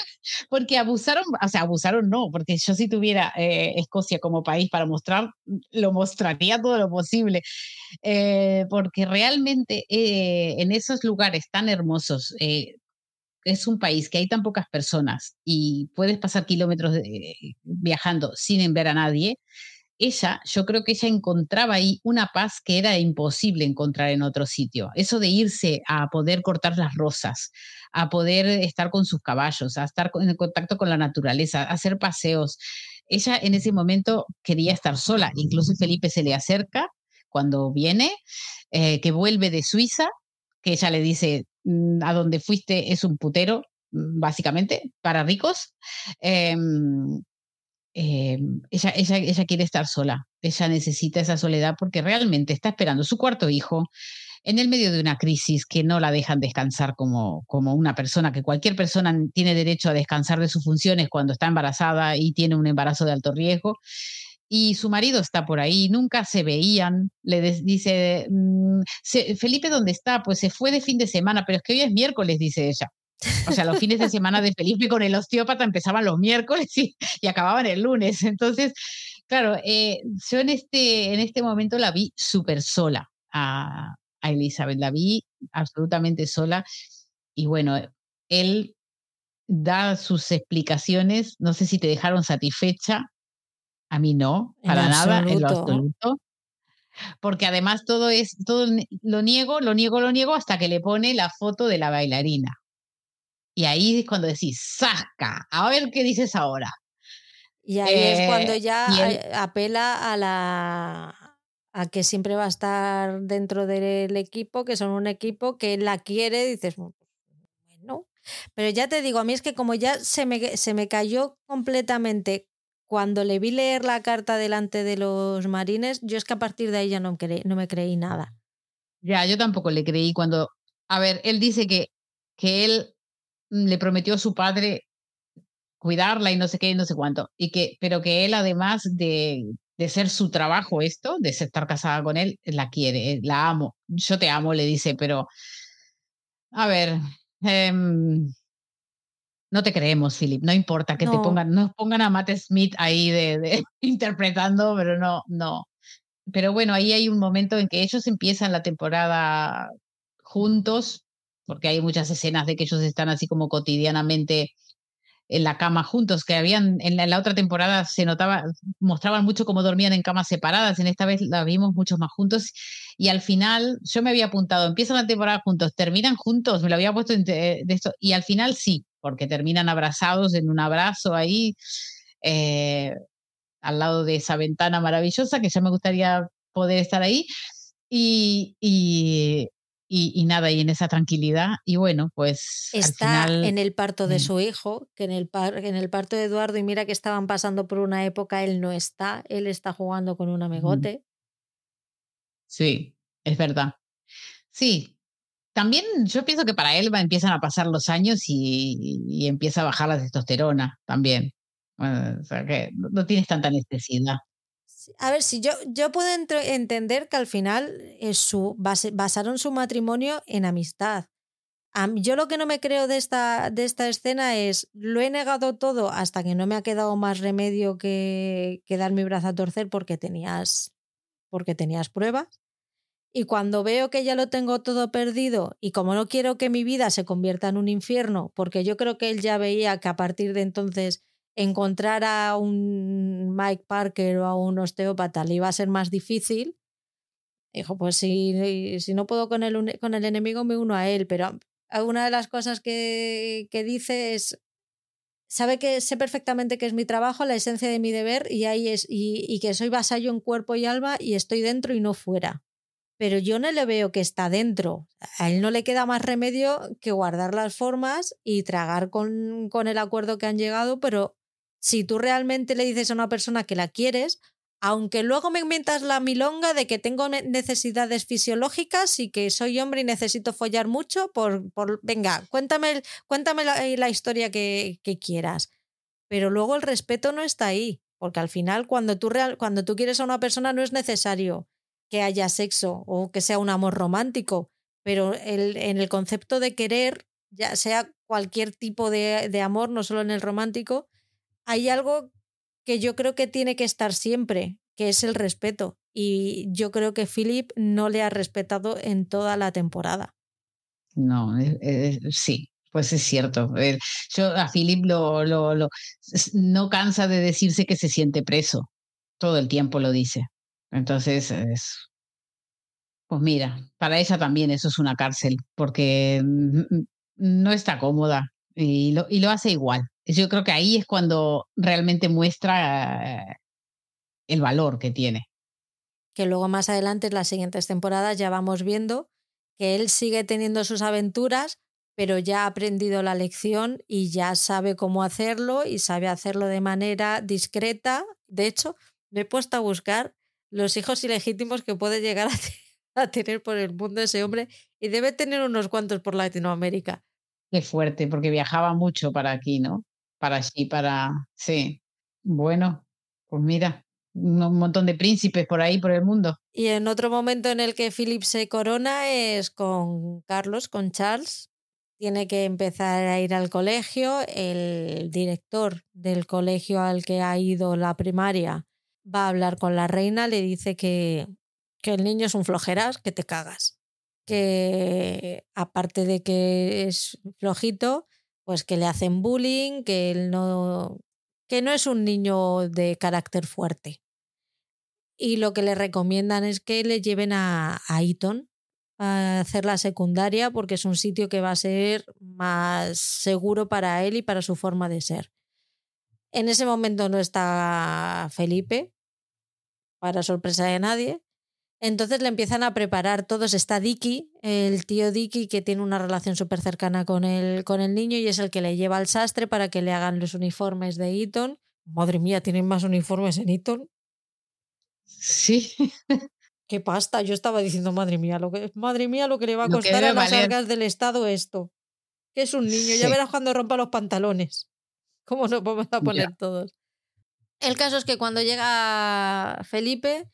porque abusaron, o sea, abusaron no, porque yo si tuviera eh, Escocia como país para mostrar, lo mostraría todo lo posible. Eh, porque realmente eh, en esos lugares tan hermosos, es un país que hay tan pocas personas y puedes pasar kilómetros viajando sin ver a nadie ella, yo creo que ella encontraba ahí una paz que era imposible encontrar en otro sitio. Eso de irse a poder cortar las rosas, a poder estar con sus caballos, a estar en contacto con la naturaleza, a hacer paseos. ella en ese momento quería estar sola. Incluso Felipe se le acerca cuando viene, eh, que vuelve de Suiza, que ella le dice, mm, a donde fuiste es un putero, mm, básicamente, para ricos. Em, em, ella, ella, ella quiere estar sola, ella necesita esa soledad porque realmente está esperando su cuarto hijo, en el medio de una crisis que no la dejan descansar como, como una persona, que cualquier persona tiene derecho a descansar de sus funciones cuando está embarazada y tiene un embarazo de alto riesgo. Y su marido está por ahí, nunca se veían. Le dice, mm, Felipe, ¿dónde está? Pues se fue de fin de semana, pero es que hoy es miércoles, dice ella. O sea, los fines de semana de Felipe con el osteópata empezaban los miércoles y, acababan el lunes. Entonces, claro, eh, yo en este, en este momento la vi súper sola a, Elizabeth. La vi absolutamente sola y bueno, él da sus explicaciones, no sé si te dejaron satisfecha, a mí no, para nada, en lo absoluto. Porque además todo es, todo lo niego, lo niego, lo niego hasta que le pone la foto de la bailarina. Y ahí es cuando decís, saca, a ver qué dices ahora. Y ahí es cuando eh, ya apela a la, a que siempre va a estar dentro del equipo, que son un equipo que la quiere, dices, bueno, pero ya te digo, a mí es que como ya se me, se me cayó completamente cuando le vi leer la carta delante de los marines, yo es que a partir de ahí ya no, no me creí nada. Ya, yo tampoco le creí cuando, a ver, él dice que, que él le prometió a su padre cuidarla y no sé qué y no sé cuánto, y que, pero que él además de, de ser su trabajo esto, de estar casada con él, la quiere, eh, la amo. Yo te amo, le dice, pero a ver, em, no te creemos, Philip, no importa que te pongan, no pongan a Matt Smith ahí de, interpretando, pero no, no. Pero bueno, ahí hay un momento en que ellos empiezan la temporada juntos, porque hay muchas escenas de que ellos están así como cotidianamente en la cama juntos, que habían en la, otra temporada se notaba, mostraban mucho cómo dormían en camas separadas, en esta vez la vimos mucho más juntos y al final yo me había apuntado, empiezan la temporada juntos, terminan juntos, me lo había puesto de esto y al final sí, porque terminan abrazados en un abrazo ahí eh, al lado de esa ventana maravillosa que ya me gustaría poder estar ahí y, y y, nada, y en esa tranquilidad. Y bueno, pues. Está en el parto de mm. su hijo, que en el, en el parto de Eduardo, y mira que estaban pasando por una época, él no está, él está jugando con un amigote. Sí, es verdad. Sí, también yo pienso que para él empiezan a pasar los años y, empieza a bajar la testosterona también. o sea que no tienes tanta necesidad. A ver, si yo, yo puedo entender que al final es eh, su, basaron su matrimonio en amistad. yo lo que no me creo de esta, de esta escena es, lo he negado todo hasta que no me ha quedado más remedio que, que dar mi brazo a torcer porque tenías, porque tenías pruebas. Y cuando veo que ya lo tengo todo perdido y como no quiero que mi vida se convierta en un infierno, porque yo creo que él ya veía que a partir de entonces encontrar a un Mike Parker o a un osteópata le iba a ser más difícil. Dijo, pues si, si no puedo con el, con el enemigo me uno a él, pero una de las cosas que, que dice es, sabe que sé perfectamente que es mi trabajo, la esencia de mi deber y, ahí es, y, y que soy vasallo en cuerpo y alma y estoy dentro y no fuera pero yo no le veo que está dentro. A él no le queda más remedio que guardar las formas y tragar con, con, el acuerdo que han llegado, pero si tú realmente le dices a una persona que la quieres, aunque luego me inventas la milonga de que tengo necesidades fisiológicas y que soy hombre y necesito follar mucho, por, venga, cuéntame, cuéntame la, eh, historia que, quieras. Pero luego el respeto no está ahí, porque al final cuando tú, real, cuando tú quieres a una persona no es necesario que haya sexo o que sea un amor romántico, pero el, en el concepto de querer, ya sea cualquier tipo de amor, no solo en el romántico, hay algo que yo creo que tiene que estar siempre, que es el respeto. Y yo creo que Philip no le ha respetado en toda la temporada. No, eh, eh, sí, pues es cierto. Yo a Philip lo, lo, lo, no cansa de decirse que se siente preso. Todo el tiempo lo dice. Entonces, es, pues mira, para ella también eso es una cárcel, porque no está cómoda y lo, y lo hace igual yo creo que ahí es cuando realmente muestra eh, el valor que tiene. Que luego más adelante, en las siguientes temporadas, ya vamos viendo que él sigue teniendo sus aventuras, pero ya ha aprendido la lección y ya sabe cómo hacerlo y sabe hacerlo de manera discreta. De hecho, me he puesto a buscar los hijos ilegítimos que puede llegar a, tener por el mundo ese hombre y debe tener unos cuantos por Latinoamérica. Qué fuerte, porque viajaba mucho para aquí, ¿no? Para allí, para... Sí. Bueno, pues mira, un montón de príncipes por ahí, por el mundo. Y en otro momento en el que Philip se corona es con Carlos, con Charles. Tiene que empezar a ir al colegio. El director del colegio al que ha ido la primaria va a hablar con la reina, le dice que, que el niño es un flojeras, que te cagas. Que aparte de que es flojito, pues que le hacen bullying, que él no, que no es un niño de carácter fuerte. Y lo que le recomiendan es que le lleven a, a Eton a hacer la secundaria porque es un sitio que va a ser más seguro para él y para su forma de ser. En ese momento no está Felipe, para sorpresa de nadie. Entonces le empiezan a preparar todos. Está Dicky, el tío Dicky, que tiene una relación súper cercana con el, con el niño y es el que le lleva al sastre para que le hagan los uniformes de Eton. Madre mía, tienen más uniformes en Eton. Sí. Qué pasta. Yo estaba diciendo, madre mía, lo que, madre mía, lo que le va a costar a las arcas del Estado esto. Que es un niño. Ya verás cuando rompa los pantalones. ¿Cómo nos vamos a poner todos? El caso es que cuando llega Felipe,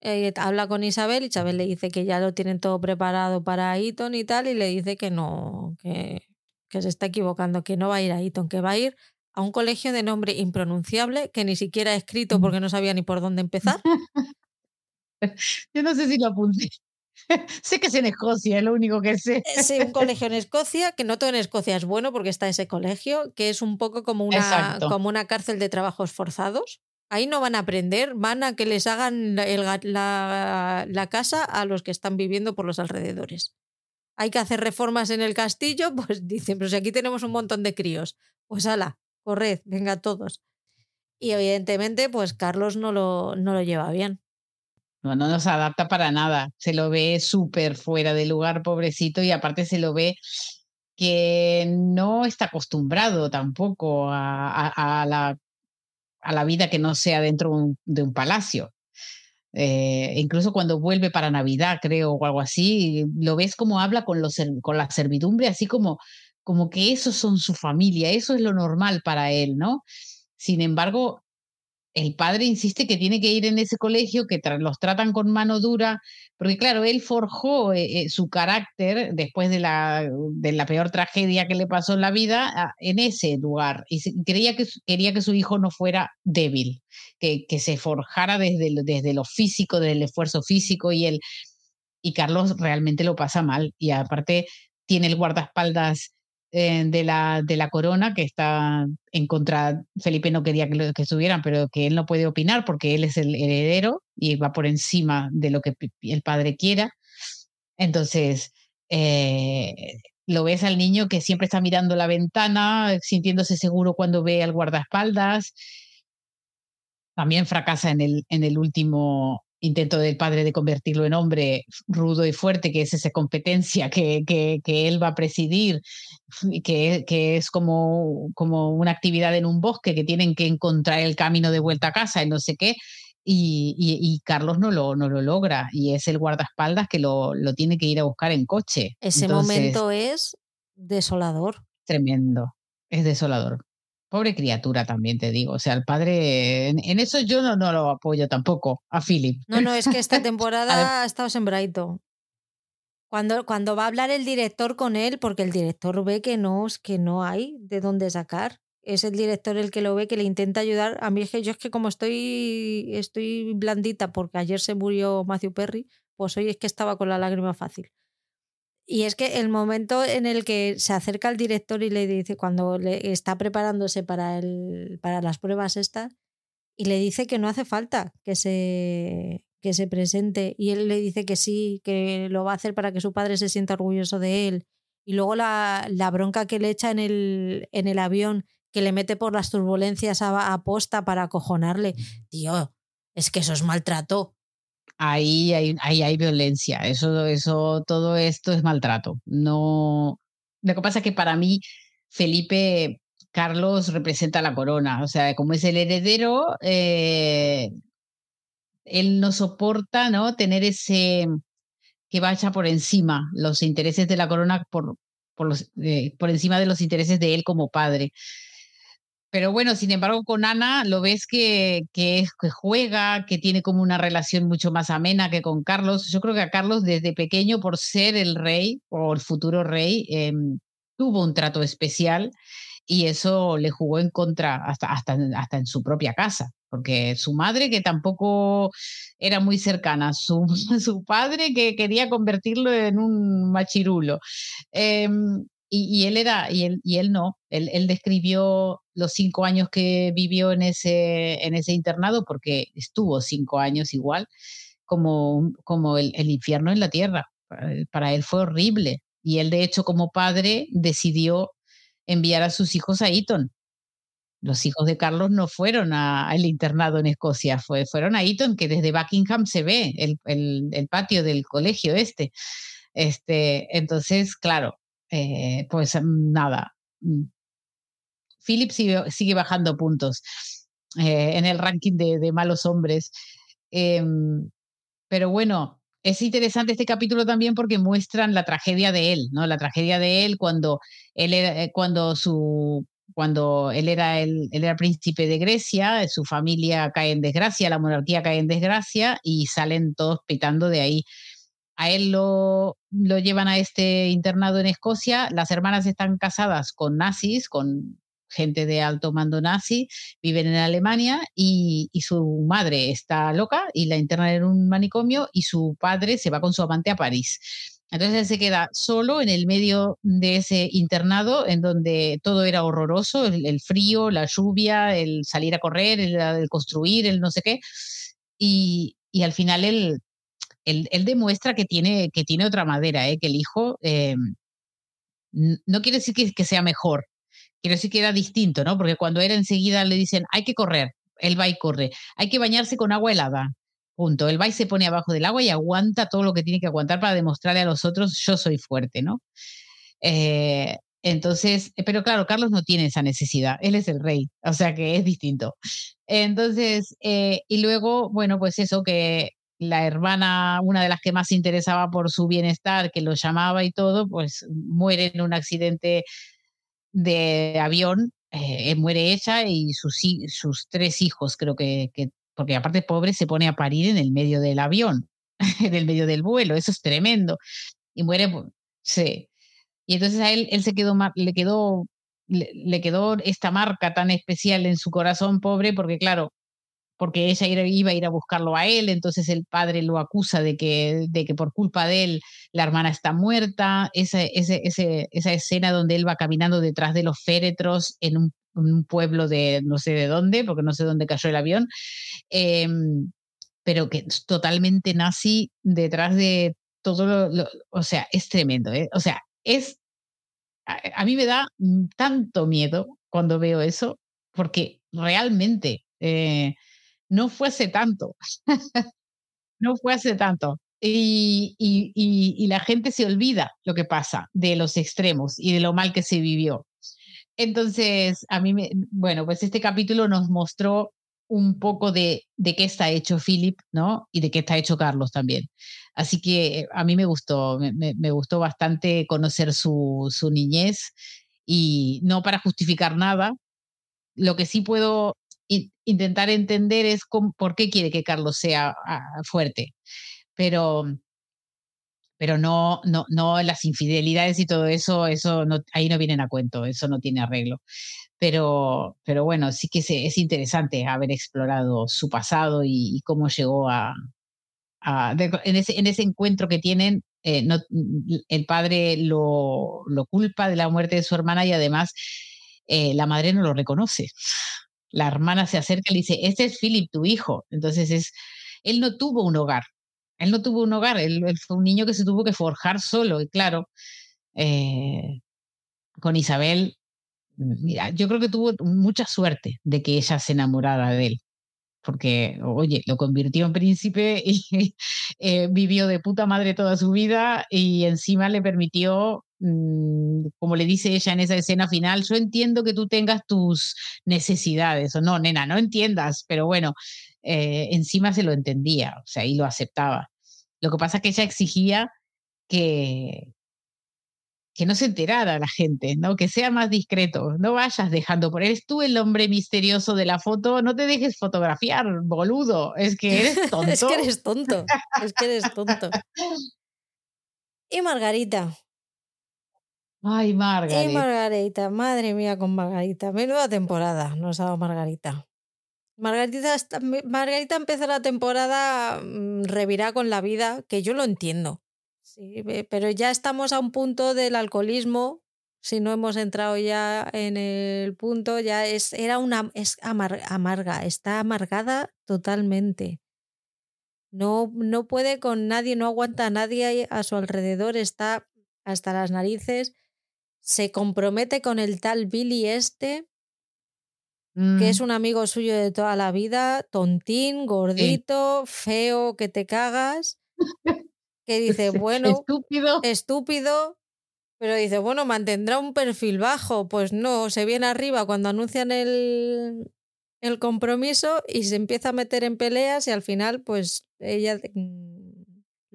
eh, habla con Isabel, Isabel le dice que ya lo tienen todo preparado para Eton y tal, y le dice que no, que, que se está equivocando, que no va a ir a Eton, que va a ir a un colegio de nombre impronunciable que ni siquiera ha escrito porque no sabía ni por dónde empezar. Yo no sé si lo apunté. sé que es en Escocia, es lo único que sé. Eh, sí, un colegio en Escocia, que no todo en Escocia es bueno porque está ese colegio, que es un poco como una, como una cárcel de trabajos forzados. Ahí no van a aprender, van a que les hagan la, casa a los que están viviendo por los alrededores. Hay que hacer reformas en el castillo, pues dicen, pero si aquí tenemos un montón de críos, pues ala, corred, venga todos. Y evidentemente, pues Carlos no lo, no lo lleva bien. No, no nos adapta para nada. Se lo ve súper fuera de lugar, pobrecito, y aparte se lo ve que no está acostumbrado tampoco a, la, a la, vida que no sea dentro de un palacio. Eh, incluso cuando vuelve para Navidad, creo, o algo así, lo ves como habla con, los, con la servidumbre, así como, como que esos son su familia, eso es lo normal para él, ¿no? Sin embargo, el padre insiste que tiene que ir en ese colegio, que los tratan con mano dura, porque claro, él forjó eh, eh, su carácter después de la, de la peor tragedia que le pasó en la vida en ese lugar. Y que, quería que su hijo no fuera débil, que, que se forjara desde, desde lo físico, desde el esfuerzo físico y él, y Carlos realmente lo pasa mal y aparte tiene el guardaespaldas eh, de, la, de la corona que está en contra, Felipe no quería que, que estuvieran, pero que él no puede opinar porque él es el heredero y va por encima de lo que el padre quiera. Entonces, eh, lo ves al niño que siempre está mirando la ventana, sintiéndose seguro cuando ve al guardaespaldas. También fracasa en el, en el último intento del padre de convertirlo en hombre rudo y fuerte, que es esa competencia que, que, que él va a presidir, que, que es como, como una actividad en un bosque, que tienen que encontrar el camino de vuelta a casa y no sé qué. Y, y, Carlos no lo, no lo logra y es el guardaespaldas que lo, lo tiene que ir a buscar en coche. Ese momento es desolador. Tremendo, es desolador. Pobre criatura también te digo. O sea, el padre, en, eso yo no, no, lo apoyo tampoco a Philip. No, no, es que esta temporada ha estado sembradito. Cuando, cuando va a hablar el director con él, porque el director ve que no, que no hay de dónde sacar. Es el director el que lo ve, que le intenta ayudar. A mí es que yo es que como estoy, estoy blandita porque ayer se murió Matthew Perry, pues hoy es que estaba con la lágrima fácil. Y es que el momento en el que se acerca al director y le dice, cuando le está preparándose para, el, para las pruebas estas, y le dice que no hace falta que se, que se presente, y él le dice que sí, que lo va a hacer para que su padre se sienta orgulloso de él. Y luego la, la bronca que le echa en el, en el avión, que le mete por las turbulencias a, a posta para acojonarle. Tío, es que eso es maltrato. Ahí hay, ahí hay violencia. Eso, eso, todo esto es maltrato. No. Lo que pasa es que para mí, Felipe Carlos representa la corona. O sea, como es el heredero, eh, él no soporta, ¿no? Tener ese que vaya por encima los intereses de la corona por, por, los, eh, por encima de los intereses de él como padre. Pero bueno, sin embargo, con Ana lo ves que, que, juega, que tiene como una relación mucho más amena que con Carlos. Yo creo que a Carlos desde pequeño, por ser el rey o el futuro rey, eh, tuvo un trato especial y eso le jugó en contra hasta, hasta, hasta en su propia casa, porque su madre, que tampoco era muy cercana, su, su padre, que quería convertirlo en un machirulo. Eh, y, y, él era, y él, y él no, él, describió los cinco años que vivió en ese, en ese internado, porque estuvo cinco años igual, como, como el, infierno en la tierra. Para él fue horrible. Y él, de hecho, como padre, decidió enviar a sus hijos a Eton. Los hijos de Carlos no fueron al internado en Escocia, fue, fueron a Eton, que desde Buckingham se ve el, el, el patio del colegio este. este entonces, claro, eh, pues nada. Philip sigue, bajando puntos eh, en el ranking de, malos hombres. Eh, pero bueno, es interesante este capítulo también porque muestran la tragedia de él, ¿no? La tragedia de él cuando él era, eh, cuando su cuando él era el él era príncipe de Grecia, su familia cae en desgracia, la monarquía cae en desgracia y salen todos pitando de ahí. A él lo, lo llevan a este internado en Escocia, las hermanas están casadas con nazis, con gente de alto mando nazi, viven en Alemania y, y, su madre está loca y la internan en un manicomio y su padre se va con su amante a París. Entonces él se queda solo en el medio de ese internado en donde todo era horroroso, el, frío, la lluvia, el salir a correr, el, el construir, el no sé qué. Y, y al final él, él, demuestra que tiene, que tiene otra madera, ¿eh? que el hijo eh, no quiere decir que, sea mejor, quiero decir que era distinto, ¿no? Porque cuando era enseguida le dicen, hay que correr, él va y corre, hay que bañarse con agua helada, punto. Él va y se pone abajo del agua y aguanta todo lo que tiene que aguantar para demostrarle a los otros, yo soy fuerte, ¿no? Eh, entonces, pero claro, Carlos no tiene esa necesidad, él es el rey, o sea que es distinto. Entonces, eh, y luego, bueno, pues eso que la hermana, una de las que más se interesaba por su bienestar, que lo llamaba y todo, pues muere en un accidente de avión, eh, muere ella y sus, tres hijos, creo que, que, porque aparte pobre se pone a parir en el medio del avión, en el medio del vuelo, eso es tremendo. Y muere, sí. Y entonces a él, él se quedó, le quedó, le quedó esta marca tan especial en su corazón, pobre, porque claro, porque ella iba a ir a buscarlo a él, entonces el padre lo acusa de que, de que por culpa de él la hermana está muerta, esa, ese, ese, esa escena donde él va caminando detrás de los féretros en un, pueblo de no sé de dónde, porque no sé dónde cayó el avión, eh, pero que es totalmente nazi detrás de todo lo, lo o sea, es tremendo, ¿eh? o sea, es, a, a mí me da tanto miedo cuando veo eso, porque realmente... Eh, no fue hace tanto. no fue hace tanto. Y, y, y, la gente se olvida lo que pasa de los extremos y de lo mal que se vivió. Entonces, a mí, me, bueno, pues este capítulo nos mostró un poco de, de qué está hecho Philip, ¿no? Y de qué está hecho Carlos también. Así que a mí me gustó, me, me gustó bastante conocer su, su niñez y no para justificar nada. Lo que sí puedo intentar entender es cómo, por qué quiere que Carlos sea uh, fuerte, pero, pero no, no, no las infidelidades y todo eso, eso no, ahí no vienen a cuento, eso no tiene arreglo. Pero, pero bueno, sí que es, es interesante haber explorado su pasado y, cómo llegó a, en, ese, en ese encuentro que tienen. Eh, no, el padre lo, lo culpa de la muerte de su hermana y además eh, la madre no lo reconoce la hermana se acerca y le dice, este es Philip, tu hijo. Entonces es, él no tuvo un hogar, él no tuvo un hogar, él, él fue un niño que se tuvo que forjar solo. Y claro, eh, con Isabel mira, yo creo que tuvo mucha suerte de que ella se enamorara de él porque, oye, lo convirtió en príncipe y eh, vivió de puta madre toda su vida y encima le permitió, como le dice ella en esa escena final, yo entiendo que tú tengas tus necesidades, o no, nena, no entiendas, pero bueno, eh, encima se lo entendía, o sea, y lo aceptaba. Lo que pasa es que ella exigía que, que no se enterara la gente, ¿no? Que sea más discreto, no vayas dejando por eres tú el hombre misterioso de la foto, no te dejes fotografiar, boludo, es que eres tonto. es que eres tonto, es que eres tonto. Y Margarita. Ay, Margarita. Y Margarita, madre mía con Margarita. Menuda temporada nos ha dado Margarita. Margarita, Margarita empezó la temporada mm, revirá con la vida, que yo lo entiendo. Sí, pero ya estamos a un punto del alcoholismo. Si no hemos entrado ya en el punto, ya es, era una, es amarga, está amargada totalmente. No, no puede con nadie, no aguanta a nadie a su alrededor, está hasta las narices. Se compromete con el tal Billy este, que es mm. un amigo suyo de toda la vida, tontín, gordito, feo, que te cagas. que dice, bueno, estúpido. estúpido, pero dice, bueno, mantendrá un perfil bajo. Pues no, se viene arriba cuando anuncian el, el compromiso y se empieza a meter en peleas y al final, pues ella mm,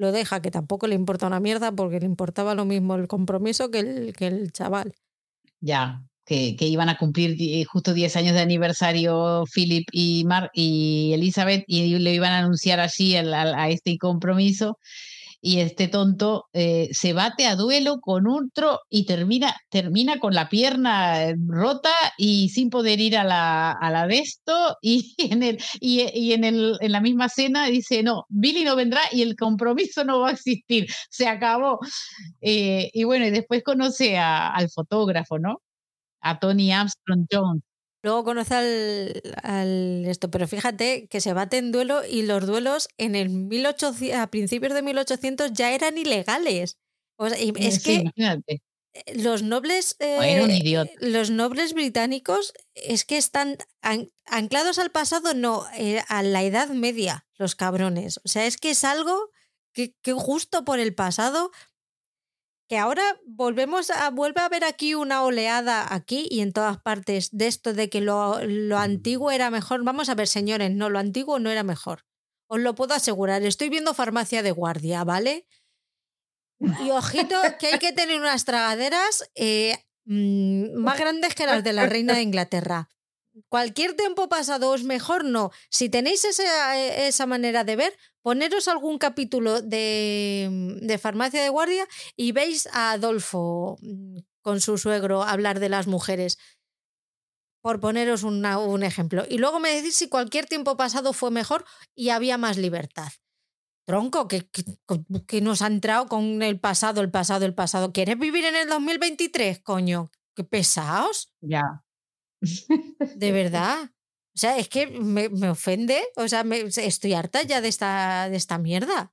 lo deja, que tampoco le importa una mierda porque le importaba lo mismo el compromiso que el, que el chaval. Ya, que, que, iban a cumplir justo 10 años de aniversario Philip y, Mar y Elizabeth y le iban a anunciar así a este compromiso y este tonto eh, se bate a duelo con otro y termina, termina con la pierna eh, rota y sin poder ir a la, a la de esto y en, el, y, en, el, en la misma cena dice, no, Billy no vendrá y el compromiso no va a existir, se acabó. Eh, y bueno, y después conoce a, al fotógrafo, ¿no? A Tony Armstrong Jones. Luego conoce al, esto, pero fíjate que se bate en duelo y los duelos en el 1800, a principios de 1800 ya eran ilegales. O sea, eh, es que eh, los nobles eh, los nobles británicos es que están anclados al pasado, no, a la Edad Media, los cabrones. O sea, es que es algo que, que justo por el pasado que ahora volvemos a, vuelve a haber aquí una oleada aquí y en todas partes de esto de que lo, lo, antiguo era mejor. Vamos a ver, señores, no, lo antiguo no era mejor. Os lo puedo asegurar. Estoy viendo farmacia de guardia, ¿vale? Y ojito, que hay que tener unas tragaderas eh, mm, más grandes que las de la reina de Inglaterra. Cualquier tiempo pasado es mejor, no. Si tenéis esa, esa manera de ver, poneros algún capítulo de, de, Farmacia de Guardia y veis a Adolfo mm, con su suegro hablar de las mujeres. Por poneros un ejemplo. Y luego me decís si cualquier tiempo pasado fue mejor y había más libertad. Tronco, que, que, nos ha entrado con el pasado, el pasado, el pasado. ¿Quieres vivir en el 2023, coño? ¡Qué pesados! Ya. De verdad. O sea, es que me, me ofende, o sea, me, estoy harta ya de esta, de esta mierda.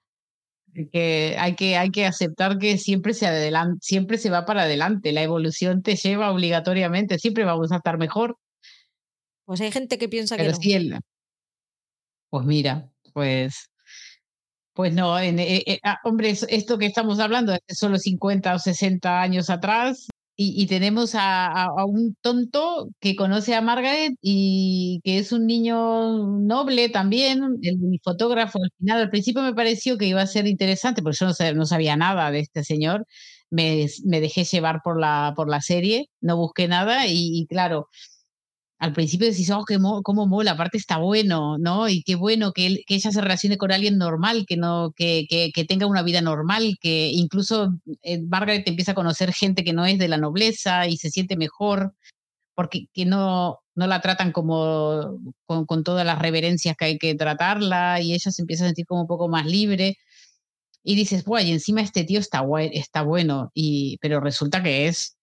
Que hay, que hay que aceptar que siempre se, adelante, siempre se va para adelante, la evolución te lleva obligatoriamente, siempre vamos a estar mejor. Pues hay gente que piensa que no. pues mira, pues pues no, en, eh, eh, ah, hombre, esto que estamos hablando es solo 50 o 60 años atrás, y, tenemos a, un tonto que conoce a Margaret y que es un niño noble también, el fotógrafo al final, al principio me pareció que iba a ser interesante, porque yo no, sabía nada de este señor, me, me, dejé llevar por la, por la serie, no busqué nada y claro, al principio decís, oh, qué cómo mola, aparte está bueno, ¿no? Y qué bueno que, que ella se relacione con alguien normal, que, no, que, que, tenga una vida normal, que incluso eh, Margaret empieza a conocer gente que no es de la nobleza y se siente mejor, porque que no, no la tratan como con, todas las reverencias que hay que tratarla y ella se empieza a sentir como un poco más libre. Y dices, guay, encima este tío está, está bueno, y, pero resulta que es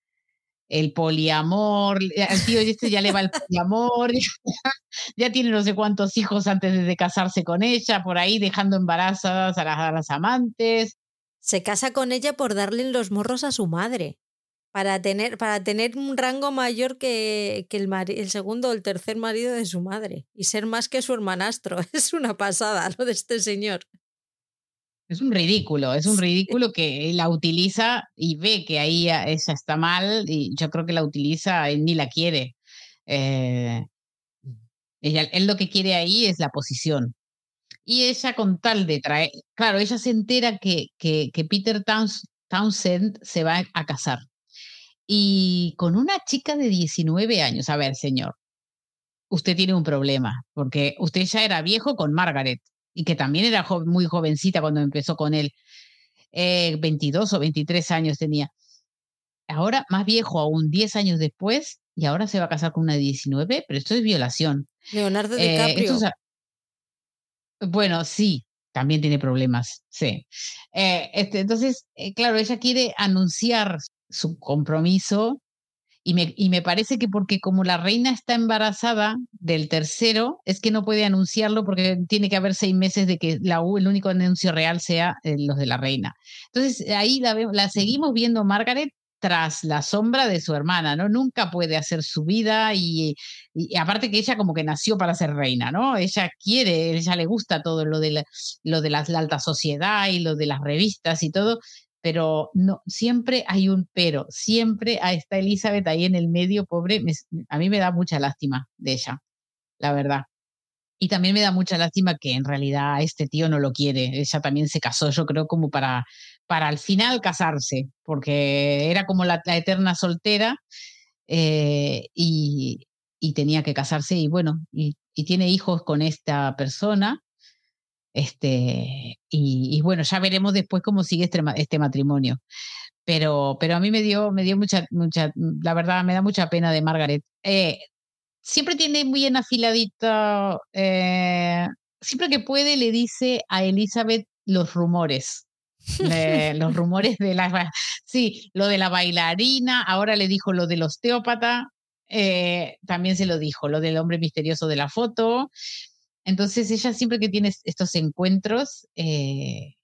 el poliamor, al tío este ya le va el poliamor, ya, tiene no sé cuántos hijos antes de casarse con ella, por ahí dejando embarazadas a las, las amantes. Se casa con ella por darle los morros a su madre. para tener, para tener un rango mayor que, el, el segundo o el tercer marido de su madre y ser más que su hermanastro. Es una pasada lo de este señor. Es un ridículo, es un ridículo que la utiliza y ve que ahí ella está mal y yo creo que la utiliza y ni la quiere. Eh, ella, él lo que quiere ahí es la posición. Y ella con tal de traer, claro, ella se entera que, que, que Peter Townsend se va a casar y con una chica de 19 años. A ver, señor, usted tiene un problema, porque usted ya era viejo con Margaret y que también era muy jovencita cuando empezó con él. 22 eh, o 23 años tenía. Ahora más viejo aún, 10 años después, y ahora se va a casar con una de 19, pero esto es violación. Leonardo eh, DiCaprio. bueno, sí, también tiene problemas, sí. Eh, este, entonces, claro, ella quiere anunciar su compromiso y me, parece que porque como la reina está embarazada del tercero, es que no puede anunciarlo porque tiene que haber seis meses de que la, el único anuncio real sea eh, los de la reina. Entonces ahí la, la seguimos viendo Margaret tras la sombra de su hermana, ¿no? Nunca puede hacer su vida y, aparte que ella como que nació para ser reina, ¿no? Ella quiere, ella le gusta todo lo de lo de la alta sociedad y lo de las revistas y todo, pero no, siempre hay un pero, siempre está Elizabeth ahí en el medio, pobre, a mí me da mucha lástima de ella, la verdad. Y también me da mucha lástima que en realidad este tío no lo quiere. Ella también se casó, yo creo, como para, para al final casarse, porque era como la, eterna soltera eh, y, y, tenía que casarse y bueno, y, y tiene hijos con esta persona este, y, bueno, ya veremos después cómo sigue este, este, matrimonio. Pero, pero a mí me dio, me dio mucha, mucha, la verdad, me da mucha pena de Margaret. Eh, siempre tiene muy bien afiladito, eh, siempre que puede le dice a Elizabeth los rumores. los rumores de la sí lo de la bailarina ahora le dijo lo del osteópata eh, también se lo dijo lo del hombre misterioso de la foto entonces ella siempre que tiene estos encuentros... Eh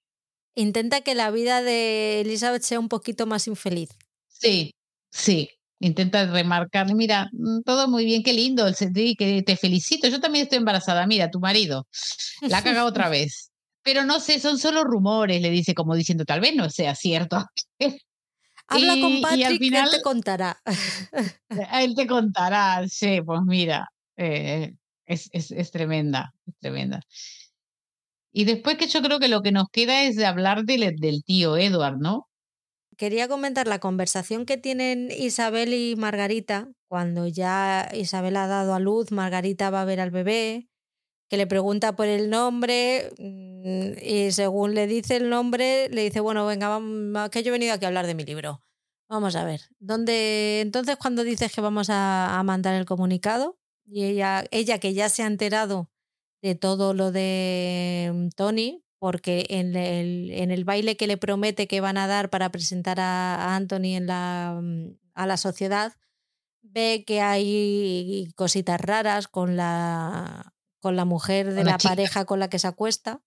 Intenta que la vida de Elizabeth sea un poquito más infeliz. Sí, sí. Intenta remarcarle, mira, mm, todo muy bien, qué lindo, que te felicito. Yo también estoy embarazada, mira, tu marido la ha cagado otra vez. Pero no sé, son solo rumores, le dice como diciendo, tal vez no sea cierto. Habla con Patrick, y él te contará. él te contará, sí, pues mira, eh, es, tremenda, es tremenda. Y después que yo creo que lo que nos queda es de hablar del, del tío Edward, ¿no? Quería comentar la conversación que tienen Isabel y Margarita cuando ya Isabel ha dado a luz, Margarita va a ver al bebé, que le pregunta por el nombre mm, y según le dice el nombre, le dice, bueno, venga, vamos, que yo he venido aquí a hablar de mi libro. Vamos a ver, ¿dónde entonces cuando dices que vamos a mandar el comunicado? Y ella, ella que ya se ha enterado de todo lo de mm, Tony, porque en el, en el baile que le promete que van a dar para presentar a, Anthony en la, mm, a la sociedad, ve que hay cositas raras con la, con la mujer de la, pareja con la que se acuesta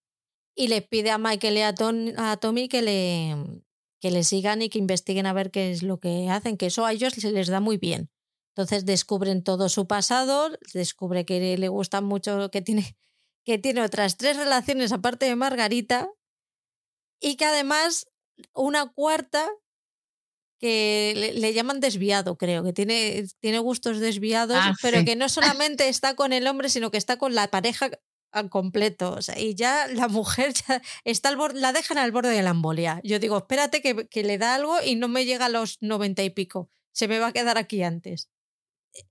y le pide a Michael y a, a Tommy que le, que le sigan y que investiguen a ver qué es lo que hacen, que eso a ellos se les da muy bien. Entonces descubren todo su pasado, descubre que le gusta mucho, que tiene, que tiene otras tres relaciones aparte de Margarita y que además una cuarta que le, llaman desviado, creo, que tiene, tiene gustos desviados, ah, pero que no solamente está con el hombre, sino que está con la pareja al completo. O sea, y ya la mujer ya está al borde, la dejan al borde de la embolia. Yo digo, espérate que, que le da algo y no me llega a los noventa y pico. Se me va a quedar aquí antes.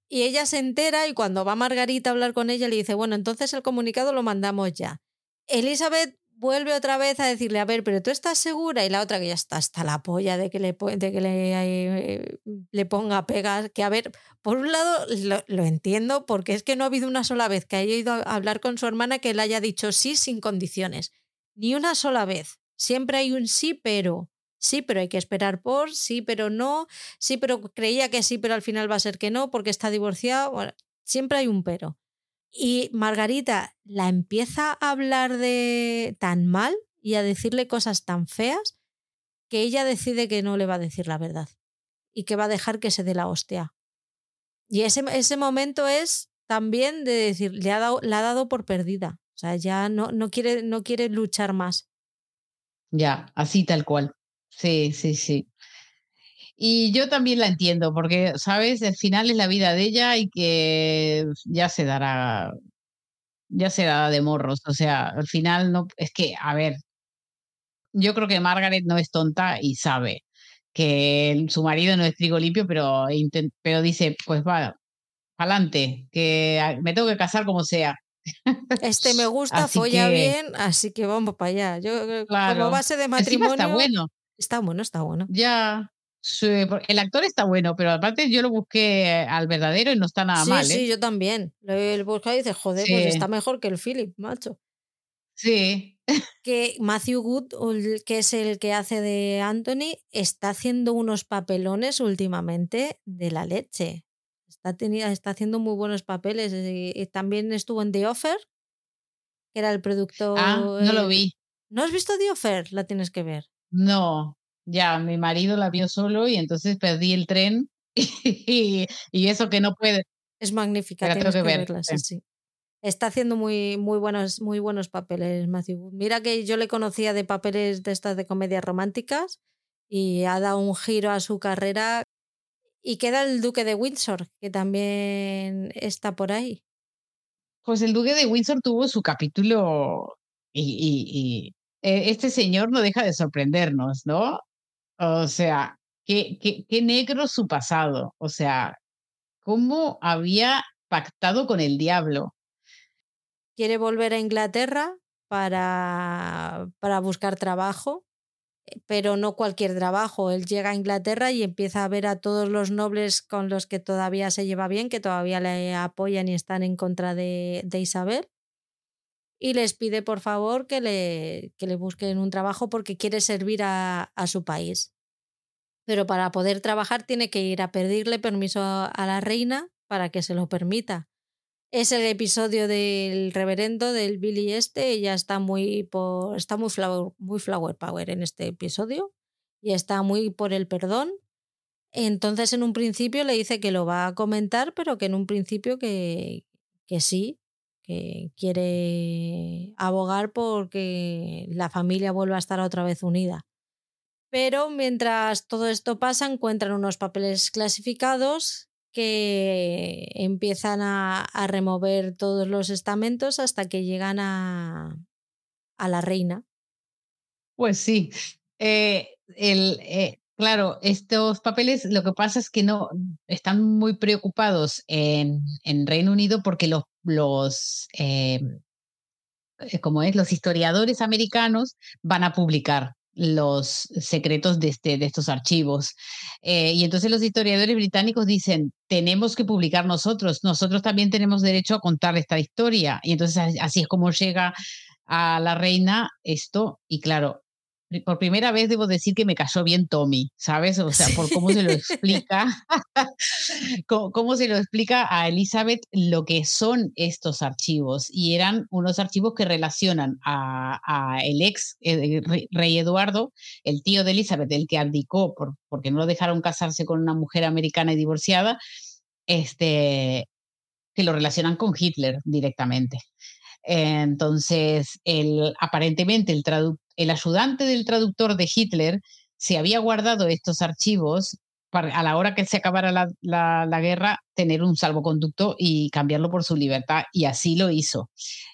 Y ella se entera y cuando va Margarita a hablar con ella le dice, bueno, entonces el comunicado lo mandamos ya. Elizabeth vuelve otra vez a decirle, a ver, pero tú estás segura y la otra que ya está hasta la polla de que le, de que le, eh, le ponga pegas, que a ver, por un lado lo, lo, entiendo porque es que no ha habido una sola vez que haya ido a hablar con su hermana que le haya dicho sí sin condiciones, ni una sola vez. Siempre hay un sí, pero sí, pero hay que esperar por, sí, pero no, sí, pero creía que sí, pero al final va a ser que no porque está divorciado. siempre hay un pero. Y Margarita la empieza a hablar de tan mal y a decirle cosas tan feas que ella decide que no le va a decir la verdad. y que va a dejar que se dé la hostia. Y ese, ese momento es también de decir, le ha dado, ha dado por perdida. O sea, ya no, no, quiere, no quiere luchar más. Ya, así tal cual. Sí, sí, sí. Y yo también la entiendo, porque, ¿sabes? El final es la vida de ella y que ya se dará, ya se dará de morros. O sea, al final no, es que, a ver, yo creo que Margaret no es tonta y sabe que su marido no es trigo limpio, pero, pero dice, pues va, adelante, que me tengo que casar como sea. Este me gusta, folla bien, así que vamos para allá. Yo, como base de matrimonio. está bueno. Está bueno, está bueno. Ya. el actor está bueno, pero aparte yo lo busqué al verdadero y no está nada mal. Sí, ¿eh? sí, yo también. Lo he buscado y dice, joder, pues está mejor que el Philip, macho. Sí. Que Matthew Good, que es el que hace de Anthony, está haciendo unos papelones últimamente de la leche. Está, está haciendo muy buenos papeles. Y también estuvo en The Offer, que era el productor. Ah, no lo vi. ¿No has visto The Offer? La tienes que ver. No, ya, mi marido la vio solo y entonces perdí el tren y, eso que no puede. Es magnífica, tienes que, verla, sí, sí. Está haciendo muy, muy, buenos, muy buenos papeles, Matthew Mira que yo le conocía de papeles de estas de comedias románticas y ha dado un giro a su carrera. Y queda el Duque de Windsor, que también está por ahí. Pues el Duque de Windsor tuvo su capítulo y, eh, este señor no deja de sorprendernos, ¿no? O sea, qué, negro su pasado. O sea, cómo había pactado con el diablo quiere volver a Inglaterra para, para buscar trabajo, eh, pero no cualquier trabajo. Él llega a Inglaterra y empieza a ver a todos los nobles con los que todavía se lleva bien, que todavía le apoyan y están en contra de, de Isabel. Y les pide por favor que le, que le busquen un trabajo porque quiere servir a, a su país. Pero para poder trabajar tiene que ir a pedirle permiso a la reina para que se lo permita es el episodio del reverendo del Billy este, ella está muy por está muy flower, muy flower power en este episodio y está muy por el perdón. Entonces en un principio le dice que lo va a comentar, pero que en un principio que, que sí, que quiere abogar porque la familia vuelva a estar otra vez unida. Pero mientras todo esto pasa, encuentran unos papeles clasificados que empiezan a, remover todos los estamentos hasta que llegan a, a la reina. Pues sí. Eh, el, eh, claro, estos papeles lo que pasa es que no están muy preocupados en, en Reino Unido porque los, los eh, como es, los historiadores americanos van a publicar los secretos de, este, de estos archivos. Eh, y entonces los historiadores británicos dicen, tenemos que publicar nosotros, nosotros también tenemos derecho a contar esta historia. Y entonces así es como llega a la reina esto. Y claro, por primera vez debo decir que me cayó bien Tommy, ¿sabes? O sea, por cómo se lo explica, cómo, se lo explica a Elizabeth lo que son estos archivos. Y eran unos archivos que relacionan a, el ex eh, rey Eduardo, el tío de Elizabeth, el que abdicó por, porque no lo dejaron casarse con una mujer americana y divorciada, este, que lo relacionan con Hitler directamente. Entonces, el, aparentemente el, ayudante del traductor de Hitler se había guardado estos archivos para, a la hora que se acabara la, la, guerra, tener un salvoconducto y cambiarlo por su libertad, y así lo hizo.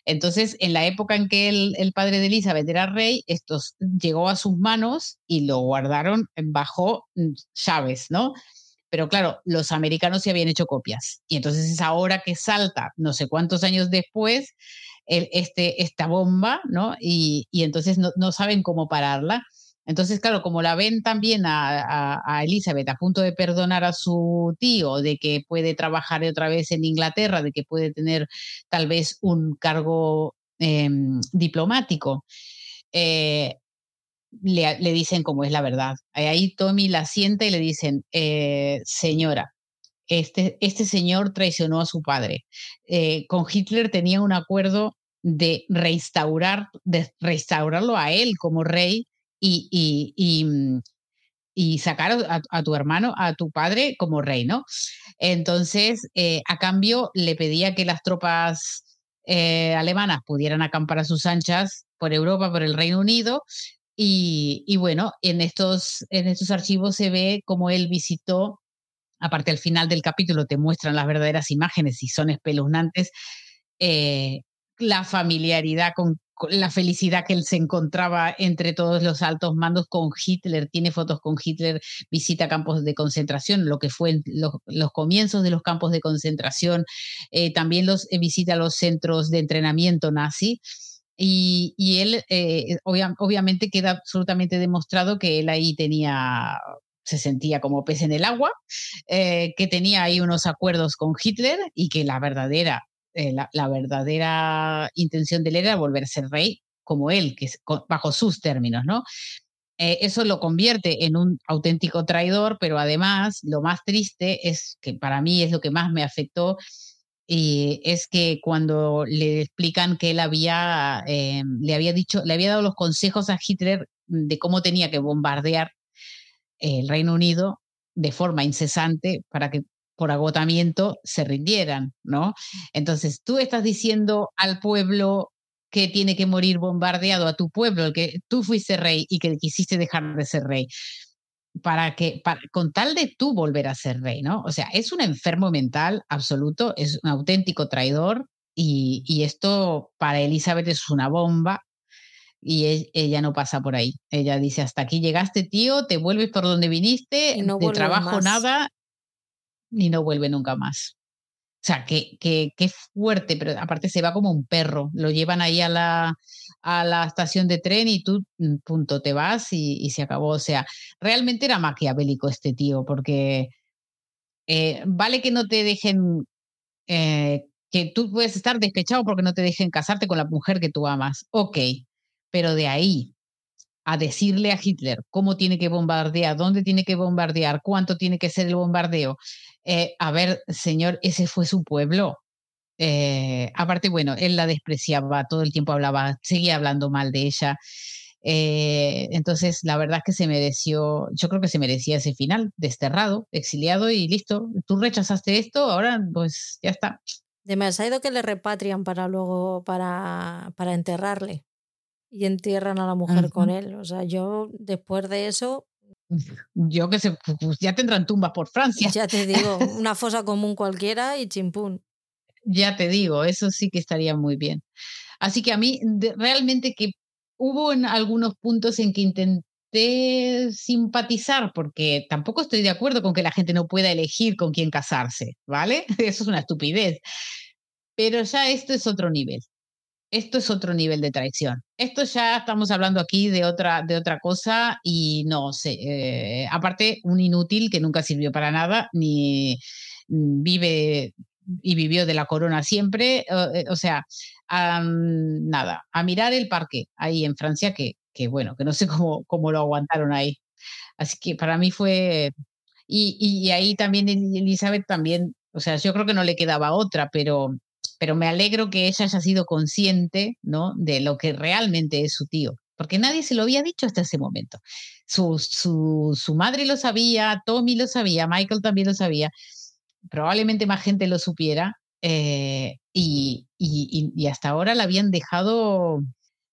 Entonces, en la época en que el, el padre de Elizabeth era rey, esto llegó a sus manos y lo guardaron bajo mm, llaves, ¿no? Pero claro, los americanos se habían hecho copias. Y entonces es ahora que salta, no sé cuántos años después, este, esta bomba, ¿no? Y, entonces no, saben cómo pararla. Entonces, claro, como la ven también a, a, Elizabeth a punto de perdonar a su tío, de que puede trabajar otra vez en Inglaterra, de que puede tener tal vez un cargo em, diplomático, eh, le, dicen cómo es la verdad. Ahí Tommy la sienta y le dicen, eh, señora, este, este, señor traicionó a su padre. Eh, con Hitler tenía un acuerdo de restaurar, de restaurarlo a él como rey y, y, y, mm, y sacar a, tu hermano, a tu padre como rey, ¿no? Entonces, eh, a cambio, le pedía que las tropas eh, alemanas pudieran acampar a sus anchas por Europa, por el Reino Unido. Y, bueno, en estos, en estos archivos se ve cómo él visitó, aparte al final del capítulo te muestran las verdaderas imágenes y son espeluznantes, eh, la familiaridad con, la felicidad que él se encontraba entre todos los altos mandos con Hitler, tiene fotos con Hitler, visita campos de concentración, lo que fue los, comienzos de los campos de concentración, eh, también los eh, visita los centros de entrenamiento nazi. Y, él, eh, obviamente, queda absolutamente demostrado que él ahí tenía se sentía como pez en el agua, que tenía ahí unos acuerdos con Hitler y que la verdadera eh, la, verdadera intención de él era volver a ser rey como él, que bajo sus términos, ¿no? Eh, eso lo convierte en un auténtico traidor, pero además lo más triste es que para mí es lo que más me afectó, y es que cuando le explican que él había, eh, le había dicho, le había dado los consejos a Hitler de cómo tenía que bombardear el Reino Unido de forma incesante para que por agotamiento se rindieran, ¿no? Entonces, tú estás diciendo al pueblo que tiene que morir bombardeado, a tu pueblo, el que tú fuiste rey y que quisiste dejar de ser rey, para que, con tal de tú volver a ser rey, ¿no? O sea, es un enfermo mental absoluto, es un auténtico traidor y, y esto para Elizabeth es una bomba y e, ella no pasa por ahí. Ella dice, hasta aquí llegaste, tío, te vuelves por donde viniste, no de trabajo nada y no vuelve nunca más. O sea, qué que, fuerte, pero aparte se va como un perro. Lo llevan ahí a la, a la estación de tren y tú, mm, punto, te vas y, se acabó. O sea, realmente era maquiavélico este tío, porque eh, vale que no te dejen, eh, que tú puedes estar despechado porque no te dejen casarte con la mujer que tú amas. Ok, pero de ahí a decirle a Hitler cómo tiene que bombardear, dónde tiene que bombardear, cuánto tiene que ser el bombardeo. Eh, a ver, señor, ese fue su pueblo. Eh, aparte, bueno, él la despreciaba, todo el tiempo hablaba, seguía hablando mal de ella. Eh, entonces, la verdad es que se mereció, yo creo que se merecía ese final, desterrado, exiliado y listo. Tú rechazaste esto, ahora pues ya está. Demasiado que le repatrian para luego, para, para enterrarle y entierran a la mujer con él. O sea, yo después de eso... Yo que sé, pues ya tendrán tumbas por Francia. Ya te digo, una fosa común cualquiera y chimpún. Ya te digo, eso sí que estaría muy bien. Así que a mí realmente que hubo en algunos puntos en que intenté simpatizar, porque tampoco estoy de acuerdo con que la gente no pueda elegir con quién casarse, ¿vale? Eso es una estupidez. Pero ya esto es otro nivel esto es otro nivel de traición. Esto ya estamos hablando aquí de otra, de otra cosa y no sé, eh, aparte un inútil que nunca sirvió para nada, ni vive y vivió de la corona siempre, eh, o, sea, nada, a mirar el parque ahí en Francia, que, que bueno, que no sé cómo, cómo lo aguantaron ahí. Así que para mí fue, y, y ahí también Elizabeth también, o sea, yo creo que no le quedaba otra, pero pero me alegro que ella haya sido consciente ¿no? de lo que realmente es su tío, porque nadie se lo había dicho hasta ese momento. Su, su, su madre lo sabía, Tommy lo sabía, Michael también lo sabía, probablemente más gente lo supiera, eh, y, y, y, hasta ahora la habían dejado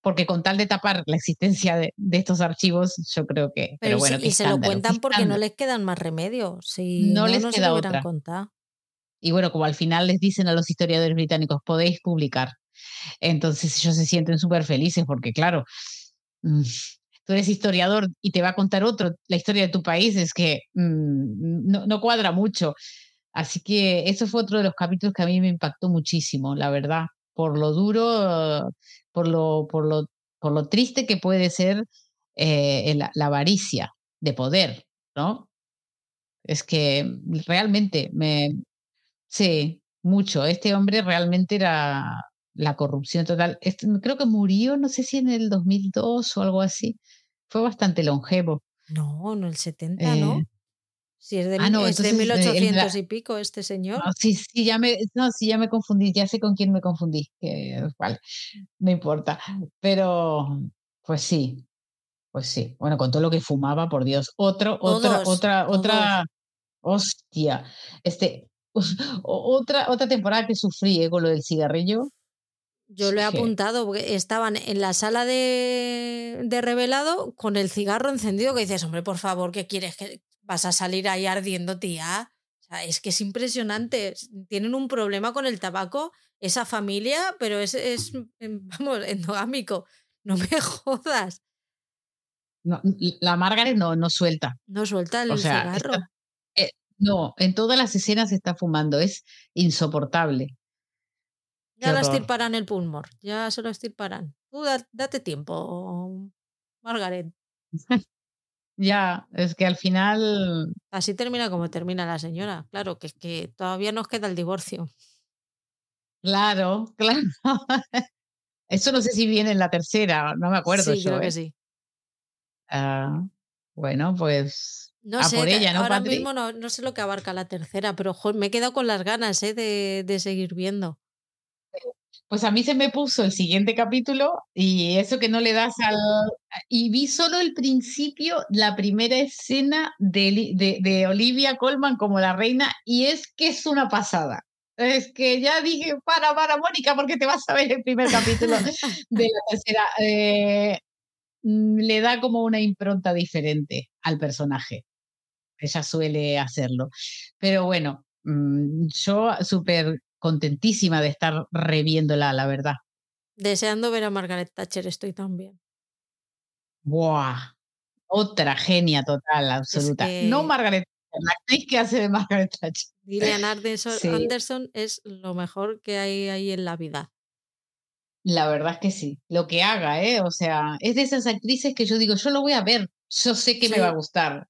porque con tal de tapar la existencia de, de estos archivos, yo creo que. Pero, bueno, y se lo cuentan porque no les quedan más remedios. Si no, les queda otra. Y bueno, como al final les dicen a los historiadores británicos, podéis publicar. Entonces ellos se sienten súper felices porque, claro, mm, tú eres historiador y te va a contar otro la historia de tu país, es que mm, no, no, cuadra mucho. Así que eso fue otro de los capítulos que a mí me impactó muchísimo, la verdad, por lo duro, por lo, por lo, por lo triste que puede ser eh, la, la avaricia de poder, ¿no? Es que realmente me, Sí, mucho. Este hombre realmente era la corrupción total. Este, creo que murió, no sé si en el 2002 o algo así. Fue bastante longevo. No, en el 70, ¿no? Eh, si es de, ah, no, es de 1800 y pico este señor. sí, sí, ya me, no, sí, ya me confundí, ya sé con quién me confundí. Vale, no importa. Pero, pues sí, Pues sí, bueno, con todo lo que fumaba, por Dios. Otro, otra, otra, otra, hostia. Este, otra, otra temporada que sufrí eh, con lo del cigarrillo. Yo lo he apuntado, porque estaban en la sala de, de, revelado con el cigarro encendido, que dices, hombre, por favor, ¿qué quieres? que ¿Vas a salir ahí ardiendo, tía? O sea, es que es impresionante. Tienen un problema con el tabaco, esa familia, pero es, es vamos, endogámico. No me jodas. No, la Margaret no, no suelta. No suelta el cigarro. No, en todas las escenas está fumando, es insoportable. Ya lo estirparán el pulmor, ya se lo estirparán. Tú date tiempo, Margaret. ya, es que al final. Así termina como termina la señora. Claro, que es que todavía nos queda el divorcio. Claro, claro. Eso no sé si viene en la tercera, no me acuerdo. Sí, creo que ¿eh? sí. Ah, bueno, pues no sé, por ella, ¿no, ahora mismo no, no, sé lo que abarca la tercera, pero me he quedado con las ganas ¿eh? de, de, seguir viendo. Pues a mí se me puso el siguiente capítulo y eso que no le das al... Y vi solo el principio, la primera escena de, de, de Olivia Colman como la reina y es que es una pasada. Es que ya dije, para, para, Mónica, porque te vas a ver el primer capítulo de la tercera. Eh, Mm, le da como una impronta diferente al personaje. Ella suele hacerlo. Pero bueno, mm, yo súper contentísima de estar reviéndola, la verdad. Deseando ver a Margaret Thatcher, estoy también. ¡Buah! Otra genia total, absoluta. No Margaret Thatcher, la actriz que hace de Margaret Thatcher. Gillian Anderson es lo mejor que hay ahí en la vida. La verdad es que sí, lo que haga, ¿eh? O sea, es de esas actrices que yo digo, yo lo voy a ver, yo sé que me va a gustar,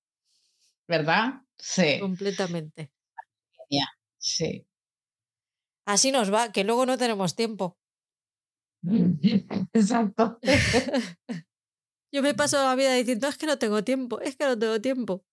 ¿verdad? Sí. Completamente. Sí. Así nos va, que luego no tenemos tiempo. Exacto. yo me paso la vida diciendo, es que no tengo tiempo, es que no tengo tiempo.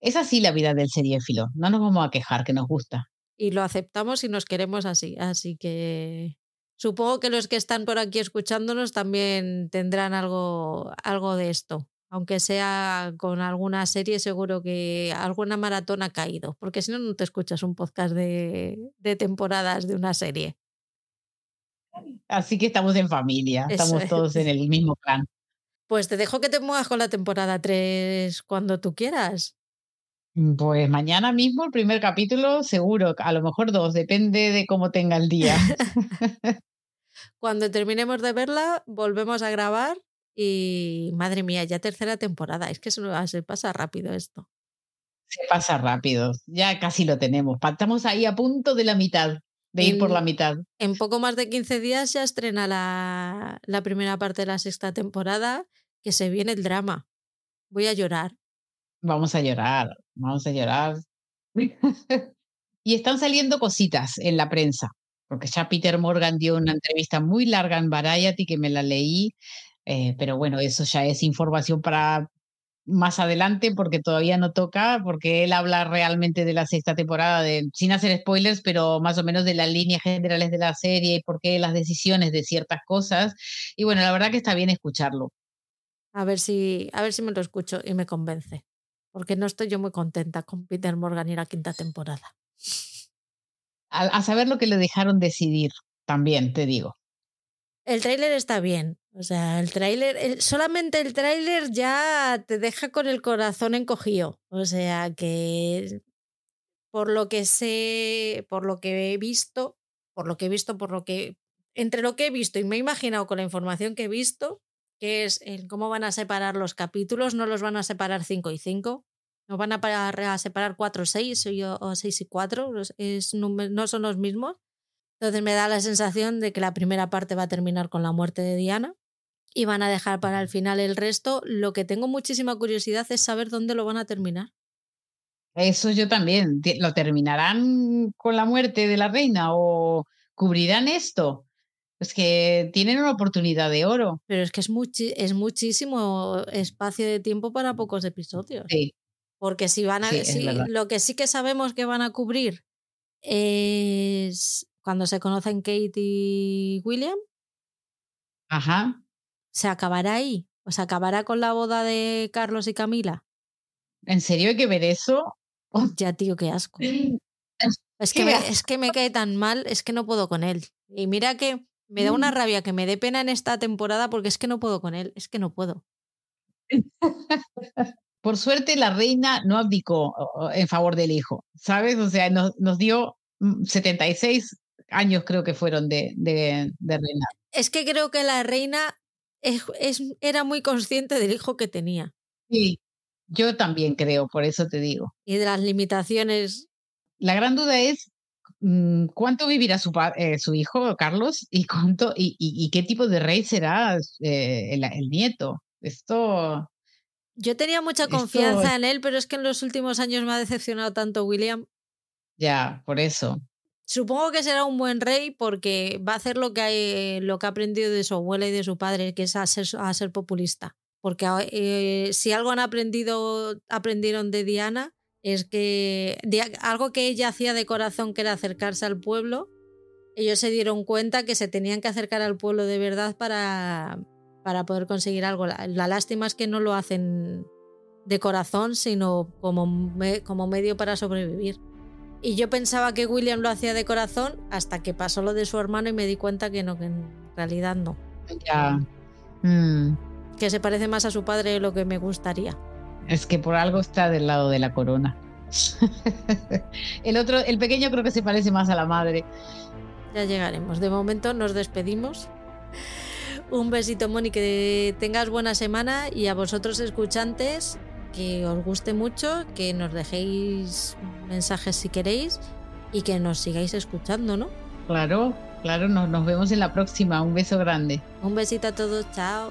Es así la vida del seriéfilo, no nos vamos a quejar, que nos gusta. Y lo aceptamos y nos queremos así, así que Supongo que los que están por aquí escuchándonos también tendrán algo, algo de esto. Aunque sea con alguna serie, seguro que alguna maratón ha caído, porque si no, no te escuchas un podcast de, de temporadas de una serie. Así que estamos en familia, estamos todos en el mismo plan. Pues te dejo que te muevas con la temporada 3 cuando tú quieras. Mm, pues mañana mismo el primer capítulo, seguro, a lo mejor dos, depende de cómo tenga el día. Cuando terminemos de verla, volvemos a grabar y madre mía, ya tercera temporada. Es que se, pasa rápido esto. Se pasa rápido, ya casi lo tenemos. Estamos ahí a punto de la mitad, de ir por la mitad. En poco más de 15 días ya estrena la, la primera parte de la sexta temporada, que se viene el drama. Voy a llorar. Vamos a llorar, vamos a llorar. y están saliendo cositas en la prensa porque ya Peter Morgan dio una entrevista muy larga en Variety que me la leí, eh, pero bueno, eso ya es información para más adelante porque todavía no toca, porque él habla realmente de la sexta temporada, de, sin hacer spoilers, pero más o menos de las líneas generales de la serie y por qué las decisiones de ciertas cosas. Y bueno, la verdad que está bien escucharlo. A ver si, a ver si me lo escucho y me convence, porque no estoy yo muy contenta con Peter Morgan y la quinta temporada a, saber lo que le dejaron decidir, también te digo. El tráiler está bien. O sea, el tráiler, solamente el tráiler ya te deja con el corazón encogido. O sea que por lo que sé, por lo que he visto, por lo que he visto, por lo que entre lo que he visto y me he imaginado con la información que he visto, que es el cómo van a separar los capítulos, no los van a separar 5 y 5, nos van a, separar 4 o 6 o 6 y 4, es, no son los mismos. Entonces me da la sensación de que la primera parte va a terminar con la muerte de Diana y van a dejar para el final el resto. Lo que tengo muchísima curiosidad es saber dónde lo van a terminar. Eso yo también. ¿Lo terminarán con la muerte de la reina o cubrirán esto? Es que tienen una oportunidad de oro. Pero es que es, es muchísimo espacio de tiempo para pocos episodios. Sí, porque si van a. lo que sí que sabemos que van a cubrir es cuando se conocen Kate y William. Ajá. ¿Se acabará ahí? Pues acabará con la boda de Carlos y Camila. ¿En serio hay que ver eso? Ya, tío, qué asco. Es que, me, es que me cae tan mal, es que no puedo con él. Y mira que me da una mm. rabia que me dé pena en esta temporada porque es que no puedo con él, es que no puedo. Por suerte la reina no abdicó en favor del hijo, ¿sabes? O sea, nos, nos dio 76 mm, años creo que fueron de, de, reina. Es que creo que la reina es, era muy consciente del hijo que tenía. Sí, yo también creo, por eso te digo. Y de las limitaciones la gran duda es mm, cuánto vivirá su, eh, su hijo, Carlos, y, cuánto, y, qué tipo de rey será eh, el, nieto. Esto... Yo tenía mucha confianza en él, pero es que en los últimos años me ha decepcionado tanto William. Ya, por eso. Supongo que será un buen rey porque va a hacer lo que, lo que ha aprendido de su abuela y de su padre, que es a ser, a ser populista. Porque eh, si algo han aprendido, aprendieron de Diana, es que algo que ella hacía de corazón, que era acercarse al pueblo, ellos se dieron cuenta que se tenían que acercar al pueblo de verdad para, para poder conseguir algo. La, lástima es que no lo hacen de corazón, sino como, como medio para sobrevivir. Y yo pensaba que William lo hacía de corazón hasta que pasó lo de su hermano y me di cuenta que no, que en realidad no. Ya. Mm. Que se parece más a su padre de lo que me gustaría. Es que por algo está del lado de la corona. el otro, el pequeño creo que se parece más a la madre. Ya llegaremos. De momento nos despedimos. Un besito, Moni, que tengas buena semana y a vosotros escuchantes que os guste mucho, que nos dejéis mensajes si queréis y que nos sigáis escuchando, ¿no? Claro, claro, nos, nos vemos en la próxima. Un beso grande. Un besito a todos, chao.